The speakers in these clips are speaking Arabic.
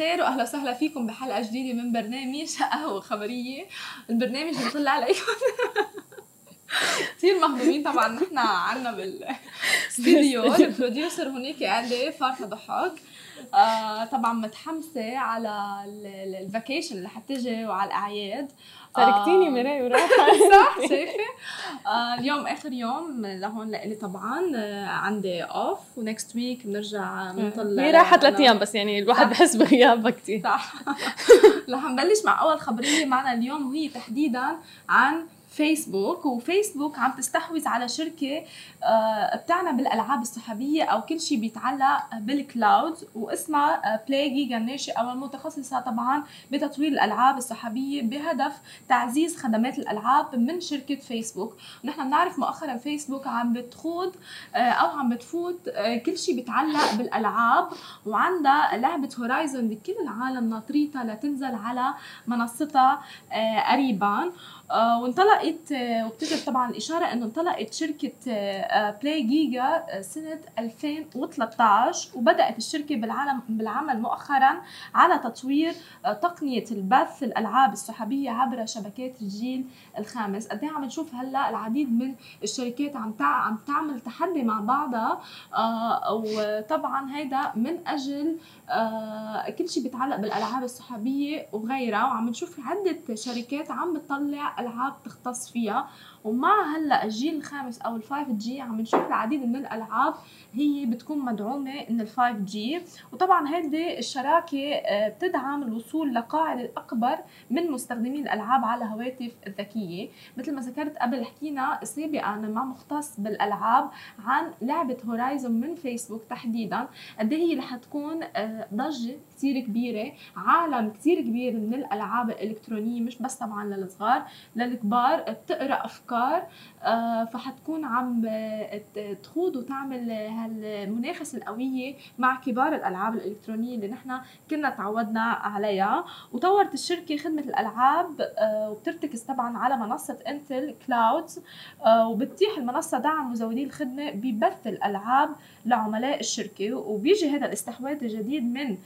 الخير وأهلا وسهلا فيكم بحلقة جديدة من برنامج قهوة وخبرية. البرنامج اللي طل عليكم. كثير مهضومين طبعا. نحن عنا بالاستديو ال producer هونيك عندي فارفة ضحك آه طبعا متحمسة على ال vacation اللي حتجي وعلى الأعياد. تركتيني آه مراي وراحة صح شايفة؟ آه اليوم آخر يوم لهون لإلي طبعا آه عندي off و next week بنرجع بنطلع هي راحة ثلاث أيام بس يعني الواحد بحس بغيابها كثير صح. رح نبلش مع أول خبرية معنا اليوم وهي تحديدا عن فيسبوك وفيسبوك عم تستحوذ على شركة آه، بتعنى بالألعاب السحابيه أو كل شيء بيتعلق بال cloud واسمها بلاي جيجا الناشئه أو المتخصصة طبعا بتطوير الألعاب السحابيه بهدف تعزيز خدمات الألعاب من شركة فيسبوك. ونحن بنعرف مؤخرا فيسبوك عم بتخوض آه، أو عم بتفوت آه، كل شيء بيتعلق بالألعاب وعندها لعبة هورايزون بكل العالم ناطريتها لتنزل على منصتها قريبا. وانطلقت آه، وبتجد طبعا الاشاره إنه انطلقت شركة بلاي جيجا سنة 2013 وبدأت الشركة بالعالم بالعمل مؤخرا على تطوير آه، تقنية البث الألعاب السحابية عبر شبكات الجيل الخامس. قد عم نشوف هلأ العديد من الشركات عم عم تعمل تحدي مع بعضها وطبعا هيدا من أجل كل شيء بيتعلق بالألعاب السحابية وغيرها. وعم نشوف عدة شركات عم بتطلع ألعاب تختص فيها. ومع هلأ الجيل الخامس أو ال5 جي عم نشوف العديد من الألعاب هي بتكون مدعومة من ال5 جي وطبعا هذه الشراكة آه، بتدعم الوصول لقاعدة أكبر من مستخدمين الألعاب على الهواتف الذكية. مثل ما ذكرت قبل حكينا سابقا مع مختص بالألعاب عن لعبة هورايزون من فيسبوك تحديدا. قد إيه هي رح تكون آه، ضجة كثير كبيرة عالم كثير كبير من الألعاب الإلكترونية مش بس طبعا للصغار للكبار بتقرأ أفكار آه، فحتكون عم تخوض وتعمل هالمنافسة القوية مع كبار الألعاب الإلكترونية اللي نحن كنا تعودنا عليها. وطورت الشركة خدمة الألعاب آه، وبترتكز طبعا على منصة انتل clouds آه، وبتتيح المنصة دعم مزودي الخدمة ببث الألعاب لعملاء الشركة. وبيجي هذا الاستحواذ الجديد من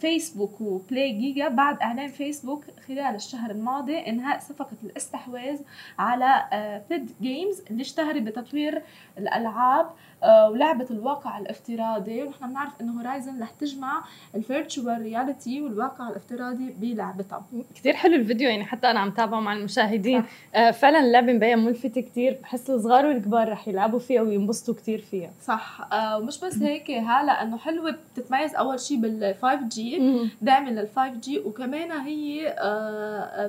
فيسبوك وبلاي جيجا بعد إعلان فيسبوك خلال الشهر الماضي إنهاء صفقة الاستحواذ على فيد جيمز اللي اشتهرت بتطوير الألعاب آه، ولعبة الواقع الافتراضي. ونحن بنعرف إنه هورايزن رح تجمع ال virtual reality والواقع الافتراضي بلعبتها. كثير حلو الفيديو يعني حتى أنا عم تابعه مع المشاهدين. آه فعلا اللعبة مبين ملفتة كثير بحس الصغار والكبار رح يلعبوا فيها وينبسطوا كثير فيها. صح. آه ومش بس هيك هلا إنه حلوة بتتميز أول شيء بال 5 G داعمه لل 5 G وكمان هي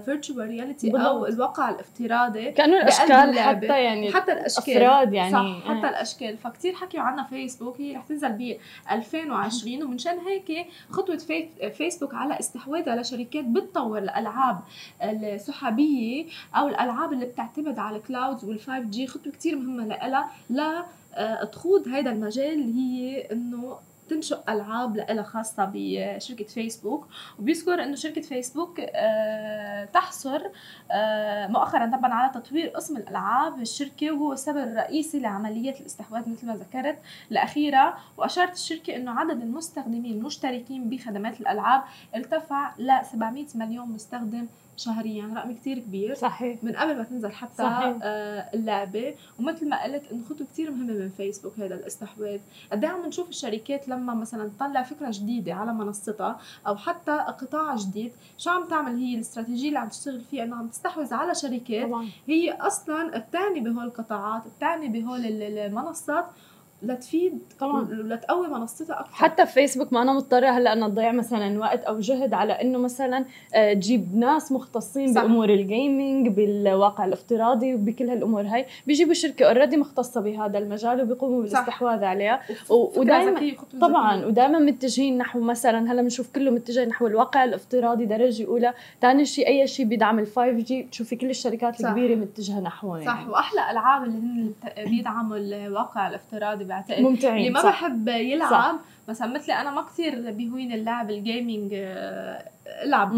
virtual آه reality أو الواقع الافتراضي كأنه الأشكال حتى يعني حتى الأشكال. أفراد يعني. صح حتى الأشكال. فكتير حكيوا عنها فيسبوك هي رح تنزل ب 2020 ومنشان هيك خطوة فيسبوك على استحواذها لشركات بتطور الألعاب السحابية أو الألعاب اللي بتعتمد على ال clouds وال5 G خطوة كتير مهمة لها لا آه، تخوض هذا المجال اللي هي إنه تنشئ ألعاب لها خاصة بشركة فيسبوك وبيذكر إنه شركة فيسبوك آه، تحرص آه، مؤخرا طبعا على تطوير قسم الألعاب الشركة وهو السبب الرئيسي لعملية الاستحواذ مثل ما ذكرت الاخيره وأشارت الشركة إنه عدد المستخدمين المشتركين بخدمات الألعاب ارتفع ل 700 مليون مستخدم شهريا رقم كتير كبير. صحيح. من قبل ما تنزل حتى صحيح. آه اللعبة. ومثل ما قلت إنه خطوة كتير مهمة من فيسبوك هذا الاستحواذ. قد إيه عم نشوف الشركات لما مثلا تطلع فكرة جديدة على منصتها أو حتى قطاع جديد شو عم تعمل هي؟ الاستراتيجية اللي عم تشتغل فيها إنه عم تستحوذ على شركات. طبعا. هي أصلا بتعني بهول القطاعات بتعني بهول المنصات. لتفيد طبعا لتقوي منصتها أكثر حتى فيسبوك مانا مضطرة هلأ انها تضيع مثلا وقت أو جهد على إنه مثلا آه، تجيب ناس مختصين صح. بأمور ال gaming بالواقع الافتراضي وبكل هالأمور هاي. بيجيبوا شركة already مختصة بهذا المجال وبيقوموا بالاستحواذ عليها. ودائما طبعا ودائما متجهين نحو مثلا هلأ بنشوف كله متجه نحو الواقع الافتراضي درجة أولى. ثاني شيء أي شيء بيدعم ال5 G بتشوفي كل الشركات صح. الكبيرة متجهة نحوه صح. يعني. وأحلى ألعاب اللي هن بيدعموا الواقع الافتراضي بعتقد. ممتعين اللي ما صح. بحب يلعب صح. مثلا مثلي أنا ما كثير بيهوين اللعب الجيمنج آه، العب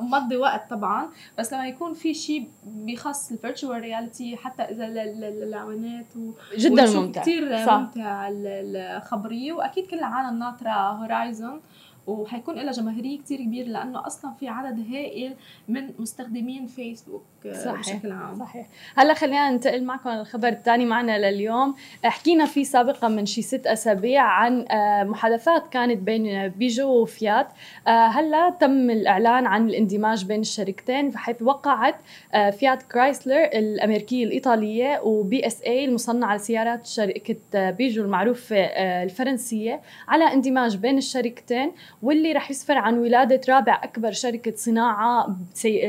مضي وقت طبعا. بس لما يكون في شيء بخص الفيرتشوال رياليتي حتى إذا للعوانات و... جدا ممتع. كثير ممتع الخبرية. وأكيد كل العالم ناطرة هورايزون وحيكون لها جماهيرية كتير كبيرة لأنه أصلا في عدد هائل من مستخدمين فيسبوك آه، صحيح. بشكل عام. صحيح. هلا خلينا ننتقل معكم للخبر الثاني معنا لليوم. حكينا فيه سابقا من شي ست أسابيع عن آه، محادثات كانت بين بيجو وفيات. آه، هلا تم الإعلان عن الاندماج بين الشركتين بحيث وقعت آه، فيات كرايسلر الأمريكية الإيطالية وبي إس اي المصنعه لسيارات شركة آه، بيجو المعروفة آه، الفرنسية على اندماج بين الشركتين واللي رح يسفر عن ولادة رابع أكبر شركة صناعة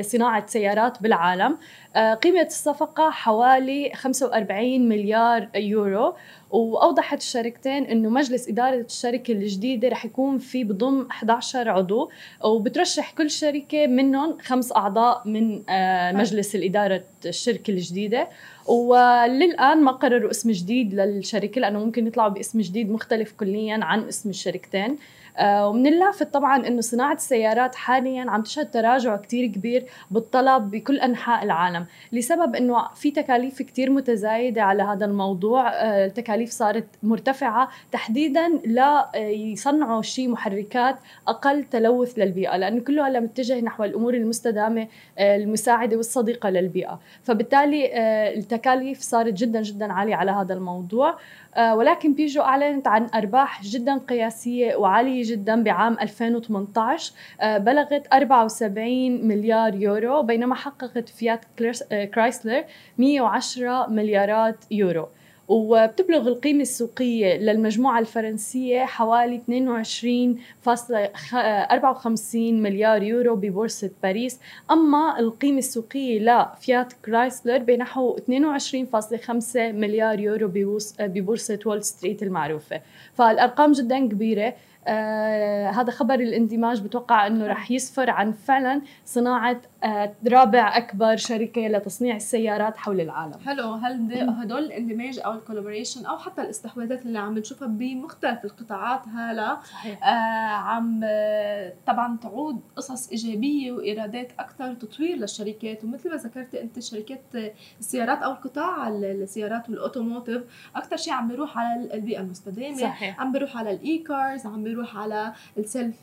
صناعة سيارات بالعالم. آه، قيمة الصفقة حوالي 45 مليار يورو وأوضحت الشركتين أنه مجلس إدارة الشركة الجديدة رح يكون في بضم 11 عضو وبترشح كل شركة منهم خمس أعضاء من آه، مجلس الإدارة الشركة الجديدة. وللآن ما قرروا اسم جديد للشركة لأنه ممكن يطلعوا باسم جديد مختلف كليا عن اسم الشركتين. ومن اللافت طبعا إنه صناعة السيارات حاليا عم تشهد تراجع كتير كبير بالطلب بكل أنحاء العالم لسبب إنه في تكاليف كتير متزايدة على هذا الموضوع. آه، التكاليف صارت مرتفعة تحديدا لا آه، يصنعوا شيء محركات أقل تلوث للبيئة لأنه كله هلا متجه نحو الأمور المستدامة آه، المساعدة والصديقة للبيئة. فبالتالي آه، التكاليف صارت جدا جدا عالية على هذا الموضوع. آه، ولكن بيجو أعلنت عن أرباح جدا قياسية وعالية جدا بعام 2018 آه، بلغت 74 مليار يورو بينما حققت فيات آه، كرايسلر 110 مليارات يورو. وبتبلغ القيمة السوقية للمجموعة الفرنسية حوالي 22.54 مليار يورو ببورصة باريس. أما القيمة السوقية لفيات كرايسلر بنحو 22.5 مليار يورو ببورصة وول ستريت المعروفة. فالأرقام جدا كبيرة. آه هذا خبر الاندماج بتوقع إنه رح يسفر عن فعلا صناعة رابع أكبر شركة لتصنيع السيارات حول العالم. حلو هل هدول الاندماج أو ال collaboration أو حتى الاستحواذات اللي عم نشوفها بمختلف القطاعات هلا آه عم آه، طبعا تعود قصص إيجابية وإيرادات أكثر تطوير للشركات. ومثل ما ذكرت أنت شركات آه، السيارات أو القطاع ال- السيارات وال automotive أكثر شيء عم بيروح على البيئة المستدامة صحيح. عم بيروح على ال e-cars عم بيروح على ال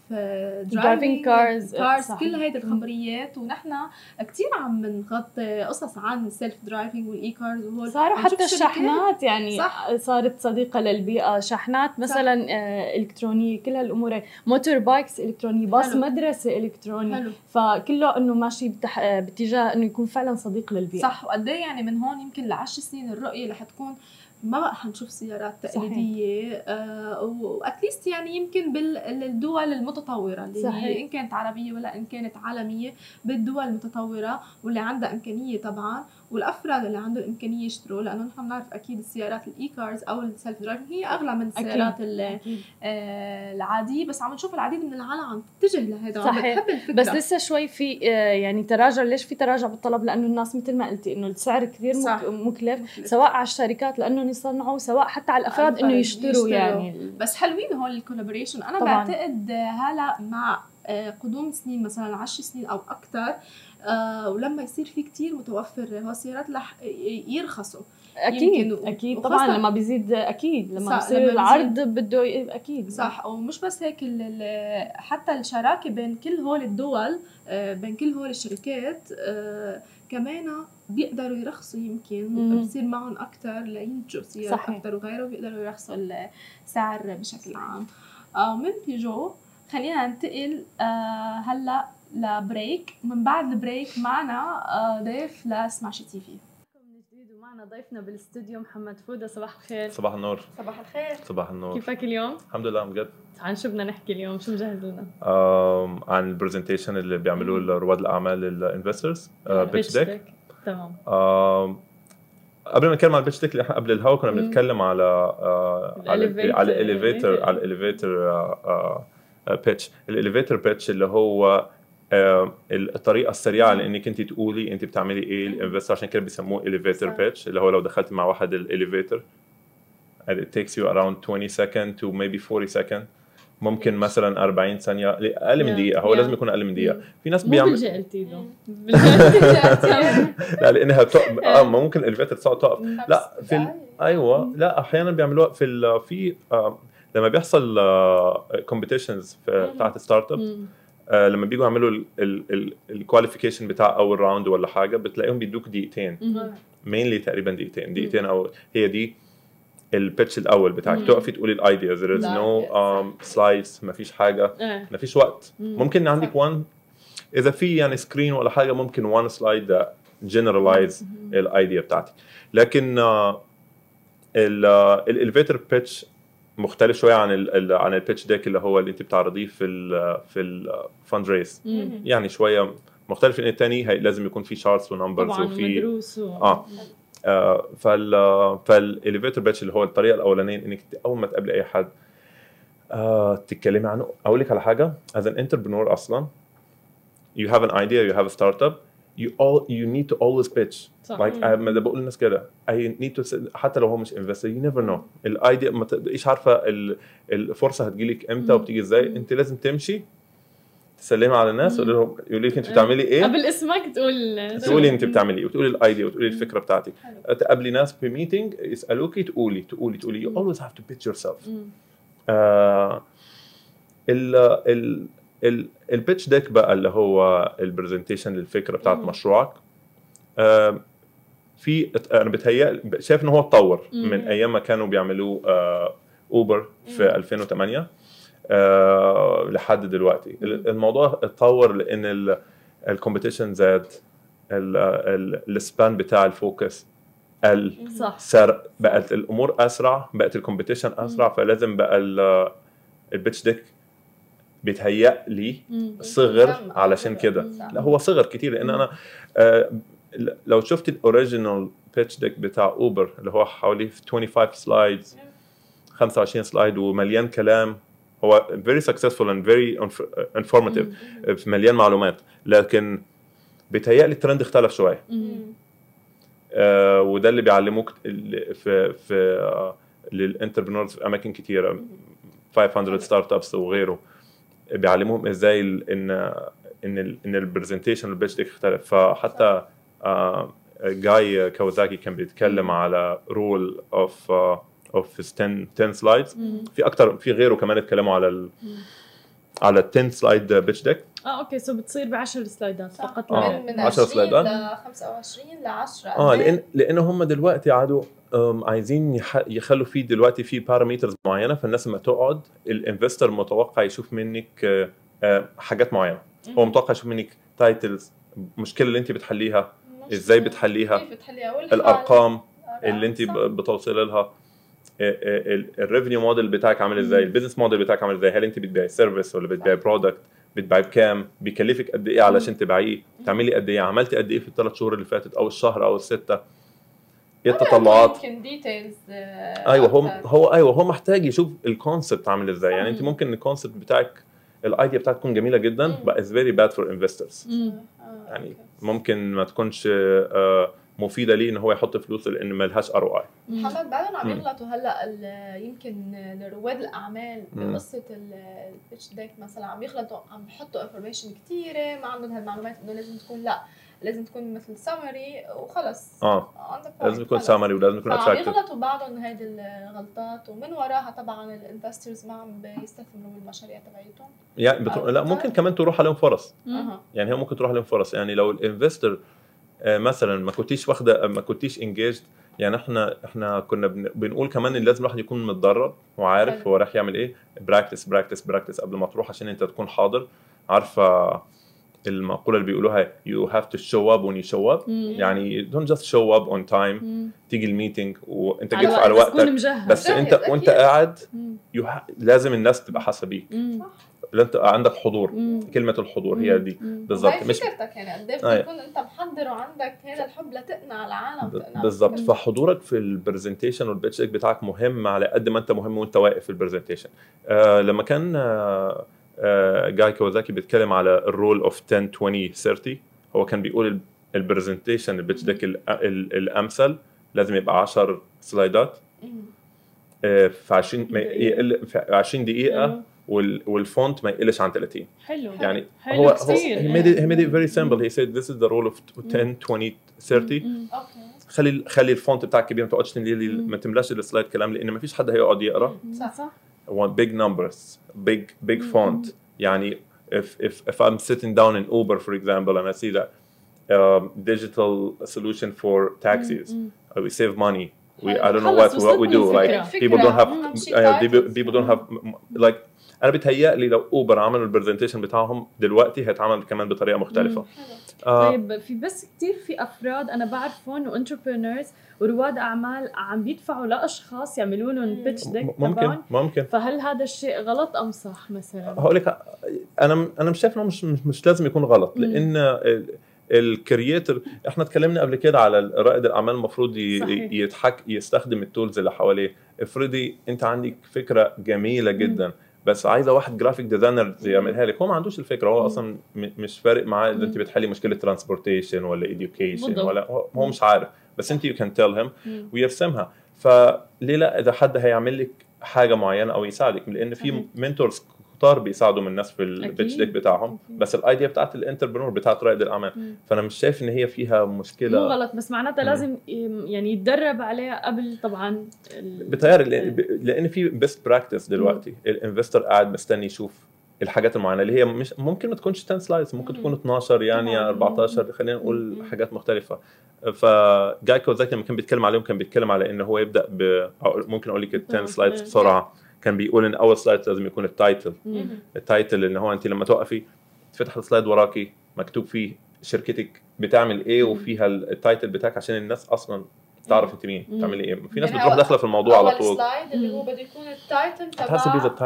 self-driving cars صحيح. كل هيدي. الخبريات. ونحن كثير عم نغطي قصص عن ال self-driving وال e-cars وهول صاروا حتى الشاحنات يعني صح. صارت صديقة للبيئة شاحنات مثلا آه إلكترونية كل هالأمور. motorbikes إلكتروني باص حلو. مدرسة إلكتروني حلو فكله إنه ماشي بتح... باتجاه إنه يكون فعلا صديق للبيئة صح وقد إيه يعني من هون يمكن لعشر سنين الرؤية رح تكون ما بقى حنشوف سيارات تقليدية آه و at least يعني يمكن بالدول المتطورة اللي صحيح. هي إن كانت عربية ولا إن كانت عالمية بالدول المتطورة واللي عندها إمكانية طبعا والأفراد اللي عندهم إمكانية يشتروا لأنه نحن بنعرف أكيد السيارات ال e-cars أو ال self-driving هي أغلى من السيارات. آه العادية بس عم نشوف العديد من العالم عم تتجه لهذا صحيح. بتحب الفكرة بس لسه شوي في آه، يعني تراجع ليش في تراجع بالطلب لأنه الناس مثل ما قلتي إنه السعر كثير. مكلف مكلف. سواء على الشركات لانهم يصنعوا سواء حتى على الأفراد إنه يشتروا, يشتروا. يعني بس حلوين هول الكولابوريشن أنا طبعاً. بعتقد هلا مع آه، قدوم سنين مثلا 10 سنين أو أكثر آه ولما يصير في كتير متوفر هو السيارات رح يرخصوا أكيد أكيد طبعا لما بيزيد أكيد لما بيصير العرض بده أكيد صح ومش بس هيك حتى الشراكة بين كل هول الدول آه، بين كل هول الشركات آه، كمان بيقدروا يرخصوا يمكن. بصير معهم أكثر لينتجوا سيارات. أكثر وغيره بيقدروا يرخصوا السعر بشكل عام آه، من بيجو خلينا ننتقل هلأ ل break من بعد ال break معنا آه، ضيف لسماشي TV. من جديد ومعنا ضيفنا بالاستوديو محمد فودة. صباح الخير. صباح النور. صباح الخير. صباح النور. كيفك اليوم؟ الحمد لله بجد. عن شو بدنا نحكي اليوم؟ شو مجهز لنا؟ آم، عن ال presentation اللي بيعملوه رواد الأعمال ال investors pitch deck تمام. قبل ما نتكلم على ال pitch deck اللي إحنا قبل الهوا كنا. بنتكلم على آه، على ال elevator على ال elevator pitch ال elevator pitch اللي هو الطريقة السريعة لإنك أنت تقولي أنت بتعملي إيه ال investor عشان كده بيسموه elevator. pitch اللي هو لو دخلت مع واحد ال elevator and it takes you around 20 second to maybe 40 second ممكن مثلا 40 ثانية أقل من دقيقة هو. لازم يكون أقل من دقيقة. في ناس بيعمل بال JLT لا لأنها تق... آه ما ممكن ال elevator تقف. لا في ال... أيوه. لا أحيانا بيعملوها في ال... في آه لما بيحصل competitions بتاعت startup. آه، لما بيجوا يعملوا ال qualification بتاع أول round ولا حاجة بتلاقيهم بيدوك دقيقتين. mainly تقريبا دقيقتين. دقيقتين أو هي دي ال pitch الأول بتاعك. تقفي تقولي ال idea there is لا، no um, slides ما فيش حاجة. إيه ما فيش وقت. مم. ممكن عندك one إذا في يعني screen ولا حاجة ممكن one slide generalize ال idea بتاعتك. لكن ال elevator pitch مختلف شوية عن ال ال- عن ال pitch deck اللي هو اللي انت بتعرضيه في ال في ال fund raise. يعني شوية مختلف ان الثاني لازم يكون في charts و numbers وفي ومدروس و... آه. آه، فال فال elevator pitch اللي هو الطريقة الأولانية إنك أول ما تقابلي أي حد آه تتكلمي عنه. أقول لك على حاجة as an entrepreneur أصلا you have an idea you have a startup you all you need to always pitch. صح. like ده بقول للناس كده I need to say- حتى لو هو مش investor you never know ال idea ما تبقيش عارفة ال- الفرصه هتجيلك إمتى مم. وبتيجي إزاي أنت لازم تمشي تسلمي على الناس. تقول لهم يقول لك أنت بتعملي إيه قبل اسمك تقول تقولي أنت بتعملي إيه وتقولي ال idea وتقولي. الفكرة بتاعتك. تقابلي ناس في meeting يسألوكي تقولي تقولي تقولي always have to pitch yourself مم. آه ال ال ال ال pitch deck بقى اللي هو ال presentation للفكره بتاعت. مشروعك آه في أنا بتهيأ شايف إن هو اتطور. من أيام ما كانوا بيعملوه آه أوبر في مم. 2008 آه لحد دلوقتي ال- الموضوع اتطور لأن ال competition زاد ال span بتاع ال focus قل صح سر بقت الأمور أسرع بقت ال competition أسرع فلازم بقى ال- ال pitch deck بيتهيأ لي. صغر. علشان كده. لا هو صغر كتير لأن أنا آه لو شفت ال original pitch deck بتاع اوبر اللي هو حوالي 25 slides 25 slide ومليان كلام هو very successful and very inf- informative مم. مليان معلومات. لكن بيتهيألي الترند اختلف شوية. آه، وده اللي بيعلموك في في آه، لل entrepreneurs في أماكن كتيرة. 500 Startups وغيره. بيعلموهم إزاي إن إن ال إن ال presentation وال pitch deck اختلف. فحتى جاي كاوزاكي كان بيتكلم على rule of of 10 10 slides. في أكتر في غيره كمان اتكلموا على ال. على ال 10 slide pitch deck آه okay so بتصير ب 10 slide ات. فقط آه. من من 10 20 slide ات. ل 25 ل 10 آه لأن لأن هم دلوقتي قعدوا أم، عايزين يح- يخلوا فيه دلوقتي في parameters معينة فالناس لما تقعد ال investor متوقع يشوف منك آه، آه، حاجات معينة هو متوقع يشوف منك titles المشكلة اللي أنت بتحليها إزاي بتحليها؟ كيف بتحليها. الأرقام آه، اللي انت بتوصلي لها. ال revenue model بتاعك عامل إزاي. ال business model بتاعك عامل إزاي؟ هل انت بتبيعي service ولا بتبيعي product بتبيعي بكام؟ بيكلفك قد إيه علشان تبيعيه؟ تعملي قد إيه؟ عملتي قد إيه في الثلاث شهور اللي فاتت أو الشهر أو الستة؟ إيه التطلعات؟ يمكن details أيوه هو هو أيوه هو محتاج يشوف ال concept عامل إزاي. يعني انت مم. ممكن ال concept بتاعك ال idea بتاعك تكون جميلة جدا very bad for investors. مم. يعني ممكن ما تكونش آه، مفيده ليه ان هو يحط فلوس لأن ما لهاش ROI. محمد بعدهم عم. يغلطوا هلا ال- يمكن رواد الاعمال. بقصه ال pitch deck مثلا عم يغلطوا عم بحطوا information كثيره ما عندهم هالمعلومات انه لازم تكون لا لازم تكون مثل سمري وخلص آه. لازم يكون. summary ولازم يكون attractive يغلطوا بعضهم هيدي الغلطات ومن وراها طبعا ال investors ما عم بيستثمروا بالمشاريع تبعيتهم. يعني بتر... لا ممكن كمان تروح عليهم فرص. مم. يعني هي ممكن تروح عليهم فرص. يعني لو ال investor مثلا ما كنتيش واخدة ما كنتيش engaged يعني إحنا إحنا كنا بن... بنقول كمان إن لازم الواحد يكون متدرب وعارف. هو رايح يعمل إيه. practice practice practice قبل ما تروح عشان أنت تكون حاضر. عارفة المقولة اللي بيقولوها you have to show up when you show up مم. يعني don't just show up on time مم. تيجي ال meeting وانت على جيت وقت على بس تكون وقتك مجهز بس جاهز، أنت وأنت. قاعد مم. لازم الناس تبقى حاسة بيك مم. لا أنت عندك حضور مم. كلمة الحضور هي دي مم. بالظبط مش فكرتك يعني قد إيه أيوة. بتكون أنت محضر وعندك هذا الحب لتقنع العالم بالظبط. فحضورك في ال presentation وال pitch بتاعك مهم على قد ما أنت مهم وأنت واقف في ال presentation آه لما كان آه جاي كاوازاكي بيتكلم على ال rule of 10 20 30 هو كان بيقول ال presentation ال pitch deck ال- ال- الأمثل لازم يبقى 10 slide ات مم. آه في 20 ما دقيقة. يقل في 20 دقيقة آه. وال- وال font ما يقلش عن 30 حلو يعني حلو هو هو كتير. he made it, he made it very simple he said this is the rule of 10 20 30 مم. okay خلي خلي ال font بتاعك كبير ما تقعدش. ما تملاش ال slide كلام لأن ما فيش حد هيقعد يقرأ مم. صح. I want big numbers, big big mm-hmm. font. يعني if if if I'm sitting down in Uber, for example, and I see that um, digital solution for taxis, mm-hmm. uh, we save money. We I don't know what what we do. Like uh, people don't have uh, people don't have like أنا بتهيألي لو اوبر عملوا ال presentation بتاعهم دلوقتي هيتعمل كمان بطريقة مختلفة. آه. طيب في بس كتير في أفراد أنا بعرفهم و entrepreneurs ورواد أعمال عم بيدفعوا لأشخاص يعملوا لهم pitch deck ممكن ممكن. فهل هذا الشيء غلط أم صح مثلا؟ هقول لك أنا أنا مش شايف إنه مش مش, مش لازم يكون غلط مم. لأن ال creator إحنا اتكلمنا قبل كده على رائد الأعمال المفروض. يتحك يستخدم ال tools اللي حواليه. افرضي أنت عندك فكرة جميلة جدا. بس عايزة واحد graphic designer يعملها لك هو ما عندوش الفكرة هو. أصلا مش فارق معاه إذا أنت. بتحلي مشكلة transportation ولا بالضبط. ولا هو مش عارف بس أنت you can tell him. ويرسمها فليه لا إذا حد هيعمل لك حاجة معينة أو يساعدك لأن. في mentors كتار بيساعدوا من الناس في ال pitch. deck بتاعهم أكيد. بس ال idea بتاعت ال entrepreneur بتاعت رائد الأعمال مم. فأنا مش شايف إن هي فيها مو مشكله غلط بس معناتها. لازم يعني يتدرب عليها قبل طبعا ال- بتهيألي لأن- لأن في best practice دلوقتي ال investor قاعد مستني يشوف الحاجات المعينة اللي هي مش ممكن ما تكونش 10 slides ممكن مم. تكون 12 يعني طبعاً. 14 خلينا نقول. حاجات مختلفة فجاي كاوازاكي لما كان بيتكلم عليهم كان بيتكلم على إن هو يبدأ ب ممكن أقول لك ال 10 مم. slides بسرعة كان بيقول إن أول slide لازم يكون ال title. ال title ان هو أنت لما توقفي تفتح ال slide وراكي مكتوب فيه شركتك بتعمل إيه. وفيها ال title بتاعك عشان الناس أصلا تعرف أنت مين. بتعملي إيه في ناس يعني بتروح أول- داخلة في الموضوع على طول slide اللي. هو بده يكون ال title تبع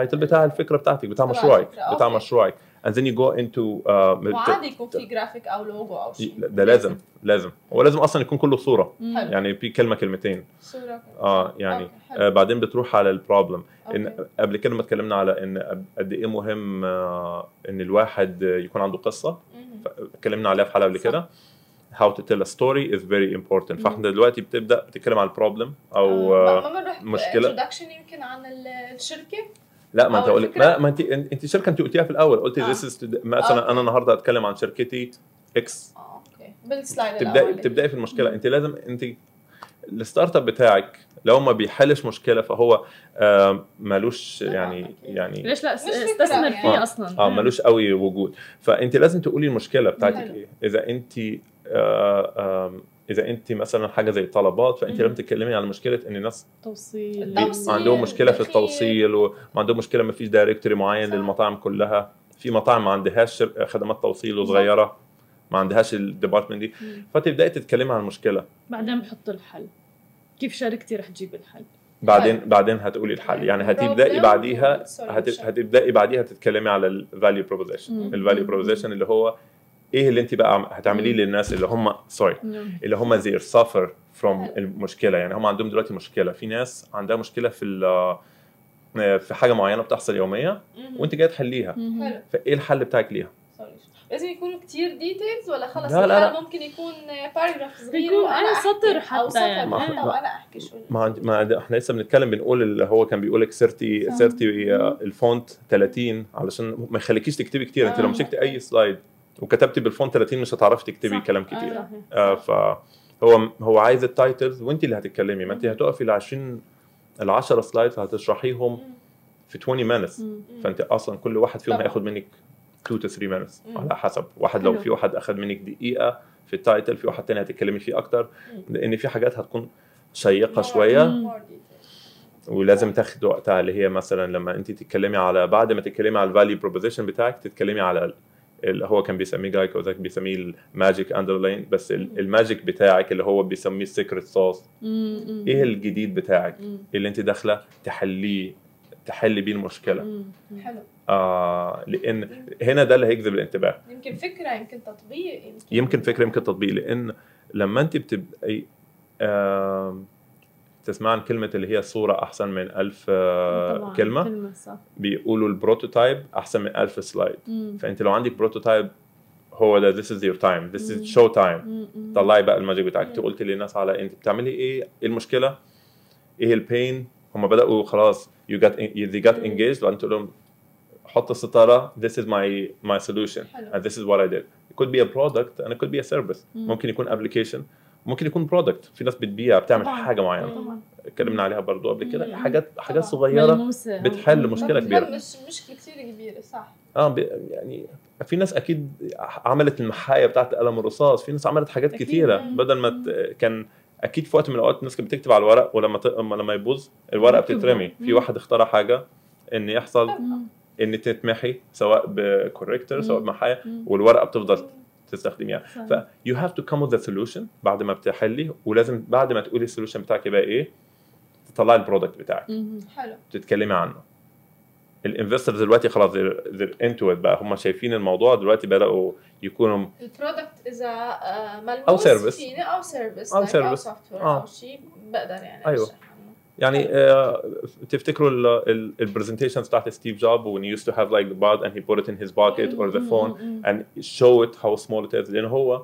title بتاع الفكرة بتاعتك بتاع مشروعك بتاع. مشروعك and then you go into uh, وعادي يكون في جرافيك أو لوجو أو شيء ده لازم لازم هو لازم أصلا يكون كله صورة مم. حلو. يعني في كلمة كلمتين صورة آه يعني okay،. آه بعدين بتروح على ال problem إن. قبل كده ما اتكلمنا على إن قد إيه مهم آه إن الواحد يكون عنده قصة. اتكلمنا عليها في حلقة قبل. كده how to tell a story is very important فاحنا دلوقتي بتبدأ بتتكلم على ال problem أو آه، آه مشكلة. introduction يمكن عن ال- الشركة لا ما أنت قلت؟ ما, ما انت أنت شركة أنت قلتيها في الأول قلتي آه. مثلا okay. أنا النهارده هتكلم عن شركتي X آه okay بال slide تبداي تبدأي في المشكلة أنت لازم أنت ال start up بتاعك لو ما بيحلش مشكلة فهو آه مالوش يعني. يعني ليش لا استثمر يعني. فيه آه. أصلا آه مالوش قوي وجود فأنت لازم تقولي المشكلة بتاعتك. إيه إذا أنت آه آم، إذا انت مثلا حاجة زي طلبات فانت. لازم تتكلمي عن مشكلة إن الناس توصيل. عندهم مشكلة في. التوصيل وما عندهم مشكلة ما فيش directory معين صح. للمطاعم كلها في مطاعم ما عندهاش خدمات توصيل وصغيرة ما عندهاش ال department دي. فتبداي تتكلمي عن المشكلة بعدين بحط الحل كيف شركتي رح تجيب الحل بعدين حلو. بعدين هتقولي الحل يعني هتبدأي بعديها هتبدأي بعديها تتكلمي على ال value proposition. ال value. proposition اللي هو إيه اللي انت بقى عم- هتعمليه. للناس اللي هم sorry اللي هم زي from حلو. المشكلة يعني هم عندهم دلوقتي مشكلة في ناس عندها مشكلة في ال- في حاجة معينة بتحصل يوميه مم. وانت جاي تحليها فإيه الحل بتاعك ليها لازم يكونوا كتير details ولا خلص لا، لا، الحل ممكن يكون paragraph صغير يكون أحكي، سطر أو حتى سطر يعني. ما- حتى وأنا أحكي شو ما عندي ما إحنا لسه بنتكلم بنقول اللي هو كان بيقول لك thirty. thirty آه، ال font 30 علشان ما يخليكيش تكتبي كتير انت لو آه. مسكتي أي slide وكتبتي بال font 30 مش هتعرفي تكتبي. كلام آه، كتير صحيح. آه فهو هو عايز ال titles وانت اللي هتتكلمي ما انت هتقفي ال 20 ال 10 slides هتشرحيهم. في 20 minutes مم. فانت أصلا كل واحد فيهم. هياخد منك 2 to 3 minutes مم. على حسب واحد لو. في واحد اخذ منك دقيقة في ال title في واحد تاني هتتكلمي فيه أكتر. لأن في حاجات هتكون شيقة شوية. ولازم تاخد وقتها اللي هي مثلا لما انت تتكلمي على بعد ما تتكلمي على ال value proposition بتاعك تتكلمي على هو كان بيسميه Guy Kawasaki بيسميه ال magic underline بس ال- ال magic بتاعك اللي هو بيسميه ال secret sauce. إيه الجديد بتاعك. اللي أنت داخلة تحليه تحلي بيه المشكلة. حلو آه لأن هنا ده اللي هيجذب الانتباه يمكن فكرة يمكن تطبيق يمكن يمكن فكرة يمكن تطبيق لأن لما أنت بتبقي آه تسمع عن كلمة اللي هي صورة أحسن من ألف آه طبعاً. كلمة؟ صح. بيقولوا ال prototype أحسن من 1000 slide. مم. فأنت لو عندك prototype هو ده this is your time. This is show time. طلعي بقى الماجيك بتاعك. قلت للناس على انت بتعملي إيه؟ إيه المشكلة؟ إيه البين هم بدأوا خلاص you got they got engaged. وانت تقول لهم حط الستارة this is my my solution. and this is what I did. It could be a product and it could be a service. مم. ممكن يكون application. ممكن يكون product في ناس بتبيع بتعمل طبعاً. حاجة معينة طبعا اتكلمنا عليها برضو قبل كده. حاجات حاجات طبعاً. صغيرة ملموسة. بتحل مشكلة كبيرة مش مشكله كثير كبيرة صح آه يعني في ناس أكيد عملت المحاية بتاعت قلم الرصاص في ناس عملت حاجات أكيد. كتيرة. بدل ما. كان أكيد في وقت من الأوقات الناس كانت بتكتب على الورق ولما ت... لما يبوظ الورقه. بتترمي في. واحد اخترع حاجة إن يحصل مم. إن تتمحي سواء ب corrector سواء. بمحاية. والورقة بتفضل تستخدميها. ف you have to come with the solution بعد ما بتحلي ولازم بعد ما تقولي ال solution بتاعك يبقى إيه تطلعي ال product بتاعك. حلو تتكلمي عنه ال investors دلوقتي خلاص it بقى هم شايفين الموضوع دلوقتي بدأوا يكونوا ال product إذا آه، ملموس service. فيني أو service أو service. سوفت وير. أو شيء بقدر يعني أيوة. يعني آه تفتكروا ال presentations بتاعت Steve Job when he used to have like the pod and he put it in his pocket or the phone مم. and show it how small it is لأن هو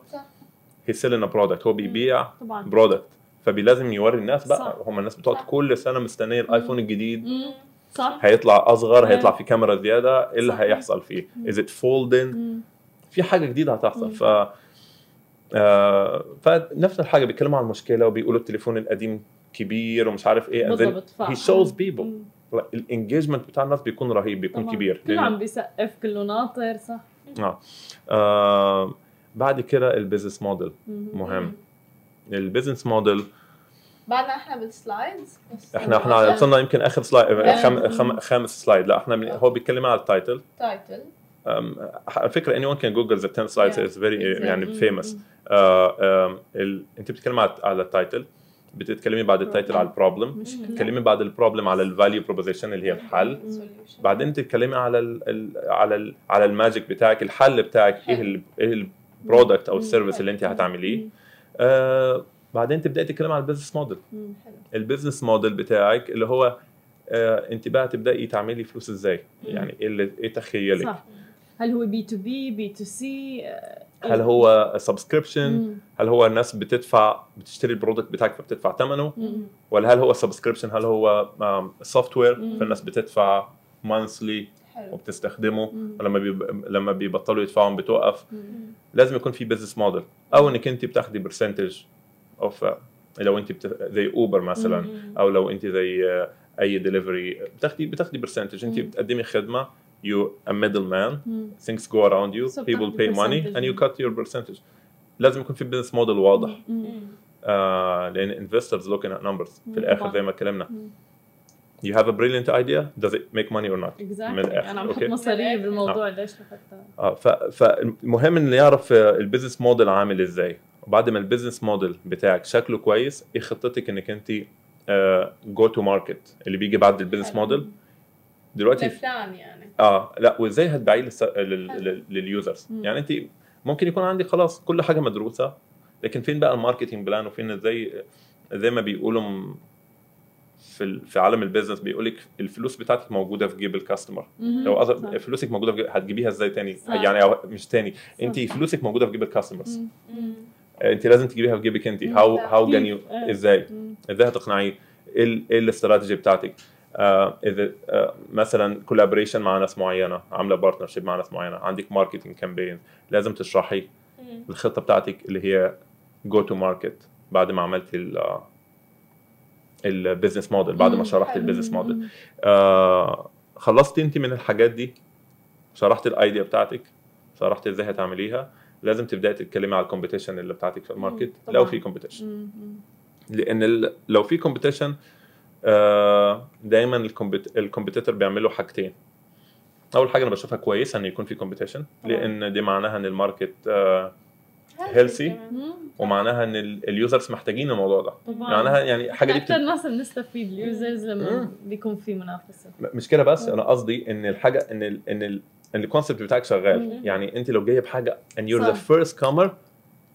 he's selling a product هو بيبيع product فبيلازم يوري الناس بقى. هم الناس بتقعد. كل سنة مستنية الايفون الجديد. صح هيطلع أصغر. هيطلع في كاميرا زيادة إيه اللي. هيحصل فيه is it folding. في حاجة جديدة هتحصل. ف آه فنفس الحاجة بيتكلموا عن المشكلة وبيقولوا التليفون القديم كبير ومش عارف إيه. He shows people. مم. ال engagement بتاع الناس بيكون رهيب بيكون طبعاً. كبير. كله عم بيسقف كله ناطر صح؟ آه. آه، بعد كده ال business model. مهم. ال business model بعدنا إحنا بال slides إحنا إحنا وصلنا يمكن آخر slide خم... مم. خم... خامس slide لا إحنا من... هو بيتكلم على ال title title على فكرة anyone can google the 10 slides. Yeah. is very Exactly. يعني آه، أم، ال... أنت بتتكلمي على على ال title بتتكلمي بعد ال title على ال problem تتكلمي بعد ال problem على ال value proposition اللي هي الحل. بعدين تتكلمي على ال... ال... على ال... على ال magic بتاعك الحل بتاعك إيه. إيه ال product أو. ال service اللي انت هتعمليه. آه بعدين تبدأي تتكلمي على ال business model. ال business model بتاعك اللي هو آه انت بقى تبداي تعملي فلوس إزاي؟ يعني إيه اللي إيه تخيلك؟ صح. هل هو B to B B to C هل هو subscription هل هو الناس بتدفع بتشتري ال product بتاعك فبتدفع ثمنه؟ ولا هل هو subscription هل هو software. فالناس بتدفع monthly وبتستخدمه. ولما بيب... لما بيبطلوا يدفعوا بتوقف. لازم يكون في business model أو إنك أنت بتاخدي percentage of لو أنت بت... زي Uber مثلا. أو لو أنت زي آه، أي ديليفري بتاخدي بتاخدي percentage أنت. بتقدمي خدمة you a middleman مم. things go around you So people pay money percentage. and you cut your percentage لازم يكون في business model واضح مم. آه لأن investors looking at numbers. في الآخر طبعاً. زي ما اتكلمنا you have a brilliant idea does it make money or not Exactly. من الآخر، أنا عم بحط okay. مصاريف بالموضوع ليش لحتى آه. فالمهم ان يعرف آه، ال business model عامل إزاي وبعد ما ال business model بتاعك شكله كويس إيه خطتك إنك أنت go to market اللي بيجي بعد ال business حلو. موديل دلوقتي ال plan يعني آه لا وإزاي هتبيعيه للس... لل... لل... لل users مم. يعني انت ممكن يكون عندي خلاص كل حاجة مدروسة لكن فين بقى ال marketing plan وفين إزاي زي ما بيقولوا في. في عالم ال business بيقول لك الفلوس بتاعتك موجودة في جيب ال customer لو. أصلا فلوسك موجودة في جيب... هتجيبيها إزاي تاني صح. يعني أو مش تاني انت. فلوسك موجودة في جيب ال customers مم. انت لازم تجيبيها في جيبك انت. how how؟ can you. إزاي. إزاي هتقنعيه إيه ال- الاستراتيجي بتاعتك آه إذا آه مثلا collaboration مع ناس معينة عاملة partnership مع ناس معينة عندك marketing campaign لازم تشرحي. الخطة بتاعتك اللي هي go to market بعد ما عملتي ال ال business model بعد ما. شرحت. ال business model. آه خلصتي انت من الحاجات دي شرحت ال idea بتاعتك شرحت إزاي هتعمليها لازم تبدأي تتكلمي على ال competition اللي بتاعتك في ال market. لو في competition. لأن لو في competition دايما ال competitor بيعملوا حاجتين أول حاجة أنا بشوفها كويسه إن يكون في competition طبعاً. لأن دي معناها إن ال market آه، Healthy. كمان. مم. ومعناها إن ال- ال users محتاجين الموضوع ده طبعا معناها يعني حاجة دي بت... ناس بنستفيد ال users لما. بيكون في منافسة مش كده بس أنا قصدي إن الحاجة إن ال إن ال إن ال concept بتاعك شغال. يعني أنت لو جاية بحاجه and you're the صح. first comer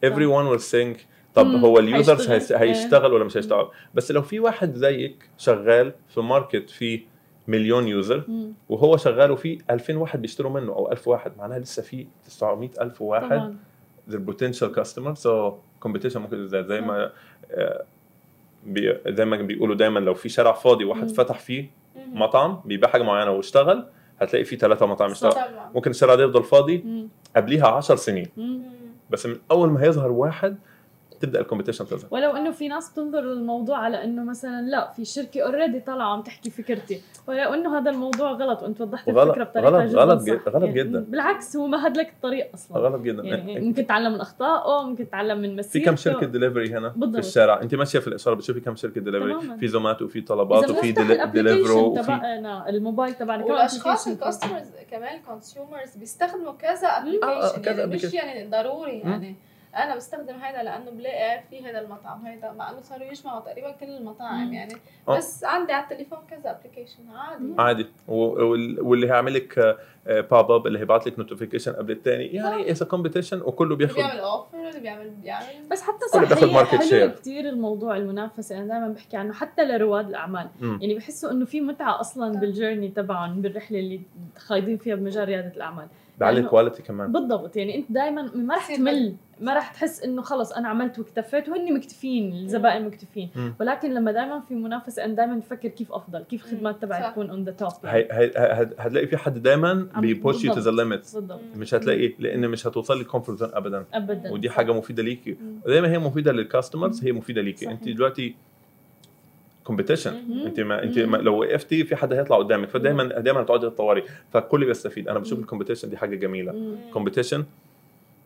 everyone will think طب. هو ال users هيشتغل. هيشتغل ولا مش هيشتغل بس لو في واحد زيك شغال في market فيه مليون user. وهو شغال وفي 2000 واحد بيشتروا منه أو 1000 واحد معناها لسه في 900 ألف واحد طبعا their potential customer so competition ممكن زي, زي ما آه، بي زي ما بيقولوا دايما لو في شارع فاضي واحد. فتح فيه. مطعم بيبيع حاجة معينة واشتغل هتلاقي فيه ثلاثة مطاعم اشتغل ممكن الشارع ده يفضل فاضي. قبليها 10 سنين. بس من أول ما هيظهر واحد تبدأ ال competition تظهر ولو إنه في ناس بتنظر للموضوع على إنه مثلا لا في شركة already طالعة عم تحكي فكرتي ولو إنه هذا الموضوع غلط وأنت وضحت الفكرة بطريقة غلط- جدا غلط صح. غلط يعني جدا. بالعكس هو مهد لك الطريق أصلا غلط جدا يعني ممكن تتعلم من أخطائه ممكن تتعلم من في مسيرته كم شركة دليفري هنا بالضبط. في الشارع أنت ماشية في الإشارة بتشوفي كم شركة دليفري تماماً. في زوماتو وفي طلبات وفي دليفرو وفي تبعنا الموبايل تبعنا كمان والأشخاص application. ال customers كمان consumers بيستخدموا كذا آه، application كذا يعني مش. يعني ضروري يعني أنا بستخدم هذا لأنه بلاقي في هذا المطعم هذا مع إنه صاروا يجمعوا تقريبا كل المطاعم مم. يعني. آه. بس عندي على التليفون كذا application عادي. عادي. واللي هيعمل لك pop up اللي هيبعت لك notification قبل الثاني يعني it's competition وكله اللي بياخذ بيعمل offer اللي بيعمل بيعمل بس حتى كله صح بياخد هي market share. حلو كثير الموضوع المنافسة. أنا دائما بحكي عنه حتى لرواد الأعمال. مم. يعني بحسوا إنه في متعة أصلا بال journey تبعهم بالرحلة اللي خايضين فيها بمجال ريادة الأعمال. بعلي ال quality كمان. بالضبط يعني أنت دائما ما رح تمل ما رح تحس إنه خلص أنا عملت واكتفيت وهن مكتفين الزبائن مكتفين. مم. ولكن لما دائما في منافسة أنا دائما بفكر كيف أفضل كيف الخدمات. تبعي تكون on the top هتلاقي في حد دايما عم- بي push you to the بالضبط مش هتلاقي لأن مش هتوصل لل comfort zone ابدا. ابدا ودي حاجة مفيدة ليكي. مم. زي ما هي مفيدة لل customers هي مفيدة ليكي. أنت دلوقتي competition. انت ما انت. ما لو وقفتي في حد هيطلع قدامك فدايما دايما هتقعدي تطوري فالكل بيستفيد أنا بشوف. ال competition دي حاجة جميلة. competition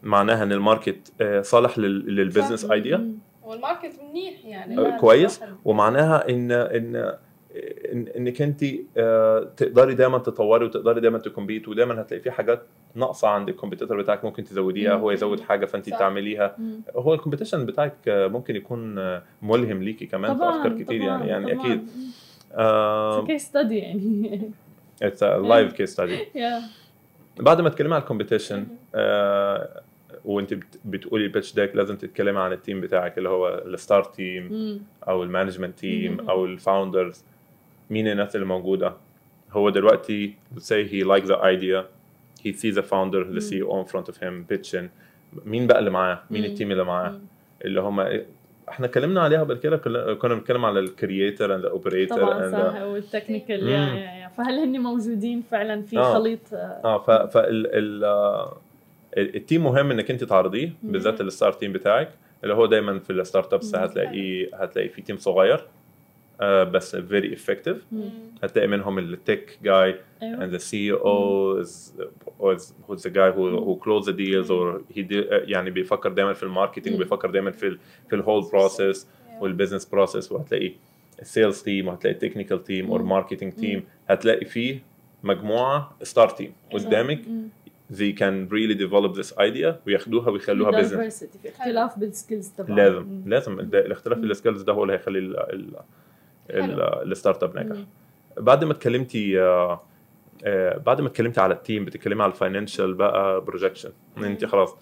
معناها إن ال market آه، صالح لل- لل business. idea. وال market منيح يعني آه، كويس. ومعناها ان ان إن إنك انت آه، تقدري دايما تطوري وتقدري دايما ت compete ودايما هتلاقي في حاجات ناقصة عند ال competitor بتاعك ممكن تزوديها. هو يزود حاجة فانت صح. تعمليها. هو ال competition بتاعك آه، ممكن يكون آه، ملهم ليكي كمان في طبعا أفكار كتير يعني يعني طبعاً. أكيد آه، case study يعني it's live case study بعد ما تتكلمي عن ال competition. آه، وانت بت- بتقولي pitch deck لازم تتكلمي عن ال team بتاعك اللي هو ال star team. أو ال management team. أو ال founders مين الناس اللي موجودة هو دلوقتي say he likes the idea he sees the founder the. CEO in front of him pitching مين بقى اللي معاه مين. ال team اللي معاه. اللي هم إحنا اتكلمنا عليها قبل كده كنا بنتكلم على ال creator and operator طبعا صح وال technical فهل هن موجودين فعلا في آه. خليط آه ف فال ال آه، ال team مهم إنك أنت تعرضيه. بالذات ال star team بتاعك اللي هو دايما في ال startups مم. هتلاقي في team صغير بس very effective. هتلاقي منهم التك جاي أيوه. and the CEO is was who's the guy who who closed the deals or he did, يعني بيفكر دايما في ال marketing مم. وبيفكر دايما في ال في ال whole process وال business process وهتلاقي ال sales team وهتلاقي ال technical team or. marketing team. هتلاقي فيه مجموعة star team قدامك. they can really develop this idea وياخدوها ويخلوها business في اختلاف بال skills تبعهم لازم. لازم. ال- الاختلاف في. ال skills ده هو اللي هيخلي ال startup ناجح. بعد ما اتكلمتي آه، آه، بعد ما اتكلمتي على ال team بتتكلمي على ال financial بقى projection ان انت خلاص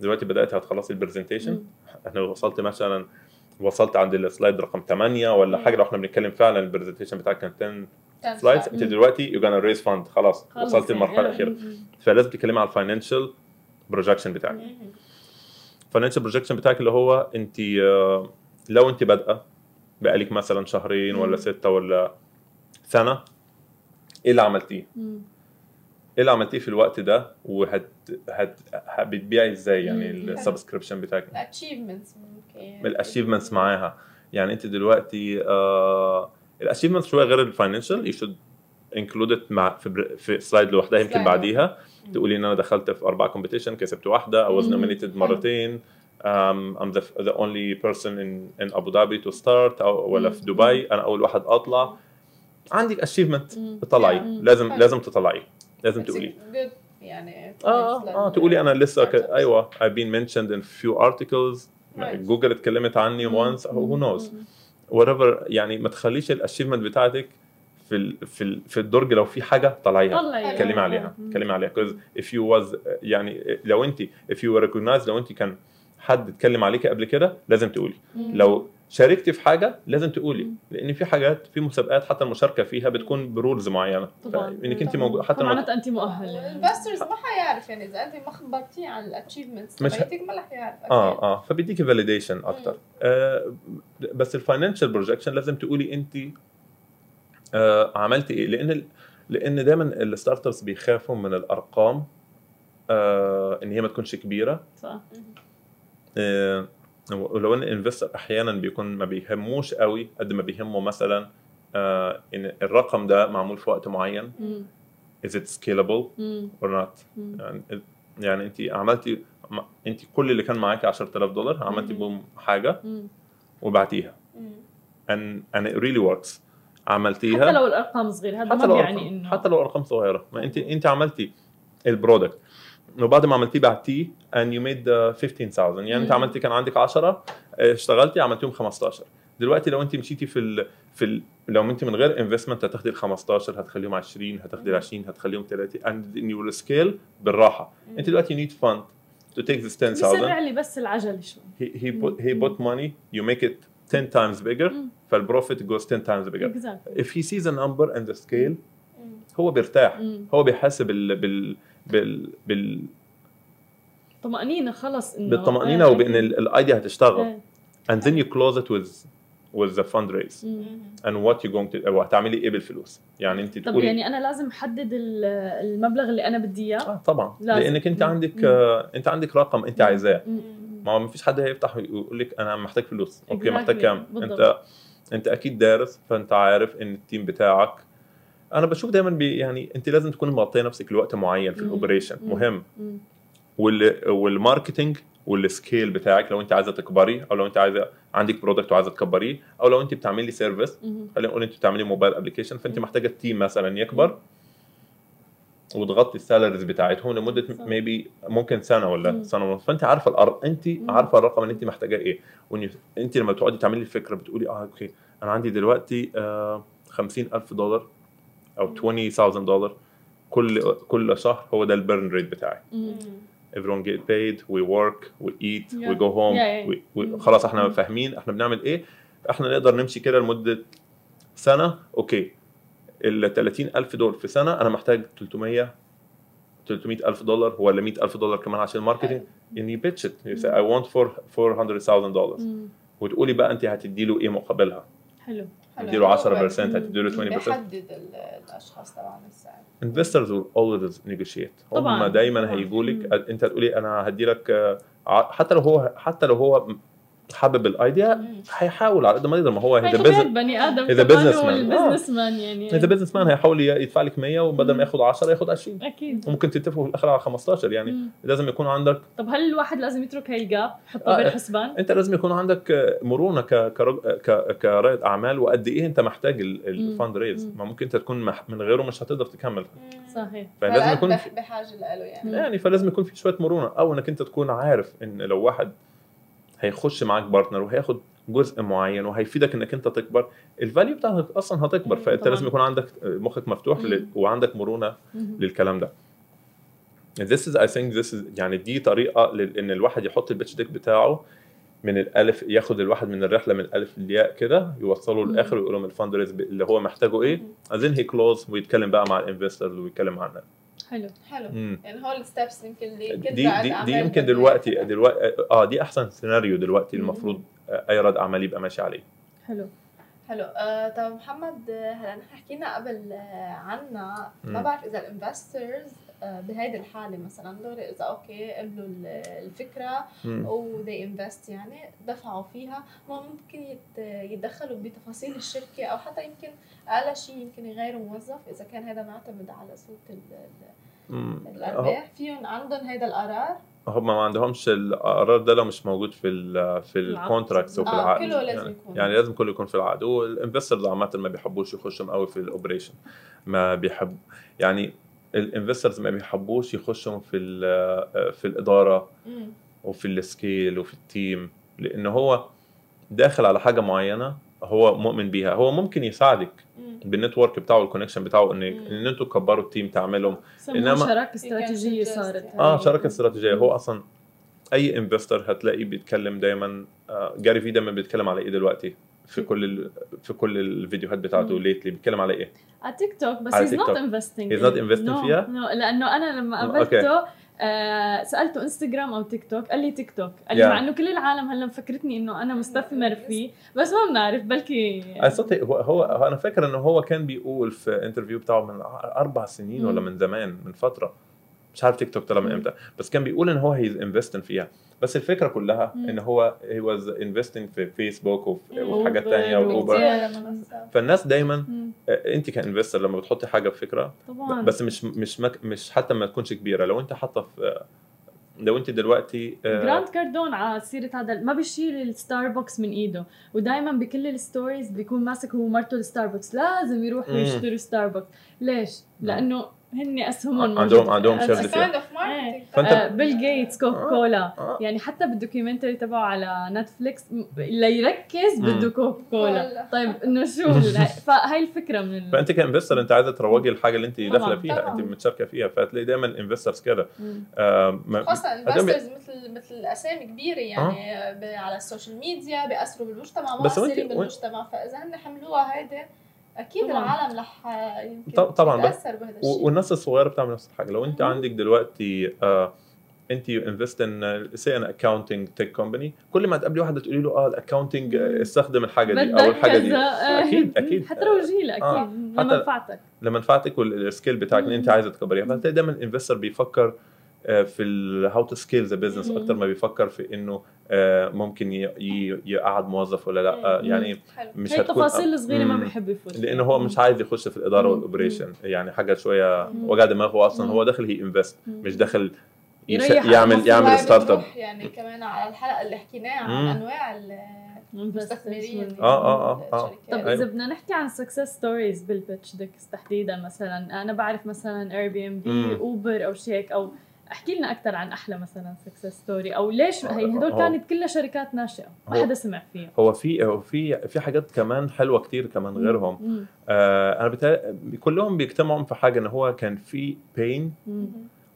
دلوقتي بدات هتخلصي ال presentation. إحنا وصلت مثلا وصلت عند ال slide رقم 8 ولا مم. حاجة لو إحنا بنتكلم فعلا ال presentation بتاعك كان 10 كان slides. انت دلوقتي you gonna raise fund خلاص وصلت يعني. للمرحله آه. الاخيره. فلازم تتكلمي على ال financial projection بتاعك. ال financial projection بتاعك اللي هو انت آه، لو انت بادئة بقالك مثلا شهرين ولا. ستة ولا سنة إيه اللي عملتيه؟ إيه اللي عملتيه في الوقت ده وهت هت بتبيعي إزاي يعني. ال subscription بتاعك ال achievements ممكن ال achievements معاها يعني أنت دلوقتي آه ال achievements شوية غير ال financial you should include it مع في, بر- في slide لوحدها يمكن بعديها. تقولي إن أنا دخلت في أربع competition كسبت واحدة nominated حلو. مرتين um, I'm the, the only person in, in Abu Dhabi to start أو ولا في مم. دبي. أنا أول واحد أطلع. عندك. تطلعي. Yeah. لازم. لازم تطلعي. لازم تقولي. يعني آه آه تقولي أنا لسه ك... أيوه. I've been mentioned in few articles. جوجل اتكلمت عني once. Who knows? مم. whatever. يعني ما تخليش ال achievement بتاعتك في ال... في ال... في الدرج. لو في حاجة طلعيها. طلعي. اتكلمي عليها. اتكلمي عليها. Because if you was يعني لو انت if you were recognized لو انت كان حد اتكلم عليكي قبل كده لازم تقولي. لو شاركتي في حاجة لازم تقولي. لأن في حاجات في مسابقات حتى المشاركة فيها بتكون ب rules معينة. طبعا. إنك أنت طبعاً. موجود حتى الم- معناتها أنت مؤهل يعني. ال investors ما حيعرف يعني. إذا أنت ما خبرتيه عن ال achievements مش ه- ما رح يعرف. آه آه. فبيديكي validation أكتر. آه بس ال financial projection لازم تقولي انت آه عملتي إيه؟ لأن لأن دايما ال startups بيخافوا من الأرقام آه إن هي ما تكونش كبيرة. صح. ولو إن ال investor أحيانا بيكون ما بيهموش قوي قد ما بيهمه مثلا آه إن الرقم ده معمول في وقت معين مم. is it scalable مم. or not مم. يعني يعني انت عملتي انت كل اللي كان معاكي 10000 دولار عملتي. بهم حاجة. وبعتيها and and it really works عملتيها حتى لو الأرقام صغيرة هذا ما بيعني إنه حتى لو أرقام صغيرة ما انت انت عملتي البرودكت وبعد ما عملتيه بعتيه and you made uh, 15000 يعني انت مم. عملتي كان عندك 10 اشتغلتي عملتيهم 15 دلوقتي لو انت مشيتي في ال في ال لو انت من غير investment هتاخدي ال 15 هتخليهم 20 هتاخدي ال 20 هتخليهم 30 and in your scale بالراحة انت دلوقتي need fund to take this 10000 بيسرع لي بس العجل شوي he he put he put money you make it 10 times bigger مم. فال profit goes 10 times bigger exactly. if he sees a number and the scale مم. هو بيرتاح مم. هو بيحس بال بال بال, بال طمأنينة خلص إنه بالطمأنينة إيه، وبإن. ال idea هتشتغل إيه. and then you close it with with the fundraise and what you going to وهتعملي إيه بالفلوس يعني أنت طب تقولي يعني أنا لازم أحدد ال- المبلغ اللي أنا بدي إياه آه طبعا لازم. لأنك أنت. عندك. آه أنت عندك رقم أنت. عايزاه. ما ما فيش حد هيفتح ويقول لك أنا محتاج فلوس أوكي. محتاج كام. أنت أنت أكيد دارس فأنت عارف إن ال team بتاعك أنا بشوف دايما بي يعني أنت لازم تكون مغطيه نفسك لوقت معين في. ال operation. مهم. وال وال marketing وال scale بتاعك لو أنت عايزة تكبري أو لو أنت عايزه عندك product وعايزة تكبريه أو لو أنت بتعملي service. خلينا نقول أنت بتعملي mobile application فأنت. محتاجة ال team مثلا يكبر وتغطي ال salaries بتاعتهم لمدة. maybe ممكن سنة ولا مم. سنة ونص فأنت عارفة الأر... أنت. عارفة الرقم اللي أنت محتاجاه إيه وإن أنت لما تقعدي تعملي الفكرة بتقولي آه أوكي أنا عندي دلوقتي آه 50000 دولار أو 20000 دولار كل كل شهر هو ده ال burn rate بتاعي everyone get paid we work we eat Yeah. we go home Yeah, yeah. we, we, Mm. خلاص إحنا Mm. فاهمين إحنا بنعمل إيه إحنا نقدر نمشي كده لمدة سنة أوكي ال 30000 دول في سنة أنا محتاج 300 300 ألف دولار ولا 100 ألف دولار كمان عشان ال marketing يعني pitch it say I want for 400,000 دولار. وتقولي بقى انت هتدي له إيه مقابلها حلو حلو. هتدي له 10% مم. هتدي له 20% بيحدد ال- الأشخاص طبعا السعر will always negotiate طبعاً. هم دايما. هيجوا لك. أنت تقولي أنا هدي لك حتى لو هو حتى لو هو حابب ال idea مم. هيحاول على قد ما يقدر ما هو إذا business بني آدم آه. ال businessman يعني إذا businessman هيحاول يدفع لك 100 وبدل. ما ياخد 10 ياخد 20 أكيد وممكن تتفقوا في الآخر على 15 يعني مم. لازم يكون عندك طب هل الواحد لازم يترك هاي ال gap يحطها آه. بالحسبان؟ أنت لازم يكون عندك مرونة ك كرج- ك كرائد أعمال وقد إيه أنت محتاج ال fundraise. ما ممكن أنت تكون مح- من غيره مش هتقدر تكمل صحيح فلازم يكون بح- بحاجة له يعني يعني فلازم يكون في شوية مرونة أو إنك أنت تكون عارف إن لو واحد هيخش معاك partner وهياخد جزء معين وهيفيدك إنك أنت تكبر ال value بتاعتك أصلا هتكبر مم، فأنت طبعاً. لازم يكون عندك مخك مفتوح. ل- وعندك مرونة. للكلام ده This is I think this is يعني دي طريقة لل- إن الواحد يحط ال pitch deck بتاعه من الألف ياخد الواحد من الرحلة من الالف للياء كده يوصله. للاخر ويقول لهم ال fundraise اللي هو محتاجه إيه then he close ويتكلم بقى مع ال investors ويتكلم معنا حلو حلو مم. يعني هو ال steps يمكن اللي دي دي, دي يمكن دلوقتي. دلوقتي آه دي أحسن سيناريو دلوقتي مم. المفروض أي رائد اعمال يبقى ماشي عليه حلو حلو آه طب محمد هلا نحن حكينا قبل آه عنا ما. بعرف إذا ال investors بهيدي الحالة مثلا دول إذا أوكي قبلوا ال- الفكرة they invest يعني دفعوا فيها ما ممكن يت- يتدخلوا بتفاصيل الشركة أو حتى يمكن أقل شيء يمكن يغيروا موظف إذا كان هذا معتمد على مم. الأرباح فيهم عندهم هذا القرار هم ما عندهمش القرار ده لو مش موجود في ال في. ال contracts وفي آه، العقد كله لازم يعني, يكون. يعني لازم كله يكون في العقد وال investors عامة ما بيحبوش يخشوا قوي في ال operation ما بيحب يعني ال investors ما بيحبوش يخشوا في ال- في الإدارة. وفي ال scale وفي ال team لأن هو داخل على حاجة معينة هو مؤمن بيها هو ممكن يساعدك. بال network بتاعه ال connection بتاعه إن. إن إنتوا تكبروا ال team تعملوا سموها إنما- شراكة استراتيجية صارت. آه. شراكة استراتيجية. هو أصلا أي investor هتلاقيه بيتكلم دايما آه جاري في دايما بيتكلم على إيه دلوقتي في كل ال... في كل الفيديوهات بتاعته. lately بيتكلم على إيه على تيك توك بس هيز نوت. انفستنج He's not investing فيها؟ لأنه أنا لما. قابلته آه سألته انستغرام أو تيك توك قال لي تيك توك قال لي Yeah. مع إنه كل العالم هلأ مفكرتني إنه أنا مستثمر فيه بس ما بنعرف بلكي he- هو, هو أنا فاكر إنه هو كان بيقول في interview بتاعه من أربع سنين ولا. من زمان من فترة مش عارف تيك توك طلع من. إمتى بس كان بيقول إن هو he's investing فيها بس الفكرة كلها مم. إن هو he was investing في فيسبوك وفي مم. حاجات تانية وأوبر. فالناس دايما مم. آه، أنت ك investor لما بتحطي حاجة في فكرة طبعا بس مش مش مك مش حتى ما تكونش كبيرة لو أنت حاطة في لو أنت دلوقتي آه، brand كاردون على سيرة هذا ما بيشيل الستاربكس من إيده ودائما بكل الستوريز بيكون ماسك هو مرته الستاربكس لازم يروحوا مم. يشتروا ستاربكس ليش؟ لأنه هن أسهمهم عندهم-. عندهم marketing. فأنت- آه، بيل جيتس كوكا كولا آه. يعني حتى بال documentary تبعه على نتفليكس م- اللي يركز مم. بده كوكا كولا. طيب إنه شو فهي الفكرة من ال... فأنت ك investor أنت عايزه تروجي الحاجة اللي أنت داخلة فيها طبعاً. أنت متشاركة فيها فهتلاقي دايما ال investors كده. آه، بي- investors مثل مثل أسامي كبيرة يعني ب- على السوشيال ميديا بيأثروا بالمجتمع مؤثرين بالمجتمع فإذا هن حملوها هيدي أكيد طبعاً. العالم رح يمكن طب- طبعاً، بهذا الشيء والناس الصغيرة بتعمل نفس الحاجة لو أنت مم. عندك دلوقتي آه، أنت invest in say an accounting tech company كل ما تقابلي واحدة تقولي له آه ال accounting مم. استخدم الحاجة دي أو الحاجة دي كذا آه، أكيد- أكيد. حتروجي لها آه، أكيد حتى- لمنفعتك لمنفعتك وال scale بتاعك اللي أنت. عايزه تكبريها فهتلاقي دايما ال investor بيفكر آه، في how to scale the business. أكتر ما بيفكر في إنه آه، ممكن يقعد موظف ولا لأ. يعني حلو مش هي هتكون التفاصيل الصغيرة ما مم. بيحب يفوت لأنه هو مش عايز يخش في الإدارة. وال operation يعني حاجة شوية. وجع دماغه أصلا. هو داخل هي invest. مش داخل يعمل يعمل startup يعني كمان على الحلقة اللي حكيناها عن مم. أنواع المستثمرين آه، آه، آه، آه. طب. إذا بدنا نحكي عن success stories بال pitch decks تحديدا مثلا أنا بعرف مثلا Airbnb. Uber أو شيء هيك أو احكي لنا أكثر عن أحلى مثلا success story أو ليش هي هدول هو- كانت كلها شركات ناشئة ما حدا سمع فيها. هو في هو في في حاجات كمان حلوة كتير كمان غيرهم. مم. آه أنا بتا... كلهم بيجتمعوا في حاجة إن هو كان في بين.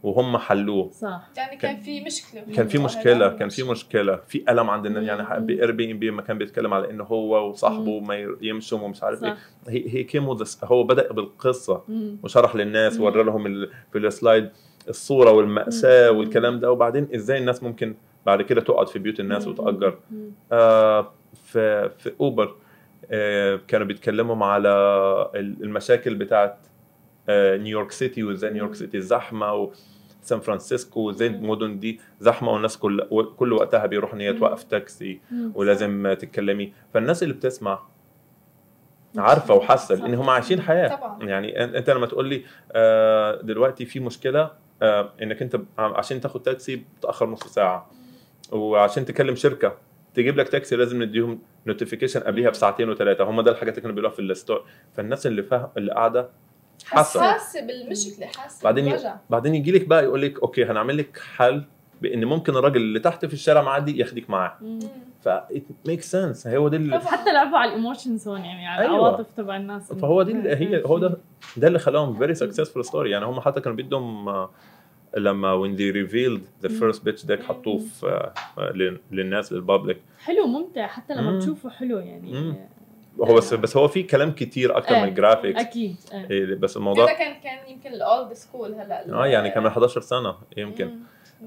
وهم حلوة. صح. يعني كان- كان في مشكلة. كان في مشكلة كان في مشكلة. في ألم عند الناس يعني مم. ب Airbnb لما كان بيتكلم على إنه هو وصاحبه ما يمشوا ومش عارف إيه. صح. he he came هو بدأ بالقصة. وشرح للناس مم. ورى لهم ال- في ال slide الصورة والمأساة. والكلام ده وبعدين إزاي الناس ممكن بعد كده تقعد في بيوت الناس. وتأجر. آه في في أوبر آه كانوا بيتكلموا على ال- المشاكل بتاعت آه New York City وإزاي نيويورك. سيتي زحمة وسان فرانسيسكو وإزاي. المدن دي زحمة والناس كل كل وقتها بيروح إن هي. توقف تاكسي. ولازم تتكلمي فالناس اللي بتسمع عارفة وحاسة لأن هم عايشين حياة طبعا يعني أنت لما تقول لي آه، دلوقتي في مشكلة إنك أنت ب- عشان تاخد تاكسي بتأخر نص ساعة. وعشان تكلم شركة تجيب لك تاكسي لازم نديهم notification قبليها بساعتين وثلاثه هم ده الحاجات اللي كانوا بيقولوها في ال story فالناس اللي فاهم اللي قاعدة حاسة. حاسة. بالمشكلة حاسة بعدين ي- بعدين يجي لك بقى يقول لك okay هنعمل لك حل بإن ممكن الراجل اللي تحت في الشارع معدي ياخديك معاه. ف it makes sense هو ده اللي. حتى لعبوا على ال emotions هون يعني على أيوة. العواطف تبع الناس فهو دي اللي هي هو ده ده اللي خلاهم very successful story يعني هم حتى كانوا بدهم آه، لما when they revealed the first pitch deck حطوه في آه، آه، لل- للناس لل public حلو ممتع حتى لما مم. بتشوفه حلو يعني مم. هو بس بس هو في كلام كتير أكتر إيه. من graphics أكيد إيه. بس هذا الموضوع كان كان يمكن ال old school هلا آه يعني كان من 11 سنة يمكن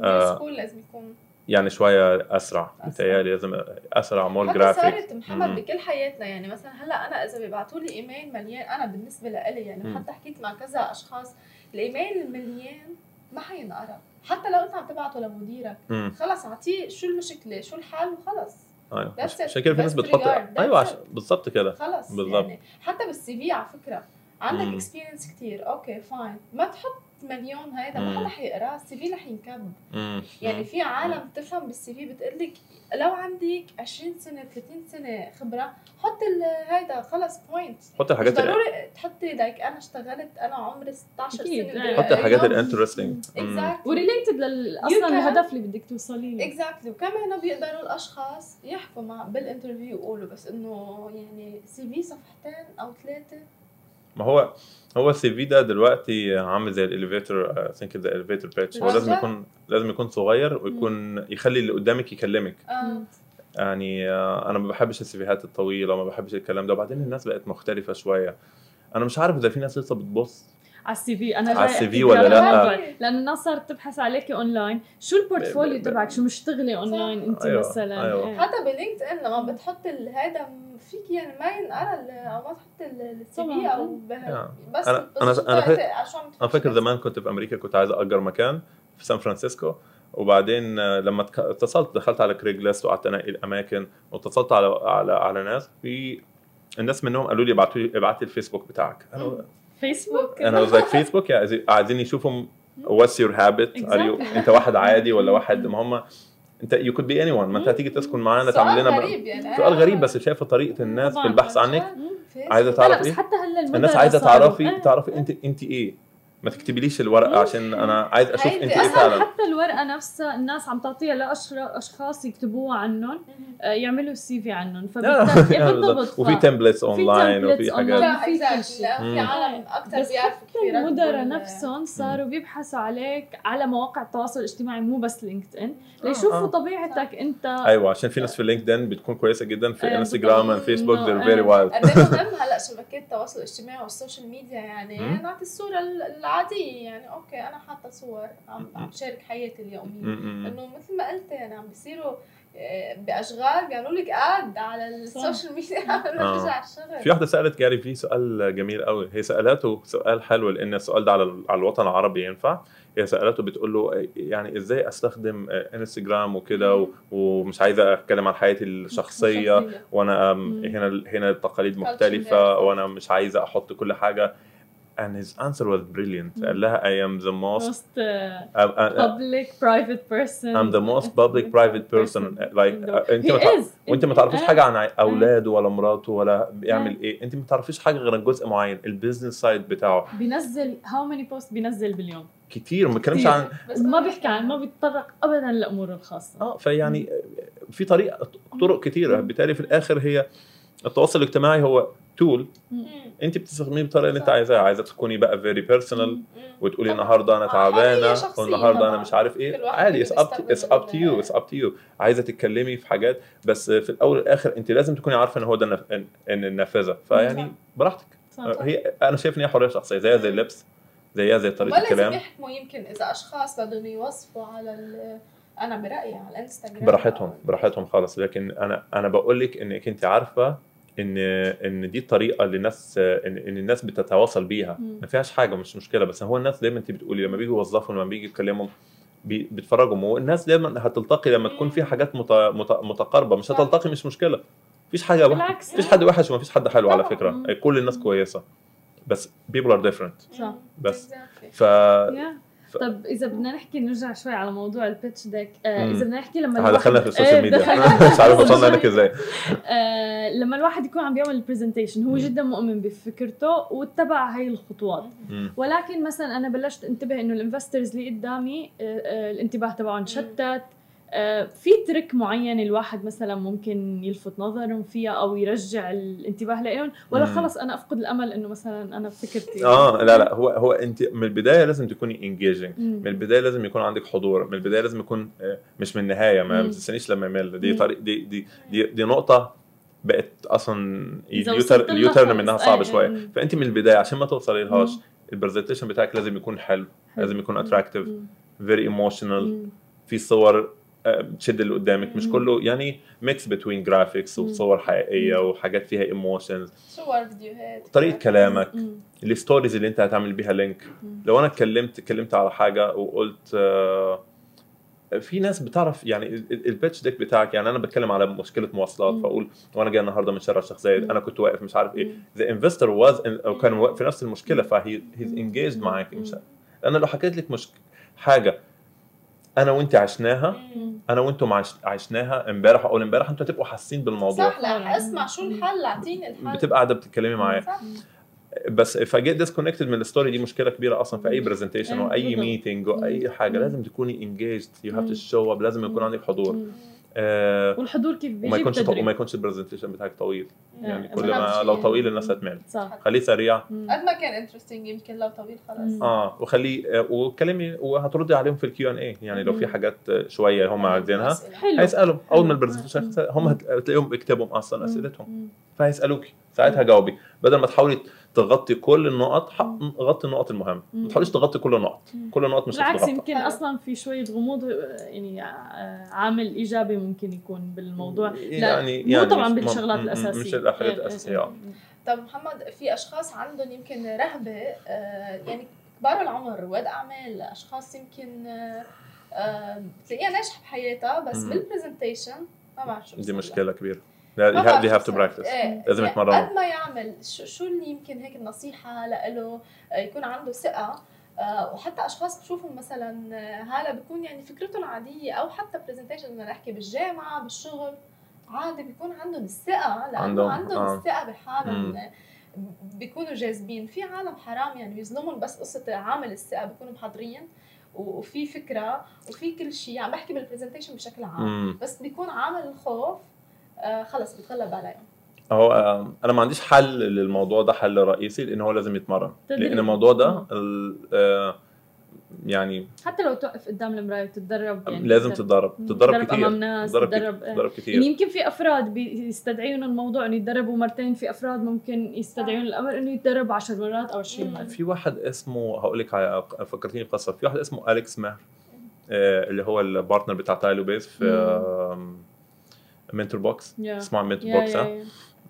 آه. school لازم يكون يعني شوية أسرع أسرع. متهيألي لازم أسرع more هذا جرافيك صارت محمد مم. بكل حياتنا يعني مثلا هلأ أنا إذا بيبعتوا لي إيميل مليان أنا بالنسبة لإلي يعني مم. حتى حكيت مع كذا أشخاص الإيميل المليان ما حينقرا حتى لو أنت عم تبعته لمديرك خلص أعطيه شو المشكلة شو الحل وخلص أيوه. عشان كده في ناس بتحط أيوه بالظبط كده خلص بالضبط. يعني حتى بال CV على فكرة عندك. experience كتير okay fine ما تحط مليون هيدا ما. حدا حيقراه ال CV رح ينكب. يعني في عالم بتفهم بال CV بتقول لك لو عندك 20 سنة 30 سنة خبرة حط ال- هيدا خلص point حط الحاجات ال- ضروري تحطي like أنا اشتغلت أنا عمري 16 أكيد. سنة إيه. حط الحاجات ال interesting exactly و related أصلا الهدف اللي بدك توصلي له exactly وكمان بيقدروا الأشخاص يحكوا مع بال interview يقولوا بس إنه يعني CV صفحتين أو ثلاثة ما هو هو ال CV ده دلوقتي عامل زي ال elevator thing the elevator pitch هو لازم. يكون لازم يكون صغير ويكون يخلي اللي قدامك يكلمك. آه. يعني آه، أنا ما بحبش ال CVهات الطويلة وما بحبش الكلام ده وبعدين الناس بقت مختلفة شوية. أنا مش عارف إذا في ناس لسه بتبص. على ال CV. أنا على ال CV ولا لأ؟ لأنه الناس صارت تبحث عليكي أونلاين. شو ال portfolio تبعك؟ شو مشتغلة أونلاين انت أيوة، مثلا؟ أيوة. إيه. حتى ب LinkedIn لما بتحط هذا فيك يعني ما ينقرا أو ما تحط ال CV. أو يعني بس على شو عم أنا فاكر. زمان كنت في أمريكا كنت عايز اجر مكان في سان فرانسيسكو. وبعدين آه، لما اتصلت دخلت على Craigslist وقعدت أنقي الأماكن واتصلت على على على ناس. في الناس منهم قالوا لي ابعتوا لي ابعت لي الفيسبوك بتاعك. أنا فيسبوك أنا was like فيسبوك عايزين- عايزين يشوفوا what's your habit Are you, Exactly. أنت واحد عادي ولا واحد ما هم انت you could be anyone ما أنت هتيجي تسكن معانا تعمل لنا غريب يعني سؤال غريب بس شايفه طريقة الناس في. البحث عنك. عايزة لا تعرف بس إيه حتى هلا الناس عايزة تعرفي. تعرفي انت أنت إيه ما تكتبليش الورقة عشان أنا عايز أشوف انت إيه فعلا. حتى الورقة نفسها الناس عم تعطيها لاشخاص يكتبوها عنهم آه، يعملوا سي في عنهم. لا، فبالتالي يعني بالضبط. بالضبط. وفي templates online وفي حاجات. في كل. شيء. عالم أكثر بيعرفوا يرتبوا المدراء ال- نفسهم صاروا بيبحثوا عليك على مواقع التواصل الاجتماعي مو بس LinkedIn آه. ليشوفوا طبيعتك أنت. أيوه عشان في ناس في LinkedIn بتكون كويسة جدا في انستغرام بالضبط. فيسبوك إنه- they're very آه. wild. قد إيه مهم هلأ شبكات التواصل الاجتماعي وال social media يعني. نعطي الصورة العاديه يعني okay أنا حاطة صور عم عم شارك حياتي م. إنه مثل ما قلت يعني عم بيصيروا آه، بأشغال بيعملوا لك ad على ال social media قبل ما آه. ترجع الشغل في واحدة سألت جاري في سؤال جميل قوي هي سألته سؤال حلو لأن السؤال ده على على الوطن العربي ينفع هي سألته بتقول له يعني إزاي أستخدم انستجرام وكده و- ومش عايزة أتكلم عن حياتي الشخصية وأنا. هنا هنا التقاليد مختلفة. وأنا مش عايزة أحط كل حاجة and his answer was brilliant. مم. قال لها I am the most most uh, I'm, I'm, public private person. I'm the most public private person like uh, انت ما. وانت ما تعرفيش آه. حاجة عن أولاده ولا مراته ولا بيعمل إيه. انت ما تعرفيش حاجة غير جزء معين ال business side بتاعه. بينزل how many post بينزل باليوم؟ كتير ما بيتكلمش كتير. عن بس ما بيحكي عن ما بيتطرق ابدا لأموره الخاصة. آه فيعني في طريقة طرق كتيرة. بالتالي في الآخر هي التواصل الاجتماعي هو tool. انت بتستخدميه بالطريقة اللي انت عايزاها عايزة تكوني بقى very personal. وتقولي. النهارده أنا آه، تعبانة والنهاردة أنا. مش عارف إيه عادي it's up it's up to you it's up to you عايزة تتكلمي في حاجات بس في الأول والآخر انت لازم تكوني عارفة إن هو ده النف- ان النافذه فيعني. براحتك. هي أنا شايف إن هي حرية شخصية زيها زي اللبس زيها زي طريقة لازم الكلام يحكموا يمكن إذا أشخاص بدهم يوصفوا على ال- أنا برأيي على الإنستغرام براحتهم براحتهم خالص لكن أنا أنا بقول لك إنك انت عارفة إن إن دي الطريقة اللي الناس إن, إن الناس بتتواصل بيها. ما فيهاش حاجة مش مشكلة بس هو الناس دايما أنت بتقولي لما بيجوا يوظفوا لما بيجي يتكلموا بي- بيتفرجوا والناس دايما هتلتقي لما تكون في حاجات مت- مت- متقاربة مش. هتلتقي مش مشكلة مفيش حاجة. بالعكس مفيش حد وحش ومفيش حد حلو على. فكرة مم. كل الناس كويسة بس people are different صح. بس. ف يا. ف- طب إذا بدنا نحكي نرجع شوي على موضوع ال pitch deck آه. إذا بدنا نحكي لما الواحد- دخلنا في ال social إيه، ميديا. مش عارف وصلنا هناك إزاي آه لما الواحد يكون عم بيعمل ال presentation هو. جدا مؤمن بفكرته واتبع هاي الخطوات. ولكن مثلا أنا بلشت انتبه إنه ال investors اللي قدامي آه، آه، الانتباه تبعهم شتت في track معين الواحد مثلا ممكن يلفت نظرهم فيها أو يرجع الانتباه لهم ولا. خلص أنا أفقد الأمل إنه مثلا أنا فكرتي آه لا لا هو هو أنت من البداية لازم تكوني engaging. من البداية لازم يكون عندك حضور من البداية لازم يكون آه، مش من النهاية ما تستنيش لما يمل دي. طريق دي دي دي, دي نقطة بقت أصلا اليوتر. منها صعب أي- شوية. فأنت من البداية عشان ما توصلي لهاش. ال presentation بتاعك لازم يكون حلو. لازم يكون. attractive. very emotional. في صور آه، بتشد اللي قدامك مش. كله يعني mix between graphics. وصور حقيقية وحاجات فيها emotions صور فيديوهات طريقة كلامك. ال stories اللي انت هتعمل بيها link. لو أنا اتكلمت اتكلمت على حاجة وقلت آه، في ناس بتعرف يعني ال- ال- ال pitch deck بتاعك يعني أنا بتكلم على مشكلة مواصلات. فأقول وأنا جاي النهارده من شارع الشيخ زايد. أنا كنت واقف مش عارف إيه. the investor was أو كان في نفس المشكلة فهي he's engaged. معاك مش لو حكيت لك مش حاجة أنا وانت عشناها. أنا وأنتم عش... عشناها امبارح أقول امبارح أنتوا هتبقوا حاسين بالموضوع صح لا اسمع شو الحل أعطيني الحل بتبقى قاعدة بتتكلمي معايا. بس فجيت disconnected من ال story دي مشكلة كبيرة أصلا في أي presentation واي بالضبط. meeting واي حاجة مم. لازم تكوني engaged you have. to show up لازم يكون. عندك حضور. آه والحضور كيف بيجي وما يكونش طو... بتدريب. وما يكونش ال presentation بتاعك طويل يعني آه، كل ما لو شيء. طويل الناس هتمل صح خليه سريع. قد ما كان interesting يمكن لو طويل خلاص. آه وخليه آه وكلمي وهتردي عليهم في ال Q and A يعني لو في. حاجات آه، شوية هم عايزينها هيسالوا أول ما. ال presentation. هم هت- هتلاقيهم بيكتبوا أصلا. أسئلتهم. فهيسألوكي ساعتها جاوبي بدل ما تحاولي تغطي كل النقط. غطي النقط المهمة. ما تحاوليش تغطي كل النقط مم. كل النقط مش بالعكس يمكن حلو. أصلا في شوية غموض آه، يعني آه، عامل إيجابي ممكن يكون بالموضوع لا يعني مو يعني طبعا بالشغلات الاساسيه مش الحاجات إيه، إيه، الأساسية آه. إيه. طب محمد في أشخاص عندهم يمكن رهبة آه، يعني كبار العمر رواد أعمال أشخاص يمكن آه، آه، بتلاقيها ناجحة بحياتها بس. بالبرزنتيشن ما بعرف شو دي مشكلة كبيرة they have, to بصير. practice إيه. لازم يعني يتمرنوا. قد ما يعمل شو, شو اللي يمكن هيك النصيحة لإله آه، يكون عنده ثقة آه، وحتى أشخاص بشوفهم مثلا آه، هلا بيكون يعني فكرتهم عادية أو حتى presentation بدنا نحكي بالجامعة بالشغل عادي بيكون عندهم الثقة لأنه عندهم- عندهم, آه. الثقة بحالهم بيكونوا جاذبين في عالم حرام يعني بيظلمهم بس قصة عامل الثقة بيكونوا محضرين وفي فكرة وفي كل شيء عم بحكي بال presentation بشكل عام مم. بس بيكون عامل الخوف خلص بيتغلب عليهم هو آه، أنا ما عنديش حل للموضوع ده حل رئيسي لأن هو لازم يتمرن تدريب. لأن الموضوع ده مم. آه، يعني حتى لو توقف قدام المراية وتتدرب يعني لازم تتدرب. تتدرب مم. كتير أمام ناس تتدرب تتدرب كتير يعني يمكن في أفراد بيستدعيون الموضوع إنه يتدربوا مرتين في أفراد ممكن يستدعيون الأمر إنه يتدرب 10 مرات أو 20 مم. مرة في واحد اسمه هقول لك فكرتيني بقصة في واحد اسمه أليكس ماهر آه، اللي هو ال partner بتاع تاي لوبيز في Mentor Box يا. اسمه Mentor Box.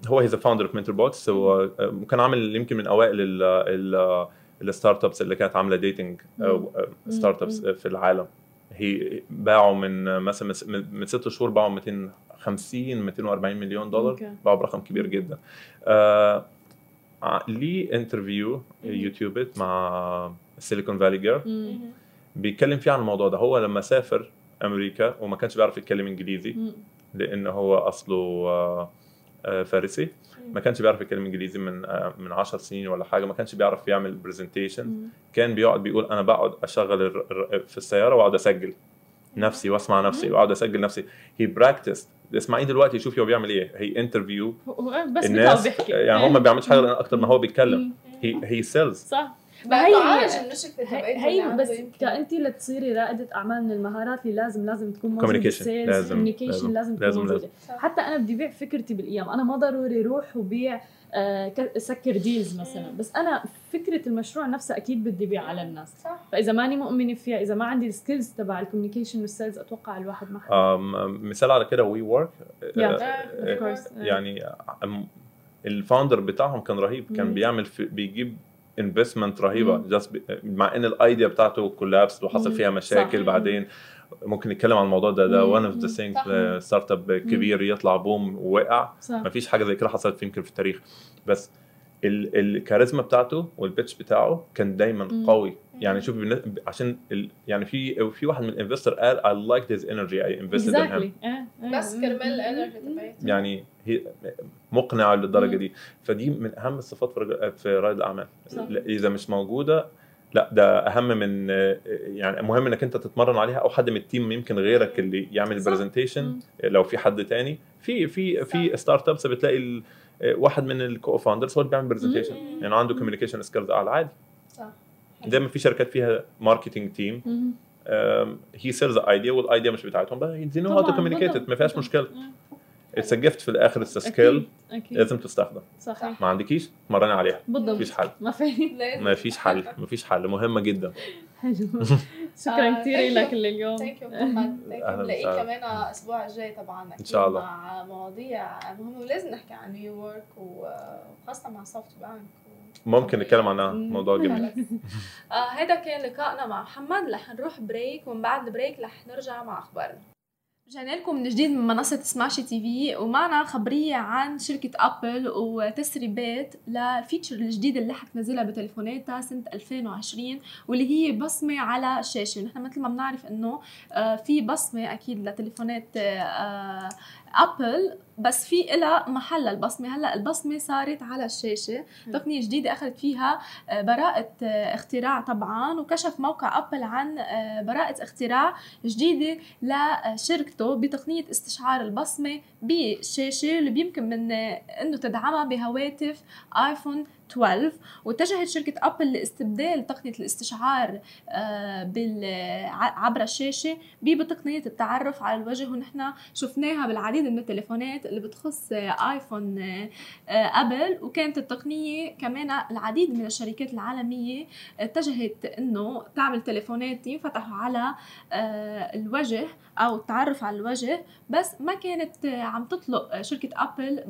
هو he's founder of Mentor Box هو آه، كان عامل يمكن من أوائل ال ال ال startups اللي كانت عاملة dating startups في العالم. هي باعوا من مثلا من- ست شهور باعوا 250 240 مليون دولار okay. باعوا برقم كبير جدا. آه ع- ليه interview يوتيوبت مع Silicon Valley Girl. بيتكلم فيه عن الموضوع ده. هو لما سافر أمريكا وما كانش بيعرف يتكلم إنجليزي مم. لأن هو أصله آه، آه، فارسي. ما كانش بيعرف يتكلم إنجليزي من آه، من 10 سنين ولا حاجة ما كانش بيعرف يعمل presentation. كان بيقعد بيقول أنا بقعد أشغل في السيارة وأقعد أسجل نفسي وأسمع نفسي وأقعد أسجل نفسي. هي practice اسمعيه دلوقتي شوفي هو بيعمل إيه. هي interview بس الناس. بيحكي يعني هو ما بيعملش حاجة أكتر ما هو بيتكلم. هي هي sales صح. هي- هي بس. كأنت لتصيري رائدة أعمال من المهارات اللي لازم لازم تكون موجودة Communication. بال sales لازم- communication لازم- لازم تكون لازم- موجودة لازم. حتى أنا بدي بيع فكرتي بالأيام أنا ما ضروري روح وبيع آه، سكر deals مثلا. بس أنا فكرة المشروع نفسها أكيد بدي بيع على الناس صح فإذا ماني مؤمنة فيها إذا ما عندي ال skills تبع ال communication وال sales أتوقع الواحد ما مثال على كده WeWork Yeah. of course. يعني ال founder بتاعهم كان رهيب كان. بيعمل في بيجيب investment رهيبة ب- مع إن ال idea بتاعته collapse وحصل مم. فيها مشاكل صح. بعدين ممكن نتكلم عن الموضوع ده ده مم. one of the مم. things صح. startup كبير يطلع boom ووقع ما فيش حاجة زي كده حصلت يمكن في التاريخ بس ال- الكاريزما بتاعته وال pitch بتاعه كان دايما مم. قوي يعني شوف عشان ال... يعني في في واحد من ال investors قال I liked his energy. I invested in him. Exactly. إيه، إيه. بس كرمال ال energy تبعته يعني هي مقنعة للدرجة. دي. فدي من أهم الصفات في رجل- في رائد الأعمال. إذا مش موجودة لا ده أهم من يعني مهم إنك أنت تتمرن عليها أو حد من ال team يمكن غيرك اللي يعمل صح. presentation مم. لو في حد تاني. في في في startups بتلاقي واحد من ال co-founders هو اللي بيعمل presentation. يعني عنده communication skills أعلى. عادي. صح دايما في شركات فيها marketing team. هي sales idea وال idea مش بتاعتهم بس they know how to طبعاً، communicate it. بالضبط، ما فيهاش. مشكلة. It's gift في الآخر. It's skill لازم تستخدم. صحيح. ما عندكيش؟ تمرني عليها. بالضبط. مفيش حل. ما في. لازم ما فيش حل. ما فيش حل. مهمة جدا. حلو. شكرا آه، كثير لك. لليوم thank you محمد. كمان الأسبوع الجاي طبعا. أكيد شاء الله. مع مواضيع مهمة. ولازم نحكي عن WeWork وخاصه مع SoftBank ممكن نتكلم عنها. موضوع جميل. آه هذا كان لقائنا مع محمد. رح نروح break ومن بعد ال break رح نرجع مع أخبارنا. رجعنا لكم من جديد من منصة Smashi TV ومعنا خبرية عن شركة أبل وتسريبات لل features الجديدة اللي حتنزلها بتليفوناتها سنة 2020 واللي هي بصمة على الشاشة نحن مثل ما بنعرف إنه آه، في بصمة أكيد لتليفونات أبل بس في إلها محل البصمة. هلأ البصمة صارت على الشاشة. تقنية جديدة أخذت فيها آه، براءة آه، اختراع طبعا وكشف موقع أبل عن آه، براءة اختراع جديدة لشركته بتقنية استشعار البصمة بالشاشة اللي بيمكن من إنه تدعمها بهواتف ايفون 12 واتجهت شركة أبل لاستبدال تقنية الاستشعار آه، عبر الشاشة بتقنية التعرف على الوجه ونحن شفناها بالعديد من التليفونات اللي بتخص آه، آيفون آه، أبل. وكانت التقنية كمان العديد من الشركات العالمية اتجهت إنه تعمل تليفونات ينفتحوا على الوجه أو التعرف على الوجه بس ما كانت آه، عم تطلق شركة أبل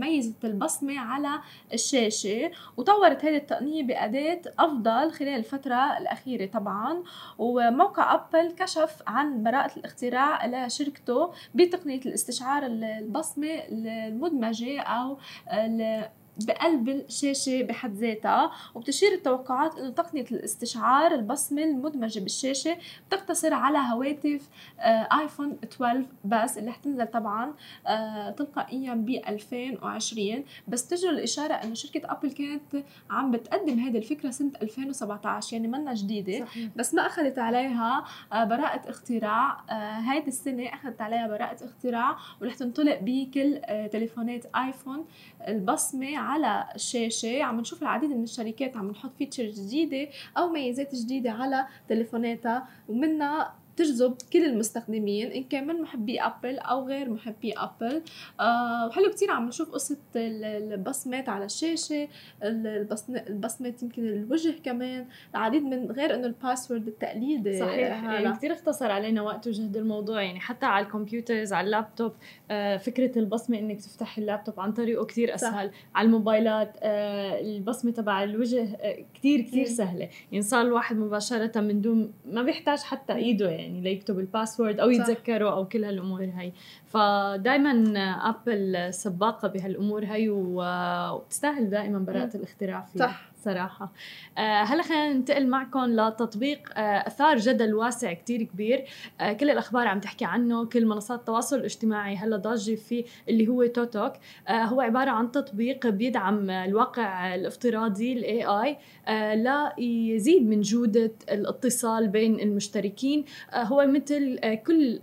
ميزة البصمة على الشاشة وطورت هذه التقنية بأداة أفضل خلال الفترة الأخيرة طبعا. وموقع أبل كشف عن براءة الاختراع لشركته بتقنية الاستشعار البصمة المدمجة أو بقلب الشاشة بحد ذاتها وبتشير التوقعات إنه تقنية الاستشعار البصمة المدمجة بالشاشة بتقتصر على هواتف آه، ايفون 12 بس اللي حتنزل طبعا آه، تلقائيا ب 2020 بس تجر الإشارة إنه شركة ابل كانت عم بتقدم هذه الفكرة سنة 2017 يعني منا جديدة. صحيح. بس ما أخذت عليها آه، براءة اختراع هيدي السنة أخذت عليها براءة اختراع ورح تنطلق بكل تليفونات ايفون البصمة على الشاشه عم نشوف العديد من الشركات عم نحط features جديدة أو ميزات جديدة على تليفوناتها ومنها تجذب كل المستخدمين إن كان من محبي ابل أو غير محبي ابل آه وحلو كتير عم نشوف قصة البصمات على الشاشة البصمات يمكن الوجه كمان العديد من غير إنه ال password التقليدي صحيح يعني كثير اختصر علينا وقت وجهد الموضوع يعني حتى على ال computers على اللابتوب آه فكرة البصمة إنك تفتح اللابتوب عن طريقه كثير أسهل. صح. على الموبايلات آه البصمة تبع الوجه آه كثير كثير سهلة. يعني صار الواحد مباشرة من دون ما بيحتاج حتى إيده يعني. يعني ليكتب ال password أو يتذكره أو كل هالأمور هاي. فدائما ابل سباقة بهالأمور هاي وبتستاهل دائما براءة الاختراع فيها. صح. صراحة آه هلا خلينا ننتقل معكم لتطبيق آه أثار جدل واسع كتير كبير. آه كل الأخبار عم تحكي عنه كل منصات التواصل الاجتماعي هلا ضاجة فيه اللي هو ToTok. هو عبارة عن تطبيق بيدعم الواقع الافتراضي ال AI ليزيد من جودة الاتصال بين المشتركين. هو مثل كل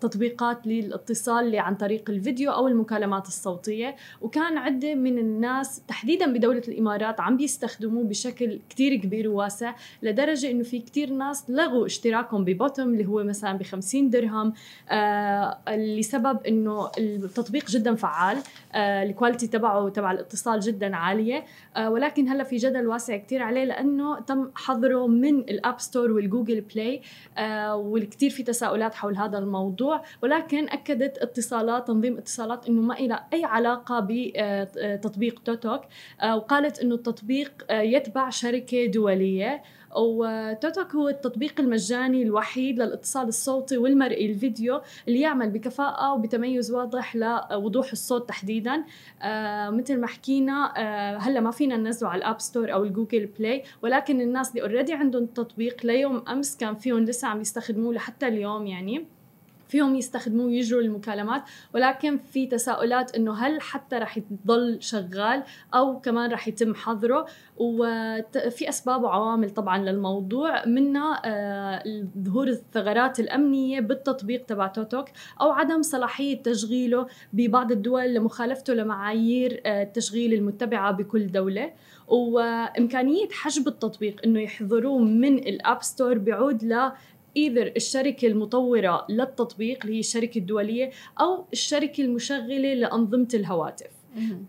تطبيقات للاتصال اللي عن طريق الفيديو أو المكالمات الصوتية. وكان عدة من الناس تحديدا بدولة الإمارات عم بيستخدموه بشكل كتير كبير وواسع لدرجة إنه في كتير ناس لغوا اشتراكهم ب BOTIM اللي هو مثلا ب 50 درهم آه لسبب إنه التطبيق جدا فعال آه ال quality تبعه تبع الاتصال جدا عالية آه ولكن هلأ في جدل واسع كتير عليه لأنه تم حظره من ال App Store وال Google Play آه والكثير في تساؤلات حول هذا الموضوع ولكن أكدت اتصالات تنظيم اتصالات إنه ما إلى أي علاقة بتطبيق آه، ToTok آه وقالت إنه التطبيق تطبيق آه، يتبع شركة دولية و ToTok هو التطبيق المجاني الوحيد للاتصال الصوتي والمرئي الفيديو اللي يعمل بكفاءة وبتميز واضح لوضوح الصوت تحديدا. آه مثل ما حكينا آه هلأ ما فينا ننزله على ال App Store أو ال Google Play ولكن الناس اللي already عندهم التطبيق ليوم أمس كان فيهم لسه عم يستخدموه لحتى اليوم يعني. فيهم يستخدموه ويجروا المكالمات ولكن في تساؤلات إنه هل حتى رح يضل شغال أو كمان رح يتم حظره؟ وفي أسباب وعوامل طبعا للموضوع منها آه، ظهور الثغرات الأمنية بالتطبيق تبع ToTok أو عدم صلاحية تشغيله ببعض الدول لمخالفته لمعايير آه، التشغيل المتبعة بكل دولة. وإمكانية حجب التطبيق إنه يحظروه من ال App Store بيعود ل either الشركة المطورة للتطبيق اللي هي الشركة الدولية أو الشركة المشغلة لأنظمة الهواتف.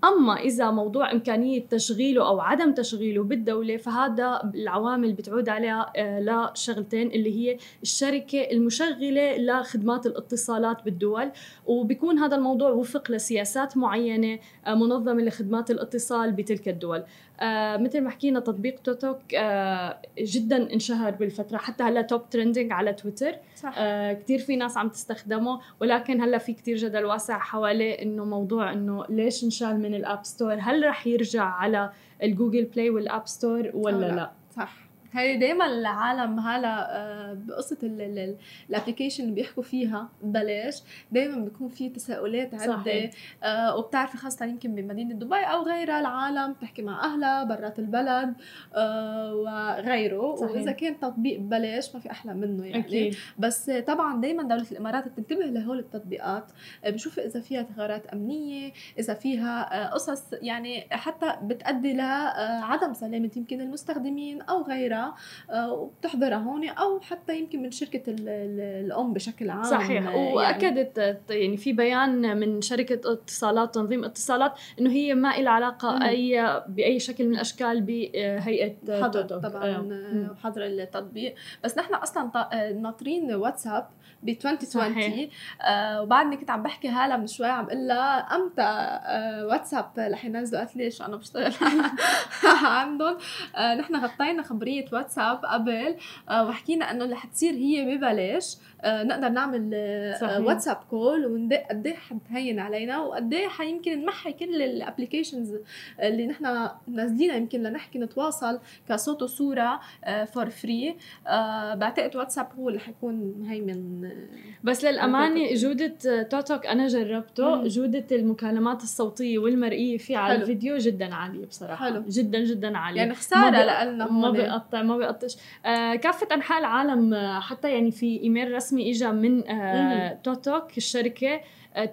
أما إذا موضوع إمكانية تشغيله أو عدم تشغيله بالدولة فهذا العوامل بتعود عليها آه، لشغلتين اللي هي الشركة المشغلة لخدمات الاتصالات بالدول. وبيكون هذا الموضوع وفق لسياسات معينة آه، منظمة لخدمات الاتصال بتلك الدول. آه مثل ما حكينا تطبيق توتوك آه جدا انشهر بالفترة حتى هلا top trending على تويتر صح. آه كثير في ناس عم تستخدمه ولكن هلا في كثير جدل واسع حواليه إنه موضوع إنه ليش انشال من ال App Store هل رح يرجع على ال Google Play وال App Store ولا لا. لا صح هي دائما العالم هلا آه، بقصة ال application اللي بيحكوا فيها ببلاش دائما بيكون في تساؤلات عدة آه وبتعرفي خاصة يمكن بمدينة دبي أو غيرها العالم بتحكي مع أهلها برات البلد آه وغيره صحيح. وإذا كان تطبيق ببلاش ما في أحلى منه يعني أكيد. بس طبعا دائما دولة الإمارات بتنتبه لهول التطبيقات آه، بشوف إذا فيها ثغرات أمنية إذا فيها قصص يعني حتى بتؤدي لعدم سلامة يمكن المستخدمين أو غيرها آه، وبتحضرها هون أو حتى يمكن من شركة ال- ال- الأم بشكل عام صحيح يعني. وأكدت يعني في بيان من شركة اتصالات تنظيم اتصالات إنه هي ما لها علاقة مم. اي بأي شكل من الأشكال بهيئة حظر. طبعا آه. آه،. وحظر التطبيق بس نحن أصلا ناطرين واتساب ب 2020 صحيح. آه وبعدني كنت عم بحكي هلا من شوي عم أقول لها أمتى آه واتساب رح ينزلوا قالت ليش أنا بشتغل عندهم آه نحن غطينا خبرية واتساب قبل آه وحكينا إنه رح تصير هي ببلاش. نقدر نعمل آه صحيح. واتساب call وندق قد إيه حتهين علينا وقد إيه حيمكن نمحي كل ال applications اللي نحن نازلينها يمكن لنحكي نتواصل كصوت وصورة for free بعتقد واتساب هو اللي حيكون مهيمن آه، بس للأمانة okay. جودة توتوك أنا جربته مم. جودة المكالمات الصوتية والمرئية فيه على حلو. الفيديو جدا عالية بصراحة حلو. جدا جدا عالية يعني خسارة لنا ما بيقطع ما بيقطش آه كافة أنحاء العالم آه، حتى يعني في إيميل رسمي إجا من آه توتوك الشركة. آه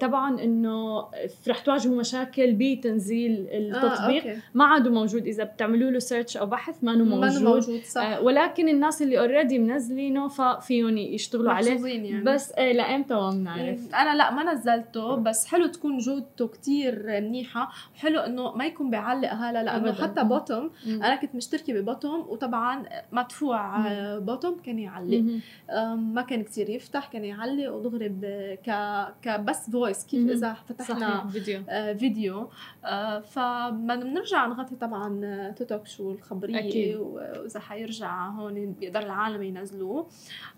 طبعا إنه رح تواجهوا مشاكل بتنزيل التطبيق. آه، okay. ما عاد موجود. إذا بتعملوا له search أو بحث ما موجود, ما موجود. صح. آه ولكن الناس اللي already منزلينه ففيهم يشتغلوا عليه. يعني. بس آه لايمتى ما بنعرف أنا لا ما نزلته بس حلو تكون جودته كتير منيحة. وحلو إنه ما يكون بيعلق هلا لأنه. حتى بوتيم. أنا كنت مشتركة ببوتيم وطبعا مدفوع. آه، بوتيم كان يعلق. ما كان كتير يفتح كان يعلق ودغري ك كبس voice كيف. إذا فتحنا فيديو آه، فيديو آه، فبدنا بنرجع نغطي طبعا آه، توتوك شو الخبرية أكيد. وإذا حيرجع هون بيقدر العالم ينزلوه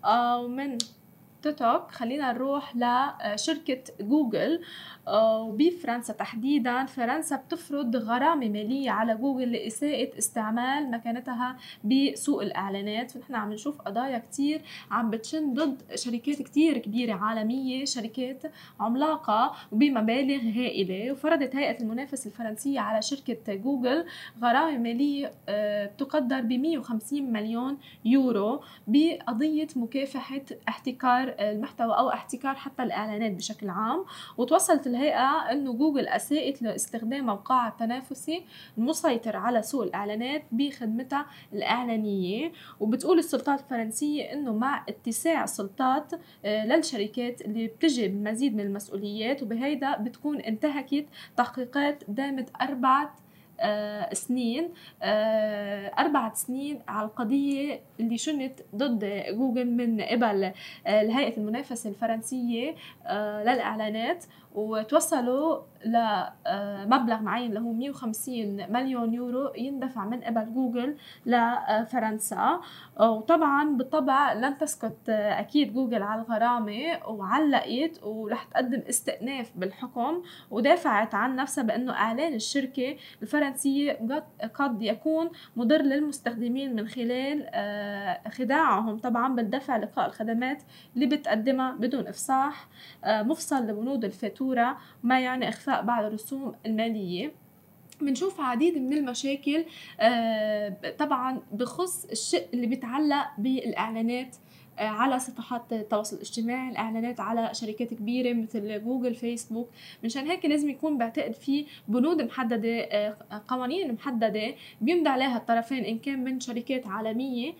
آه، ومن توتوك خلينا نروح لشركة جوجل وبفرنسا تحديدا. فرنسا بتفرض غرامة مالية على جوجل لإساءة استعمال مكانتها بسوق الإعلانات. ونحن عم نشوف قضايا كتير عم بتشن ضد شركات كتير كبيرة عالمية شركات عملاقة وبمبالغ هائلة. وفرضت هيئة المنافسة الفرنسية على شركة جوجل غرامة مالية آه، تقدر ب 150 مليون يورو بقضية مكافحة احتكار المحتوى أو احتكار حتى الإعلانات بشكل عام. وتوصلت الهيئة أنه جوجل أساءت لاستخدام موقعها التنافسي المسيطر على سوق الإعلانات بخدمتها الإعلانية. وبتقول السلطات الفرنسية أنه مع اتساع السلطات آه، للشركات اللي بتجي بمزيد من المسؤوليات وبهيدا بتكون انتهكت تحقيقات دامت أربعة آه، سنين آه، أربعة سنين على القضية اللي شنت ضد جوجل من قبل الهيئة المنافسة الفرنسية للإعلانات. وتوصلوا لمبلغ معين اللي هو 150 مليون يورو يندفع من قبل جوجل لفرنسا وطبعا بالطبع لن تسكت آه، أكيد جوجل على الغرامة وعلقت ورح تقدم استئناف بالحكم. ودافعت عن نفسها بأنه إعلان الشركة الفرنسية قد- يكون مضر للمستخدمين من خلال آه، خداعهم. طبعا بالدفع لقاء الخدمات اللي بتقدمها بدون إفصاح آه، مفصل لبنود الفاتورة ما يعني إخفاء بعض الرسوم المالية. بنشوف عديد من المشاكل آه، طبعا بخص الشيء اللي بيتعلق بالإعلانات آه، على صفحات التواصل الاجتماعي الإعلانات على شركات كبيرة مثل جوجل فيسبوك. مشان هيك لازم يكون بعتقد في بنود محددة آه، قوانين محددة بيمضي عليها الطرفين إن كان من شركات عالمية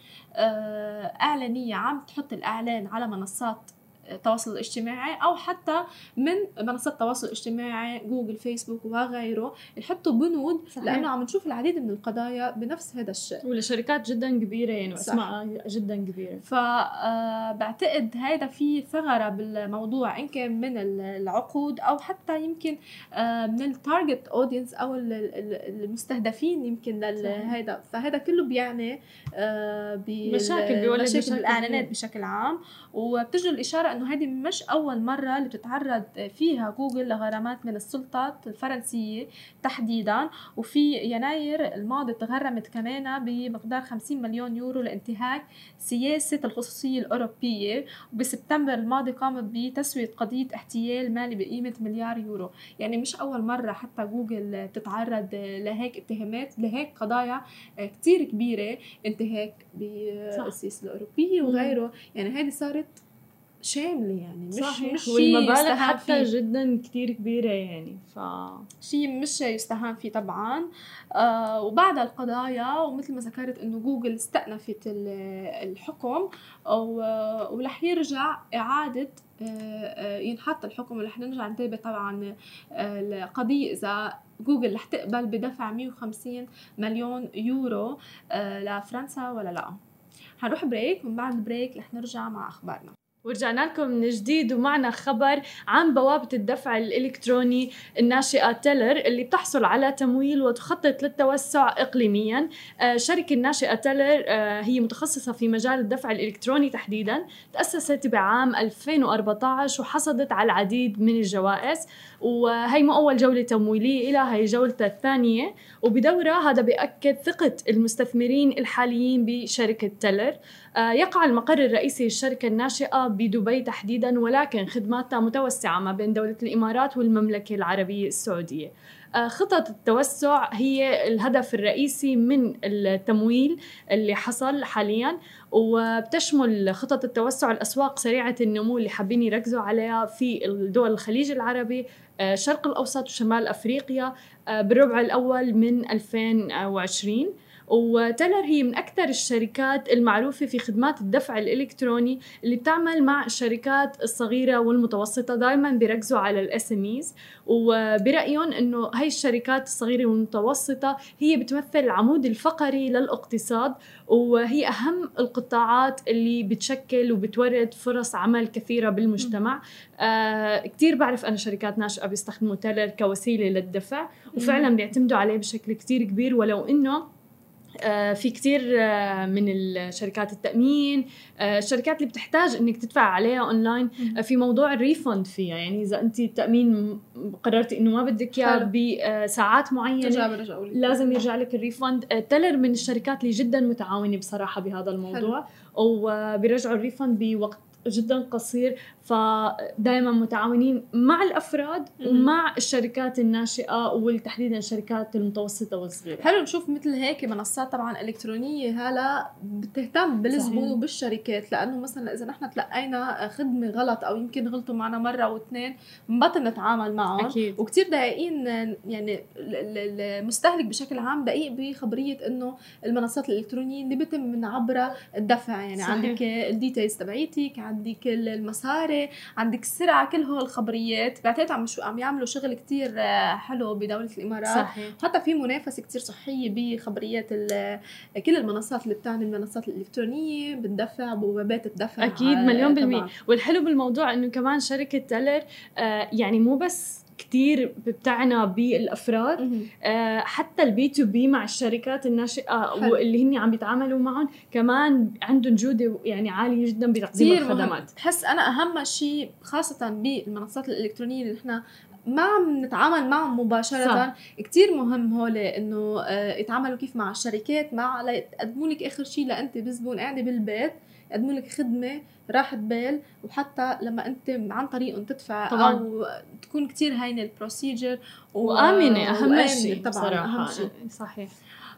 إعلانية عم تحط الإعلان على منصات التواصل الاجتماعي أو حتى من منصات التواصل الاجتماعي جوجل فيسبوك وغيره يحطوا بنود صحيح. لأنه عم نشوف العديد من القضايا بنفس هذا الشيء ولشركات جدا كبيرة يعني. واسماء جدا كبيرة فبعتقد هيدا في ثغرة بالموضوع إن كان من ال- العقود أو حتى يمكن آه، من ال target audience ال- المستهدفين يمكن. لهيدا فهذا كله بيعني آه، مشاكل بيولد مشاكل كبيرة. بشكل عام وبتجي الإشارة إنه هذه مش أول مرة اللي بتتعرض فيها جوجل لغرامات من السلطات الفرنسية تحديدا. وفي يناير الماضي تغرمت كمان بمقدار 50 مليون يورو لانتهاك سياسة الخصوصية الأوروبية. وبسبتمبر الماضي قامت بتسوية قضية احتيال مالي بقيمة مليار يورو. يعني مش أول مرة حتى جوجل تتعرض لهيك اتهامات لهيك قضايا كتير كبيرة انتهاك بالسياسة الأوروبية وغيره. يعني هذه صارت شاملة يعني مش صحيح مش والمبالغ حتى فيه. جدا كتير كبيرة يعني ف شيء مش يستهان فيه طبعا. آه وبعد القضايا ومثل ما ذكرت إنه جوجل استأنفت ال- الحكم ورح يرجع إعادة آه، آه، ينحط الحكم ورح نرجع نتابع طبعا آه، القضية إذا جوجل رح تقبل بدفع 150 مليون يورو آه، لفرنسا ولا لا. حنروح break ومن بعد ال break رح نرجع مع أخبارنا. ورجعنا لكم من جديد ومعنا خبر عن بوابة الدفع الإلكتروني الناشئة Telr اللي بتحصل على تمويل وتخطط للتوسع إقليميا. آه، شركة الناشئة Telr آه، هي متخصصة في مجال الدفع الإلكتروني تحديدا تأسست بعام 2014 وحصدت على العديد من الجوائز. وهي مو أول جولة تمويلية لها هي جولتها الثانية. وبدورها هذا بيأكد ثقة المستثمرين الحاليين بشركة تيلر. يقع المقر الرئيسي للشركة الناشئة بدبي تحديدا ولكن خدماتها متوسعة ما بين دولة الإمارات والمملكة العربية السعودية. آه، خطط التوسع هي الهدف الرئيسي من التمويل اللي حصل حاليا وبتشمل خطط التوسع الأسواق سريعة النمو اللي حابين يركزوا عليها في دول الخليج العربي آه، الشرق الأوسط وشمال أفريقيا آه، بالربع الأول من 2020 و Telr هي من أكثر الشركات المعروفة في خدمات الدفع الإلكتروني اللي بتعمل مع الشركات الصغيرة والمتوسطة دائما بيركزوا على ال SMEs وبرأيهم إنه هاي الشركات الصغيرة والمتوسطة هي بتمثل العمود الفقري للاقتصاد وهي أهم القطاعات اللي بتشكل وبتورد فرص عمل كثيرة بالمجتمع. آه كتير بعرف أنا شركات ناشئة بيستخدموا Telr كوسيلة للدفع وفعلا بيعتمدوا عليه بشكل كتير كبير ولو إنه في كتير آه، من الشركات التأمين آه، الشركات اللي بتحتاج إنك تدفع عليها اونلاين آه، في موضوع ال refund فيها. يعني إذا أنت التأمين قررتي إنه ما بدك إياه حلو. بساعات لك. لازم يرجع لك ال refund. آه، Telr من الشركات اللي جدا متعاونة بصراحة بهذا الموضوع. وبيرجعوا ال refund بوقت جدا قصير فدائما متعاونين مع الأفراد. ومع الشركات الناشئة وتحديدا الشركات المتوسطة والصغيرة حلو نشوف مثل هيك منصات طبعا إلكترونية هلا بتهتم بالزبون. وبالشركات لأنه مثلا إذا نحن تلقينا خدمة غلط أو يمكن غلطوا معنا مرة أو اثنين بنبطل نتعامل معهم أكيد وكتير دقيقين يعني ال- ال- المستهلك بشكل عام دقيق بخبرية إنه المنصات الإلكترونية اللي بيتم من عبرها الدفع يعني صحيح. عندك ال details تبعيتك عندك المصاري عندك السرعة كل هول الخبريات. بعتقد عم شو عم يعملوا شغل كتير آه، حلو بدولة الإمارات. صحيح. حتى في منافسة كتير صحية بخبريات كل المنصات اللي بتعني المنصات الإلكترونية. بتدفع بوابات الدفع أكيد مليون. بالمية. والحلو بالموضوع إنه كمان شركة Telr آه يعني مو بس كتير بتعنى بالأفراد. آه حتى ال B2B مع الشركات الناشئة حلو. واللي هن عم بيتعاملوا معهم كمان عندهم جودة يعني عالية جدا بتقديم كثير الخدمات بحس أنا أهم شيء خاصة بالمنصات الإلكترونية اللي نحن ما عم نتعامل معهم مباشرة صح. كتير مهم هول إنه آه، يتعاملوا كيف مع الشركات مع ليقدموا لك آخر شيء لأنت بزبون قاعدة بالبيت يقدموا لك خدمة راحة بال وحتى لما أنت عن طريقهم تدفع طبعاً. أو تكون كتير هينة ال procedure و- أهم وآمنة شيء طبعا بصراحة. اهم شيء. صحيح.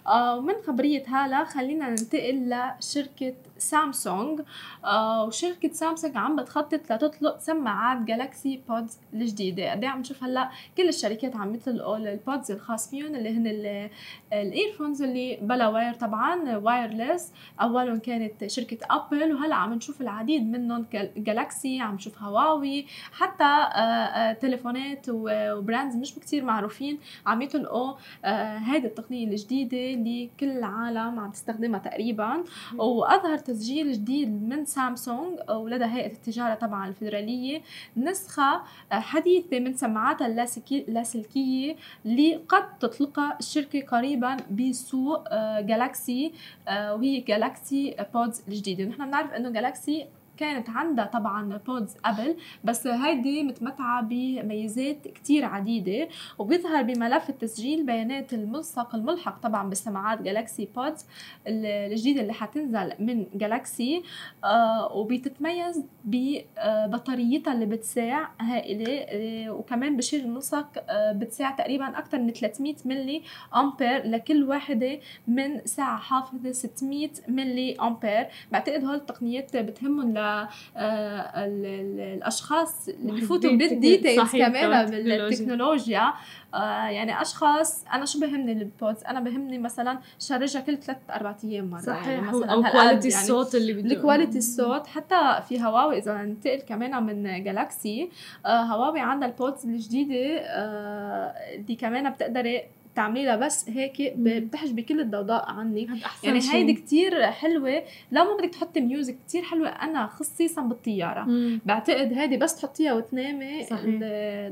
آه، ومن خبرية هالة خلينا ننتقل لشركة سامسونج آه، وشركة سامسونج عم بتخطط لتطلق سماعات Galaxy Buds الجديدة. قد إيه عم نشوف هلأ كل الشركات عم يطلقوا ال pods الخاص فيهم اللي هن ال- ال earphones اللي بلا wire طبعا wireless أولهم كانت شركة ابل وهلأ عم نشوف العديد منهم Galaxy عم نشوف هواوي حتى آه، آه، تليفونات و brands مش كتير معروفين عم يطلقوا آه، هيدي التقنية الجديدة اللي كل العالم عم تستخدمها تقريبا. وأظهر تسجيل جديد من سامسونج ولدى هيئة التجارة طبعا الفيدرالية نسخة آه، حديثة من سماعاتها اللاسلكي- اللاسلكية اللي قد تطلقها الشركة قريبا بسوق آه، Galaxy آه، وهي Galaxy Buds الجديدة. نحن بنعرف إنه Galaxy كانت عندها طبعا buds قبل بس هيدي متمتعة بميزات كتير عديدة وبيظهر بملف التسجيل بيانات الملصق الملحق طبعا بسماعات Galaxy Buds الجديدة اللي حتنزل من Galaxy آه وبتتميز ببطاريتها اللي بتساع هائلة آه وكمان بشير الملصق آه بتساع تقريبا أكثر من 300 ملي أمبير لكل واحدة مع سعة حافظة 600 ملي أمبير. بعتقد هول التقنيات بتهمهم ل الأشخاص اللي بفوتوا بال details كمان. بالتكنولوجيا آه، يعني أشخاص أنا شو بهمني ال pods أنا بهمني مثلا charge ها كل ثلاث أربع أيام مرة. يعني صحيح مثلا أو quality يعني الصوت اللي بده ال quality الصوت حتى في هواوي إذا ننتقل كمان من Galaxy آه هواوي عندها ال buds الجديدة آه دي كمان بتقدري تعملي لها بس هيك. بتحجبي كل الضوضاء عنك يعني. هيدي كتير حلوة. لو ما بدك تحطي music كتير حلوة. أنا خصيصا بالطيارة. مم. بعتقد هيدي بس تحطيها وتنامي.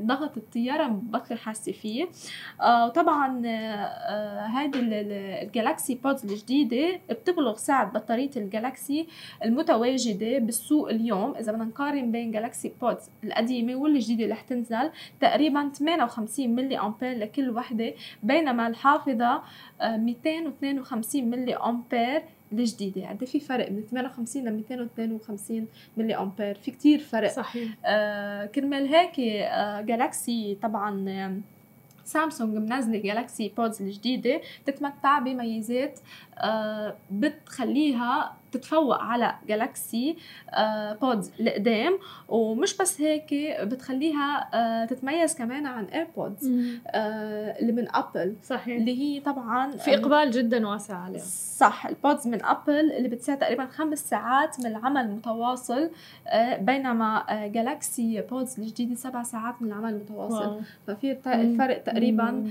ضغط الطيارة بطل حاسة فيه. آه وطبعا آه، آه هيدي ال- ال- ال Galaxy Buds الجديدة بتبلغ سعه بطارية ال Galaxy المتواجدة بالسوق اليوم. إذا بدنا نقارن بين Galaxy Buds القديمة والجديدة اللي رح تنزل تقريبا 58 ملي أمبير لكل وحدة بينما الحافظة آه، 252 ملي أمبير الجديدة. قد إيه في فرق من 58 ل 252 ملي أمبير. في كتير فرق. صحيح. آه كرمال هيك آه جالاكسي طبعا آه، سامسونج منزلة جالاكسي بودز الجديدة. تتمتع بميزات آه بتخليها تتفوق على جالاكسي آه buds القدام ومش بس هيك بتخليها آه تتميز كمان عن AirPods آه اللي من ابل صحيح. اللي هي طبعا في إقبال جدا واسع عليها. صح ال pods من ابل اللي بتساعد تقريبا خمس ساعات من العمل المتواصل آه، بينما Galaxy Buds الجديدة سبع ساعات من العمل المتواصل. Wow. ففي. الفرق تقريبا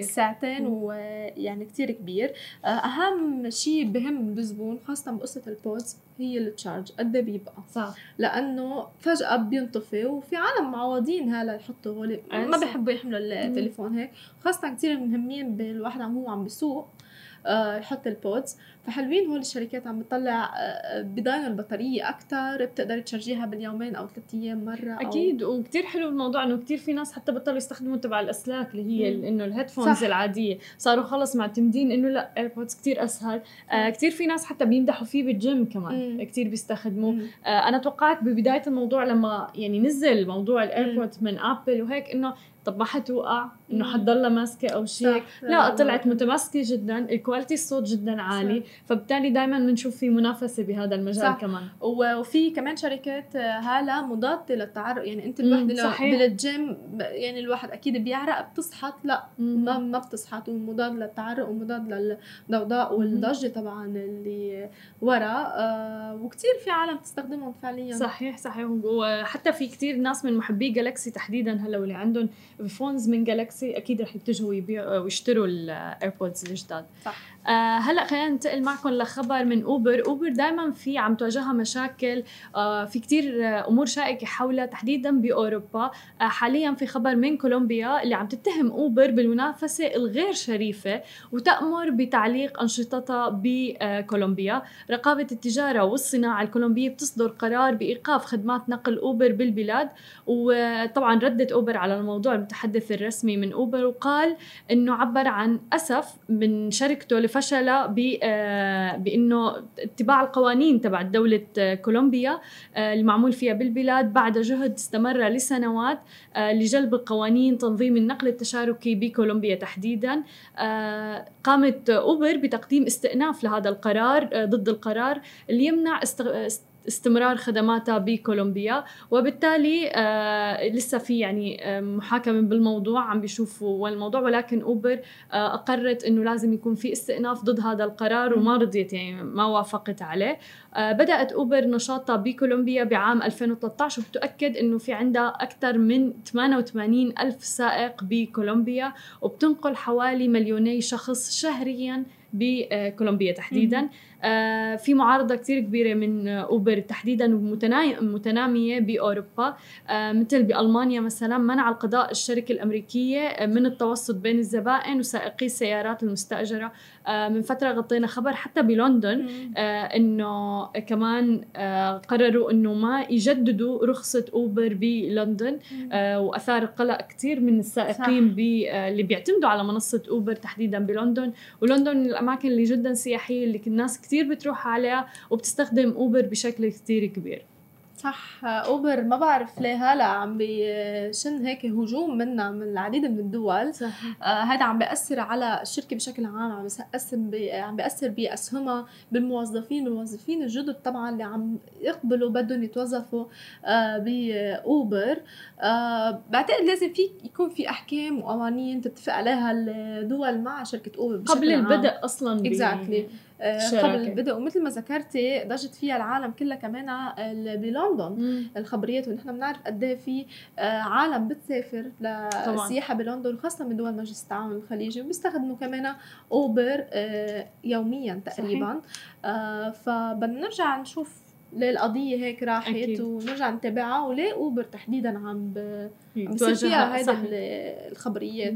ساعتين. ويعني كتير كبير. أهم شيء بهم الزبون خاصة بقصه ال pods هي ال charge قد إيه بيبقى؟ صح. لأنه فجأة بينطفي وفي عالم معوضين هلا يحطوا هول ما. بيحبوا يحملوا التليفون هيك. خاصة كتير مهمين بالواحد عم هو عم بيسوق آه، يحط ال pods فحلوين هول الشركات عم بتطلع آه، بضاين البطارية أكتر بتقدري ت charge يها باليومين أو ثلاث أيام مرة أو أكيد وكتير حلو الموضوع إنه كتير في ناس حتى بطلوا يستخدموا تبع الأسلاك اللي هي إنه ال headphones. العادية. صاروا خلص معتمدين إنه لا AirPods كتير أسهل. آه كتير في ناس حتى بيمدحوا فيه بالجيم كمان. مم. كتير بيستخدموه. آه أنا توقعت ببداية الموضوع لما يعني نزل موضوع ال AirPods من ابل وهيك إنه طب ما حتوقع إنه. حتضلها ماسكة أو شيء صح. لا طلعت متماسكة جدا ال quality الصوت جدا عالي فبالتالي دائما بنشوف في منافسة بهذا المجال صح. كمان وفي كمان شركات آه، هالا مضادة للتعرق يعني أنت مم، الوحدة لو. بالجيم يعني الواحد أكيد بيعرق بتسحط لا مم. ما ما بتسحط ومضاد للتعرق ومضاد للضوضاء والضجة طبعا اللي ورا آه وكتير في عالم تستخدمهم فعليا صحيح صحيح وحتى في كتير ناس من محبي جالكسي تحديدا هلأ واللي عندهم phones من جالكسي أكيد رح يتجهوا ويبيعوا ويشتروا ال AirPods الجداد صح. آه هلا خلينا ننتقل معكم لخبر من اوبر. اوبر دائما في عم تواجهها مشاكل آه في كتير آه أمور شائكة حولها تحديدا بأوروبا. آه حاليا في خبر من كولومبيا اللي عم تتهم أوبر بالمنافسة الغير شريفة وتأمر بتعليق أنشطتها بكولومبيا. رقابة التجارة والصناعة الكولومبية بتصدر قرار بإيقاف خدمات نقل أوبر بالبلاد. وطبعا ردت أوبر على الموضوع المتحدث الرسمي من أوبر وقال إنه عبر عن أسف من شركته ب- آه، بإنه اتباع القوانين تبع دولة آه، كولومبيا آه، المعمول فيها بالبلاد. بعد جهد استمر لسنوات لجلب القوانين تنظيم النقل التشاركي بكولومبيا تحديدا. قامت أوبر بتقديم استئناف لهذا القرار ضد القرار اللي يمنع استمرار خدماتها بكولومبيا وبالتالي آه لسه في يعني آه محاكمة بالموضوع عم بيشوفوا والموضوع ولكن أوبر آه أقرت إنه لازم يكون في استئناف ضد هذا القرار وما رضيت يعني ما وافقت عليه. آه بدأت أوبر نشاطها بكولومبيا بعام 2013 وبتؤكد إنه في عندها أكثر من 88 ألف سائق بكولومبيا وبتنقل حوالي مليوني شخص شهريا بكولومبيا تحديدا. في معارضة كثير كبيرة من أوبر تحديدا متنامية بأوروبا آه مثل بألمانيا مثلا منع القضاء الشركة الأمريكية آه، من التوسط بين الزبائن وسائقي السيارات المستأجرة. آه من فترة غطينا خبر حتى بلندن آه إنه كمان آه قرروا إنه ما يجددوا رخصة أوبر بلندن آه وأثار قلق كثير من السائقين بي آه اللي بيعتمدوا على منصة أوبر تحديدا بلندن. ولندن من الأماكن اللي جدا سياحية اللي الناس كثير بتروح عليها وبتستخدم اوبر بشكل كثير كبير صح اوبر ما بعرف ليه هلا عم بشن هيك هجوم منا من العديد من الدول صح آه هذا عم بيأثر على الشركة بشكل عام عم بيأثر بي عم بيأثر بأسهمها بالموظفين الموظفين الجدد طبعا اللي عم يقبلوا بدهم يتوظفوا آه باوبر آه بعتقد لازم في يكون في أحكام وقوانين تتفق عليها الدول مع شركة اوبر بشكل قبل عام. البدء أصلا ب- Exactly. آه، شراكة. قبل البدء ومثل ما ذكرتي ضجت فيها العالم كلها كمان بلندن مم. الخبريات ونحن بنعرف قد إيه في آه، عالم بتسافر. للسياحه بلندن وخاصة من دول مجلس التعاون الخليجي وبيستخدموا كمان أوبر آه، يوميا تقريبا آه، فبدنا نرجع نشوف ليه القضية هيك راحت أكيد. ونرجع نتابعها وليه أوبر تحديدا عم ب... عم تواجه- فيها هيدا الخبريات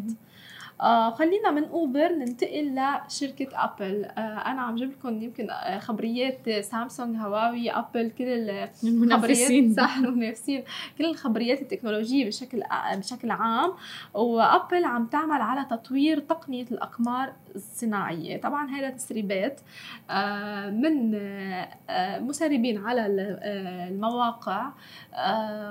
آه خلينا من اوبر ننتقل لشركة ابل آه أنا عم جيب لكم يمكن آه، خبريات سامسونج هواوي ابل كل ال- المنافسين. صح المنافسين. كل الخبريات التكنولوجية بشكل بشكل عام. وابل عم تعمل على تطوير تقنية الأقمار الصناعية. طبعا هذا تسريبات آه، من آه، مسربين على آه، المواقع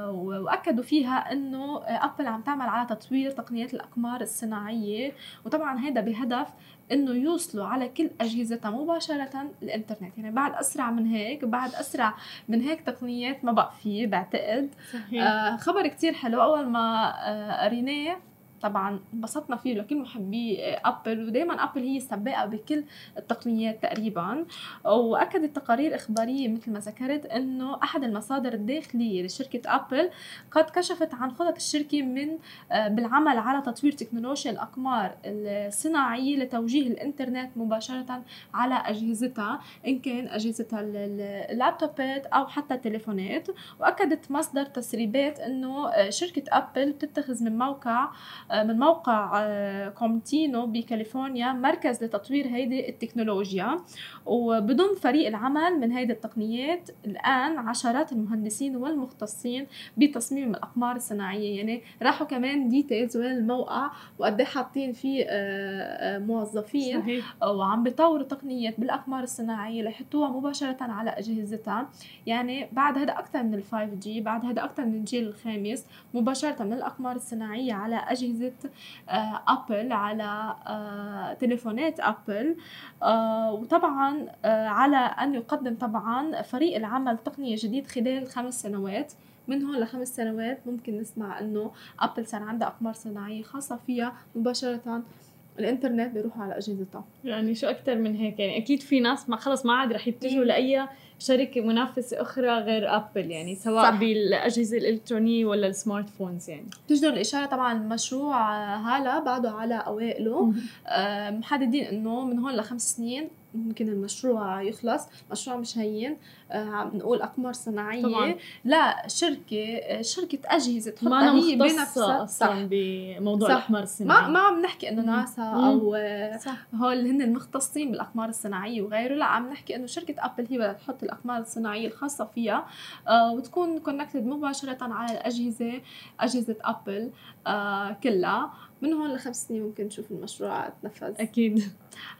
وأكدوا فيها إنه أبل عم تعمل على تطوير تقنيات الأقمار الصناعية. وطبعا هذا بهدف إنه يوصلوا على كل أجهزتها مباشرة الإنترنت. يعني بعد أسرع من هيك بعد أسرع من هيك تقنيات ما بقى في بعتقد. صحيح. آه خبر كتير حلو. أول ما آه قريناه طبعا انبسطنا فيه لكل محبي آه، أبل ودائما أبل هي السباقة بكل التقنيات تقريبا. وأكدت تقارير إخبارية مثل ما ذكرت إنه أحد المصادر الداخلية لشركة أبل قد كشفت عن خطط الشركة من آه، بالعمل على تطوير تكنولوجيا الأقمار الصناعية لتوجيه الإنترنت مباشرة على أجهزتها إن كان اجهزتها ال- ال- اللابتوبات أو حتى التليفونات. وأكدت مصدر تسريبات إنه آه، شركة أبل بتتخذ من موقع من موقع آه، كوبرتينو بكاليفورنيا مركز لتطوير هيدي التكنولوجيا. وبضم فريق العمل من هيدي التقنيات الآن عشرات المهندسين والمختصين بتصميم الأقمار الصناعية. يعني راحوا كمان details وين الموقع وقد إيه حاطين فيه آه، آه، موظفين. صحيح. وعم بيطوروا تقنيات بالأقمار الصناعية ليحطوها مباشرة على أجهزتها. يعني بعد هذا أكثر من ال 5G بعد هذا أكثر من الجيل الخامس مباشرة من الأقمار الصناعية على اجهزه ابل على آه، تليفونات ابل آه، وطبعا آه، على أن يقدم طبعا فريق العمل تقنية جديد خلال خمس سنوات. من هون لخمس سنوات ممكن نسمع إنه ابل صار عندها أقمار صناعية خاصة فيها مباشرة. الإنترنت بيروحوا على أجهزتها. يعني شو أكثر من هيك؟ يعني أكيد في ناس ما خلص ما عاد رح يتجهوا لأي شركة منافسة أخرى غير ابل يعني سواء صح. بالأجهزة الإلكترونية ولا ال smart phones يعني. تجدر الإشارة طبعا المشروع آه، هلا بعده على أوائله. آه، محددين إنه من هون لخمس سنين ممكن المشروع يخلص مشروع مش هين آه، عم نقول أقمار صناعية طبعاً. لا شركة آه، شركة أجهزة ما تحطها هي بنفسها أصلا بموضوع صح. الأقمار ما ما عم نحكي إنه. ناسا. أو آه، صح هول هن المختصين بالأقمار الصناعية وغيره لا عم نحكي إنه شركة أبل هي بدها تحط الأقمار الصناعية الخاصة فيها وتكون connected مباشرة على الاجهزه أجهزة أبل كلها من هون لخمس سنين ممكن نشوف المشروع تنفذ. أكيد.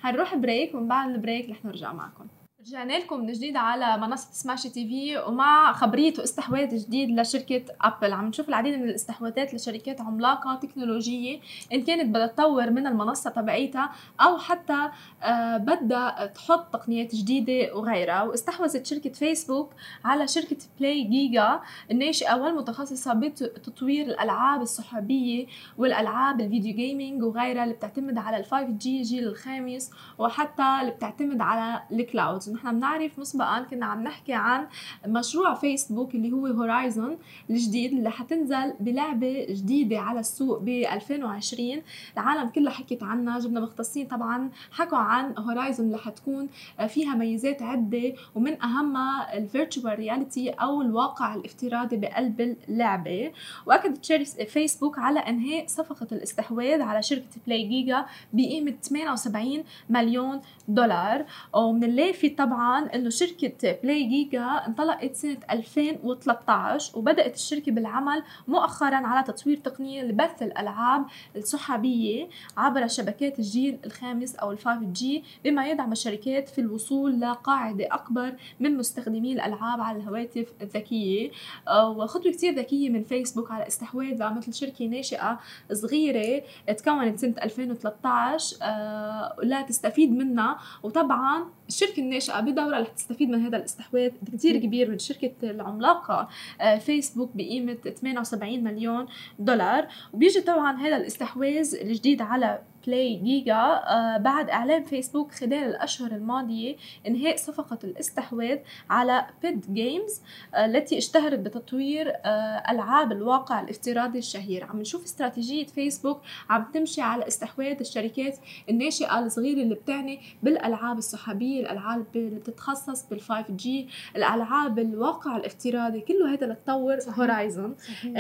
هنروح break ومن بعد ال break رح نرجع معكم. رجعنا لكم من جديد على منصة سماشي TV ومع خبرية واستحواذ جديد لشركة أبل. عم نشوف العديد من الاستحواذات لشركات عملاقة تكنولوجية إن كانت بدها تطور من المنصة تبعيتها أو حتى آه بدها تحط تقنيات جديدة وغيرها. واستحوذت شركة فيسبوك على شركة بلاي جيجا الناشئة والمتخصصة بتطوير الألعاب السحابية والألعاب ال video gaming وغيرها اللي بتعتمد على ال 5G الجيل الخامس وحتى اللي بتعتمد على ال clouds ونحن بنعرف مسبقا كنا عم نحكي عن مشروع فيسبوك اللي هو هورايزون الجديد اللي حتنزل بلعبة جديدة على السوق ب 2020 العالم كلها حكت عنها جبنا مختصين طبعا حكوا عن هورايزون اللي حتكون فيها ميزات عدة ومن أهمها ال virtual reality أو الواقع الافتراضي بقلب اللعبة. وأكدت شركة فيسبوك على إنهاء صفقة الاستحواذ على شركة بلاي جيجا بقيمة 78 مليون دولار. ومن اللافت طبعا إنه شركة بلاي جيجا انطلقت سنة 2013 وبدأت الشركة بالعمل مؤخرا على تطوير تقنية لبث الألعاب السحابية عبر شبكات الجيل الخامس أو ال 5 جي بما يدعم الشركات في الوصول لقاعدة أكبر من مستخدمي الألعاب على الهواتف الذكية. آه، وخطوة كتير ذكية من فيسبوك على استحواذها مثل شركة ناشئة صغيرة تكونت سنة 2013 آه، لا تستفيد منها. وطبعا الشركة الناشئة بدورها رح تستفيد من هذا الاستحواذ كثير كبير من شركة العملاقة آه، فيسبوك بقيمة 78 مليون دولار. وبيجي طبعا هذا الاستحواذ الجديد على بلاي جيجا آه بعد إعلان فيسبوك خلال الأشهر الماضية انهاء صفقة الاستحواذ على بيت جيمز آه التي اشتهرت بتطوير آه ألعاب الواقع الافتراضي الشهير. عم نشوف استراتيجية فيسبوك عم تمشي على استحواذ الشركات الناشئة الصغيرة اللي بتعني بالألعاب السحابية الألعاب اللي بتتخصص بال 5G الألعاب الواقع الافتراضي كله هذا لتطور هورايزون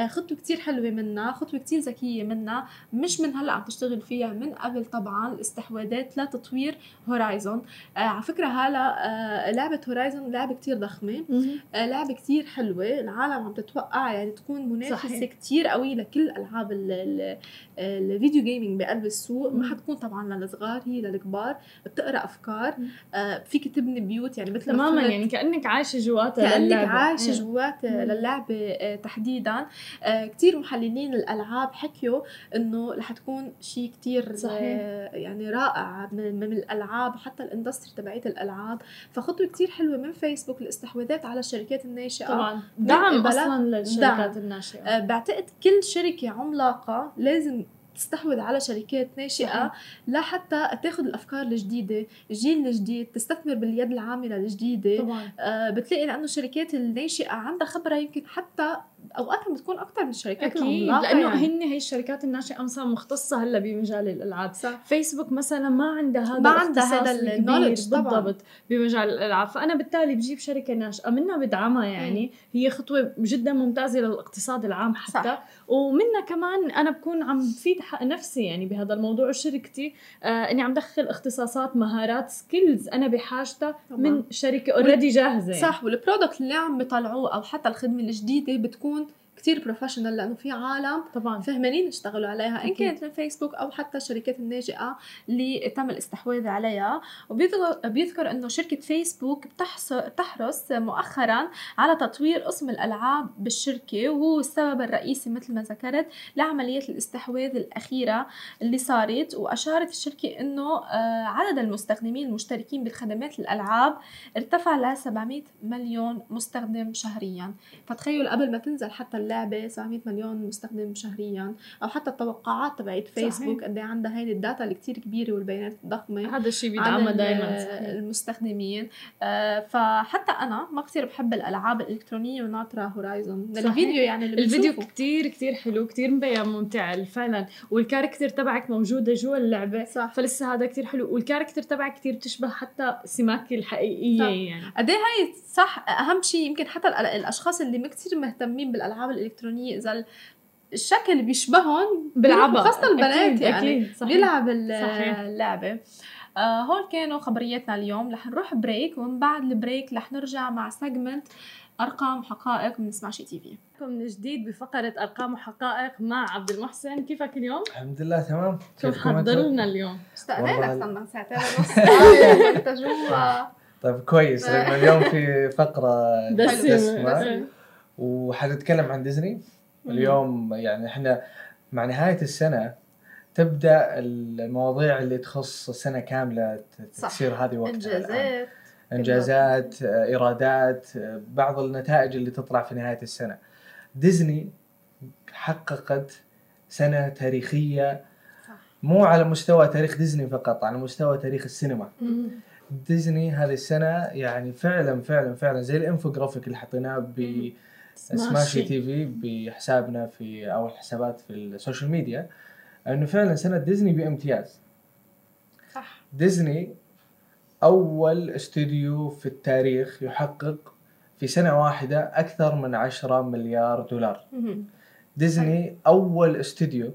خطوة كتير حلوة منها خطوة كتير ذكية منها مش من هلأ عم تشتغل فيها من قبل طبعا الاستحواذات لتطوير Horizon. آه على فكرة هلا آه لعبة Horizon لعبة كتير ضخمة. آه لعبة كتير حلوة. العالم عم تتوقع يعني تكون منافسة. كتير قوي لكل ألعاب ال video gaming بقلب السوق ما حتكون طبعا للصغار هي للكبار بتقرأ أفكار. آه فيك تبني بيوت يعني مثل تماما يعني كأنك عايشة جواتها كأنك. عايشة إيه. جوات للعبة آه تحديدا. آه كثير محللين الألعاب حكيوا إنه رح تكون شيء صحيح. يعني رائع من, من الألعاب حتى الإندستري تبعيه الألعاب. فخطوة كتير حلوة من فيسبوك الاستحواذات على الشركات الناشئة. طبعا. دعم أصلا للشركات الناشئة. آه بعتقد كل شركة عملاقة لازم تستحوذ على شركات ناشئة لحتى تاخذ الأفكار الجديدة الجيل الجديد تستثمر باليد العاملة الجديدة طبعا. آه بتلاقي لأنه الشركات الناشئة عندها خبرة يمكن حتى أوقات بتكون أكثر من الشركات أكيد لأنه يعني. هن هي الشركات الناشئه مثلا مختصة هلأ بمجال الألعاب صح. فيسبوك مثلا ما عندها هذا ما عندها هذا ال knowledge بالضبط بمجال الألعاب فأنا بالتالي بجيب شركة ناشئه منها بدعمها يعني م. هي خطوة جدا ممتازة للاقتصاد العام حتى صح. ومنها كمان أنا بكون عم بفيد نفسي يعني بهذا الموضوع وشركتي آه إني عم دخل اختصاصات مهارات skills أنا بحاجتها من شركة already جاهزة يعني. صح وال product اللي عم بيطلعوه أو حتى الخدمة الجديدة بتكون bun كتير بروفيشنال لأنه في عالم طبعا. فهمانين يشتغلوا عليها إن كانت من فيسبوك أو حتى الشركات الناجئة اللي تم الاستحواذ عليها. وبيذكر إنه شركة فيسبوك بتحرص مؤخرا على تطوير قسم الألعاب بالشركة وهو السبب الرئيسي مثل ما ذكرت لعمليات الاستحواذ الأخيرة اللي صارت. وأشارت الشركة إنه آه، عدد المستخدمين المشتركين بخدمات الألعاب ارتفع ل 700 مليون مستخدم شهريا. فتخيل قبل ما تنزل حتى اللعبة 700 مليون مستخدم شهريا أو حتى التوقعات تبعت فيسبوك قد إيه عندها هيدي ال data اللي كتير كبيرة والبيانات الضخمة هذا الشيء بيدعمها دائما المستخدمين. آه فحتى أنا ما كثير بحب الألعاب الإلكترونية وناطره Horizon. الفيديو يعني اللي الفيديو كتير كتير حلو كتير مبين ممتع فعلا. وال character تبعك موجودة جوا اللعبة صح. فلسه هذا كتير حلو. وال character تبعك كتير بتشبه حتى سماكي الحقيقية صح. يعني. قد إيه هاي صح أهم شيء يمكن حتى الأشخاص اللي ما كثير مهتمين بالألعاب الالكترونيه إذا الشكل بيشبههم بيلعبها خاصه البنات أكيد يعني أكيد صحيح. بيلعب اللعبة. آه هول كانوا خبرياتنا اليوم. رح نروح break ومن بعد ال break رح نرجع مع segment أرقام حقائق من سماشي تي في. من جديد بفقرة أرقام وحقائق مع عبد المحسن. كيفك اليوم؟ الحمد لله تمام. شو محضر لنا اليوم؟ اشتقنا لك صرنا ساعتين ونص. جوا. طيب كويس. لأنه اليوم في فقرة دسمة. وحنتكلم عن ديزني؟ اليوم يعني إحنا مع نهاية السنة تبدأ المواضيع اللي تخص سنه كاملة تصير هذه وقتها إنجازات إنجازات إيرادات بعض النتائج اللي تطلع في نهاية السنة. ديزني حققت سنة تاريخية صح. مو على مستوى تاريخ ديزني فقط على مستوى تاريخ السينما. ديزني هذه السنة يعني فعلا فعلا فعلا زي الإنفوجرافيك اللي حطيناه ب سماشي تي في بحسابنا في أو الحسابات في ال social media إنه فعلا سنه ديزني بامتياز. صح. ديزني أول استوديو في التاريخ يحقق في سنة واحدة أكثر من 10 مليار دولار. ديزني أول استوديو.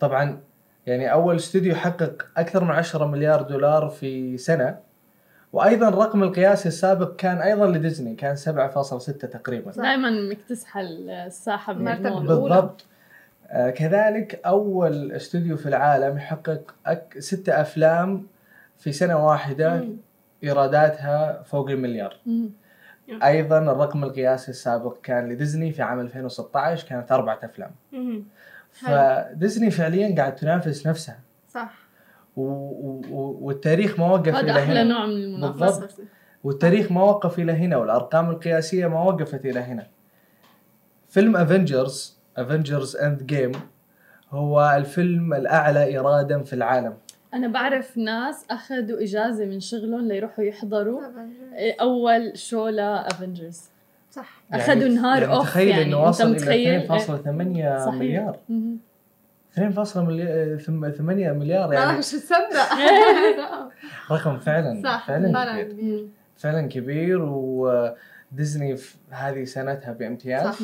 طبعا يعني أول استوديو يحقق أكثر من 10 مليار دولار في سنة. وأيضا الرقم القياسي السابق كان أيضا لديزني كان 7.6 تقريبا دائما مكتسحه الساحة الأولى. بالضبط آه كذلك أول استوديو في العالم يحقق أك ستة أفلام في سنة واحدة مم. إيراداتها فوق المليار مم. أيضا الرقم القياسي السابق كان لديزني في عام 2016 كانت أربعة أفلام. فديزني فعليا قاعد تنافس نفسها صح و... و... و- والتاريخ ما وقف هذا إلى أحلى هنا نوع من المنافسه بالضبط. والتاريخ ما وقف إلى هنا والأرقام القياسية ما وقفت إلى هنا فيلم Avengers Avengers Endgame هو الفيلم الأعلى إيرادا في العالم أنا بعرف ناس أخذوا إجازة من شغلهم ليروحوا يحضروا. أول شو لافنجرز صح أخذوا نهار يعني أوف تخيل يعني انه أنت وصل متخيل إلى 2.8 صحيح. مليار مهم. 2.8 مليار يعني. مش تصدق رقم فعلا صح فعلا فعلا كبير. كبير. فعلا كبير وديزني في هذه سنتها بامتياز. صح.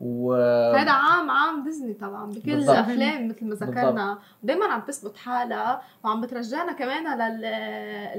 و هذا عام عام ديزني طبعا بكل بالضبط. الأفلام مثل ما ذكرنا ودائما عم تثبت حالها وعم بترجعنا كمان لل...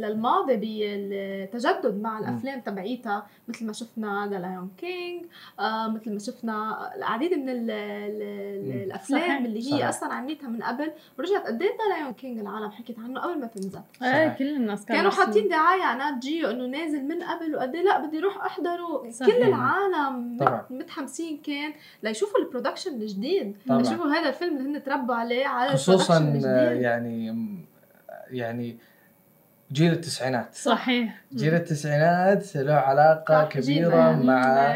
للماضي بالتجدد مع الأفلام تبعيتها مثل ما شفنا The Lion King آه مثل ما شفنا العديد من ال... ال... الأفلام صحيح. اللي هي صحيح. أصلا عملتها من قبل ورجعت قد إيه The Lion King العالم حكت عنه قبل ما تنزل إيه. كل الناس كانوا. حاطين دعاية على Nat Geo إنه نازل من قبل وقد إيه لا بدي أروح أحضره صحيح. كل العالم طبعاً. متحمسين كان ليشوفوا ال production الجديد. ليشوفوا هذا الفيلم اللي هن تربوا عليه على خصوصا يعني يعني جيل التسعينات صحيح جيل التسعينات له علاقة كبيرة. مع.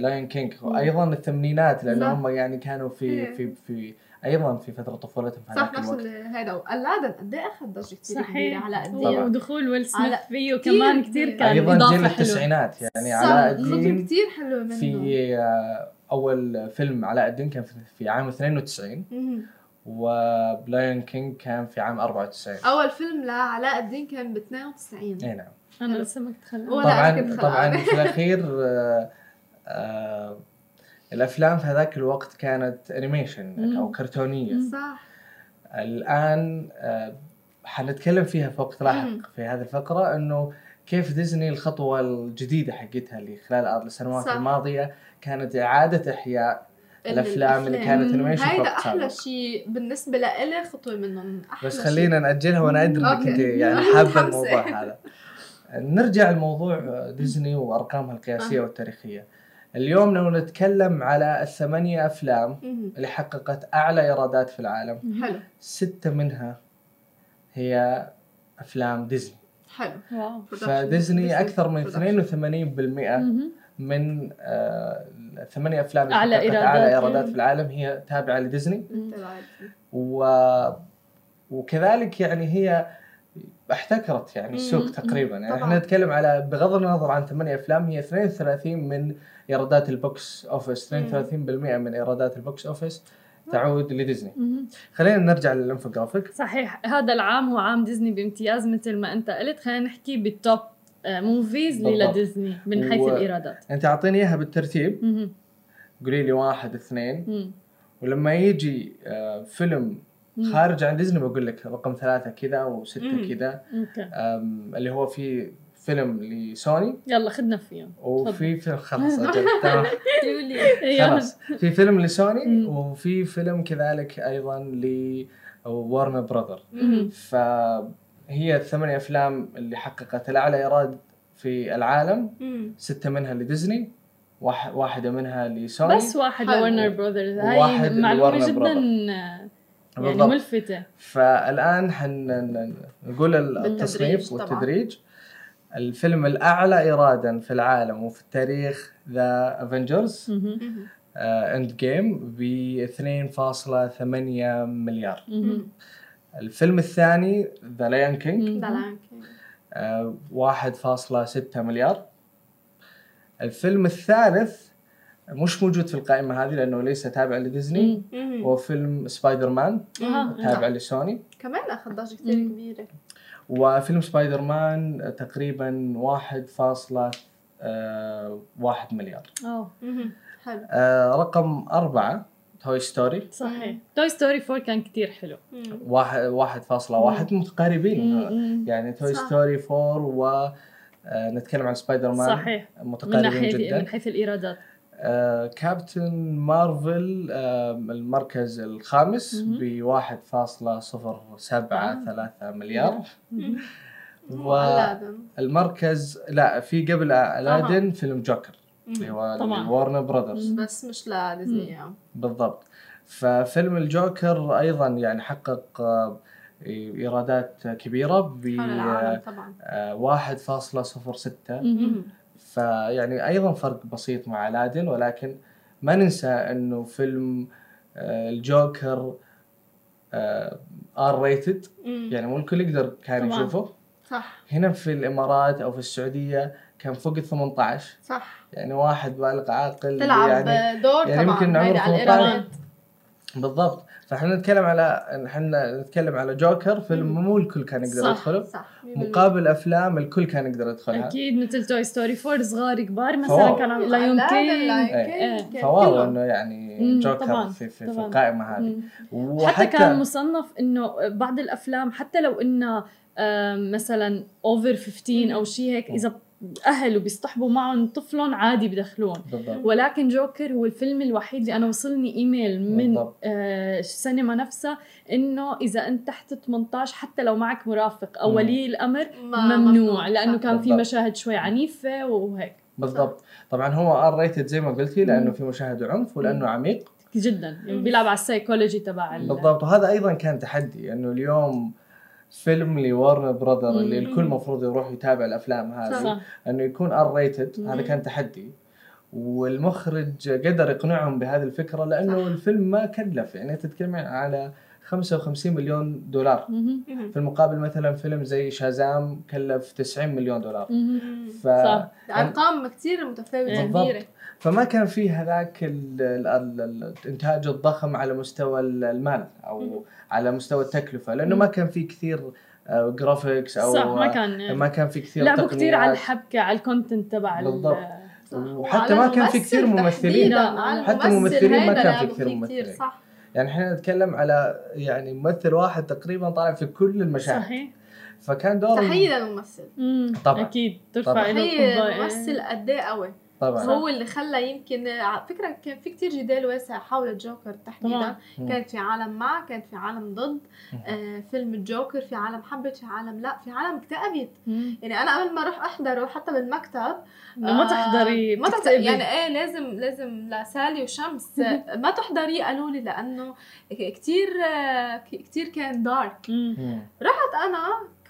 Lion King وأيضا الثمانينات لأن. هم يعني كانوا في إيه. في في أيضا في فترة طفولتهم في صح نفس هذا و Aladdin قد إيه أخذ ضجة كثير كبيرة على قد. إيه ودخول ويل سميث فيه كتير كمان. كثير كان أيضا جيل التسعينات يعني علاء الدين كثير حلوة منه في آه، أول فيلم علاء الدين كان في- في عام 92 مهم. وب Lion King كان في عام 94 أول فيلم لعلاء الدين كان ب 92 إي نعم أنا لسه ما كنت طبعا. طبعا في الأخير آه، آه، الأفلام في هذاك الوقت كانت animation أو. كرتونية صح الآن آه، حنتكلم فيها في وقت لاحق. في هذه الفقرة إنه كيف ديزني الخطوة الجديدة حقتها اللي خلال السنوات صح. الماضية كانت إعادة إحياء ال- الأفلام اللي كانت animation هيدا وقت أحلى شيء بالنسبة لإلي خطوة منهم أحلى بس. خلينا نأجلها وأنا أدري إنك. أنت يعني أنا حابة. الموضوع هذا نرجع لموضوع ديزني وأرقامها القياسية آه. والتاريخية اليوم لو نتكلم على الثمانية أفلام مهم. اللي حققت أعلى إيرادات في العالم حلو ستة منها هي أفلام ديزني حلو wow فديزني أكثر من production. 82% مهم. من آه، الثمانيه أفلام اللي أعلى إيرادات. أعلى إيرادات مم. في العالم هي تابعة لديزني تبعت. و... وكذلك يعني هي احتكرت يعني السوق. تقريبا يعني طبعاً. إحنا نتكلم على بغض النظر عن ثمانية أفلام هي 32 من إيرادات البوكس أوفيس 32% من إيرادات ال box office تعود لديزني. خلينا نرجع للإنفوجرافيك صحيح هذا العام هو عام ديزني بامتياز مثل ما أنت قلت خلينا نحكي بال top movies اللي بالضبط. لديزني من حيث و- الإيرادات أنت أعطيني إياها بالترتيب. قولي لي واحد اثنين مم. ولما يجي آه، فيلم. خارج عن ديزني بقول لك رقم ثلاثة كذا. وستة كذا اللي هو في فيلم لسوني يلا خدنا فيهم وفي فيلم خلاص يلا. خلاص في فيلم لسوني. وفي فيلم كذلك أيضا ل Warner Brother مهم. فهي الثمانية أفلام اللي حققت الأعلى إيراد في العالم مم. ستة منها لديزني واح- واحدة منها لسوني بس واحد حلو. ل Warner Brothers هاي لورنر جدا براذر. آه، يعني بالضبط. ملفتة فالآن حن نقول التصنيف طبعاً. والتدريج الفيلم الأعلى إيرادا في العالم وفي التاريخ The Avengers. Endgame ب 2.8 مليار مهم. الفيلم الثاني The King Lion King. آه، 1.6 مليار. الفيلم الثالث مش موجود في القائمة هذه لأنه ليس تابع لديزني. هو فيلم سبايدر مان آه. تابع لسوني. كمان أخذ ضجة كثير. كبيرة. وفيلم سبايدر مان تقريبا 1.1 مليار. آه. مهم. حلو. آه، رقم أربعة Toy Story صحيح. Toy Story 4 كان كتير حلو. واحد واحد فاصلة واحد متقاربين. مم. يعني Toy صح. Story 4 و آه، نتكلم عن سبايدر مان صحيح من متقاربين ناحيه جدا. من حيث الإيرادات. آه، Captain Marvel آه، المركز الخامس. ب 1.073 مليار. والمركز لا في قبل الادن فيلم جوكر اللي هو طبعاً. وارنر براذرز بس مش لديزني يعني. بالضبط ففيلم الجوكر أيضا يعني حقق آه، إيرادات كبيرة ب حول العالم طبعا آه، 1.06 مهم. فيعني أيضا فرق بسيط مع ألادن ولكن ما ننسى إنه فيلم آه، الجوكر R rated. يعني مو الكل يقدر كان. يشوفه صح هنا في الإمارات أو في السعودية كان فوق ال 18 صح يعني واحد بالغ عاقل تلعب يعني دور يعني طبعا يمكن عمره على 18. الإيرادات. بالضبط فإحنا نتكلم على إحنا نتكلم على جوكر فيلم مو الكل كان يقدر صح. يدخله صح مقابل أفلام الكل كان يقدر يدخلها أكيد مثل Toy Story 4 صغار كبار مثلا ف wow. كان Lion King إيه. فواضح إنه يعني جوكر طبعاً، في, في, في طبعاً. القائمة هذه مم. حتى كان مصنف إنه بعض الأفلام حتى لو انها آم، مثلا اوفر 15 أو شيء هيك إذا أهل وبيصطحبوا معهم طفلهم عادي بدخلون بالضبط. ولكن جوكر هو الفيلم الوحيد اللي أنا وصلني إيميل من بالضبط. آه السينما نفسها إنه إذا أنت تحت 18 حتى لو معك مرافق أو. ولي الأمر ما- ممنوع لأنه كان في. مشاهد شوي عنيفة وهيك. بالضبط. طبعا هو R rated زي ما قلتي لأنه في مشاهد عنف ولأنه عميق. جدا. يعني بيلعب على السايكولوجي تبع ال- بالضبط. وهذا أيضا كان تحدي إنه اليوم فيلم ل Warner Brother اللي. الكل المفروض يروح يتابع الأفلام هذه صح إنه يكون R rated هذا. كان تحدي والمخرج قدر يقنعهم بهذه الفكرة لأنه صح. الفيلم ما كلف يعني تتكلم على 55 مليون دولار. في المقابل مثلا فيلم زي Shazam كلف 90 مليون دولار. ف... صح. أرقام كثير متفاوتة بالضبط. كبيرة فما كان فيه هذاك ال- ال- ال- الإنتاج الضخم على مستوى ال- المال أو. على مستوى التكلفة لأنه ما كان في كثير آه، graphics أو صح ما كان ما كان في كثير لعبوا كثير على. الحبكة على ال content تبع ال- بالضبط. وحتى ما كان في كثير ممثلين حتى الممثلين ما كان في كثير ممثلين. صح يعني إحنا نتكلم على يعني ممثل واحد تقريبا طالع في كل المشاهد صحيح فكان دور تحية للممثل مم. طبعاً. أكيد ترفع. له تحية القبعة. ممثل قد إيه قوي طبعا. هو اللي خلى يمكن على فكرة كان في كتير جدال واسع حول الجوكر تحديدا. كانت في عالم مع كانت في عالم ضد. آه فيلم الجوكر في عالم حبت في عالم لا في عالم اكتئبت. يعني أنا قبل ما أروح أحضره حتى بالمكتب إنه ما آه، تحضري ما تحضري. يعني إيه لازم لازم لسالي وشمس. آه، ما تحضري قالوا لي لأنه كثير كثير كان dark. رحت أنا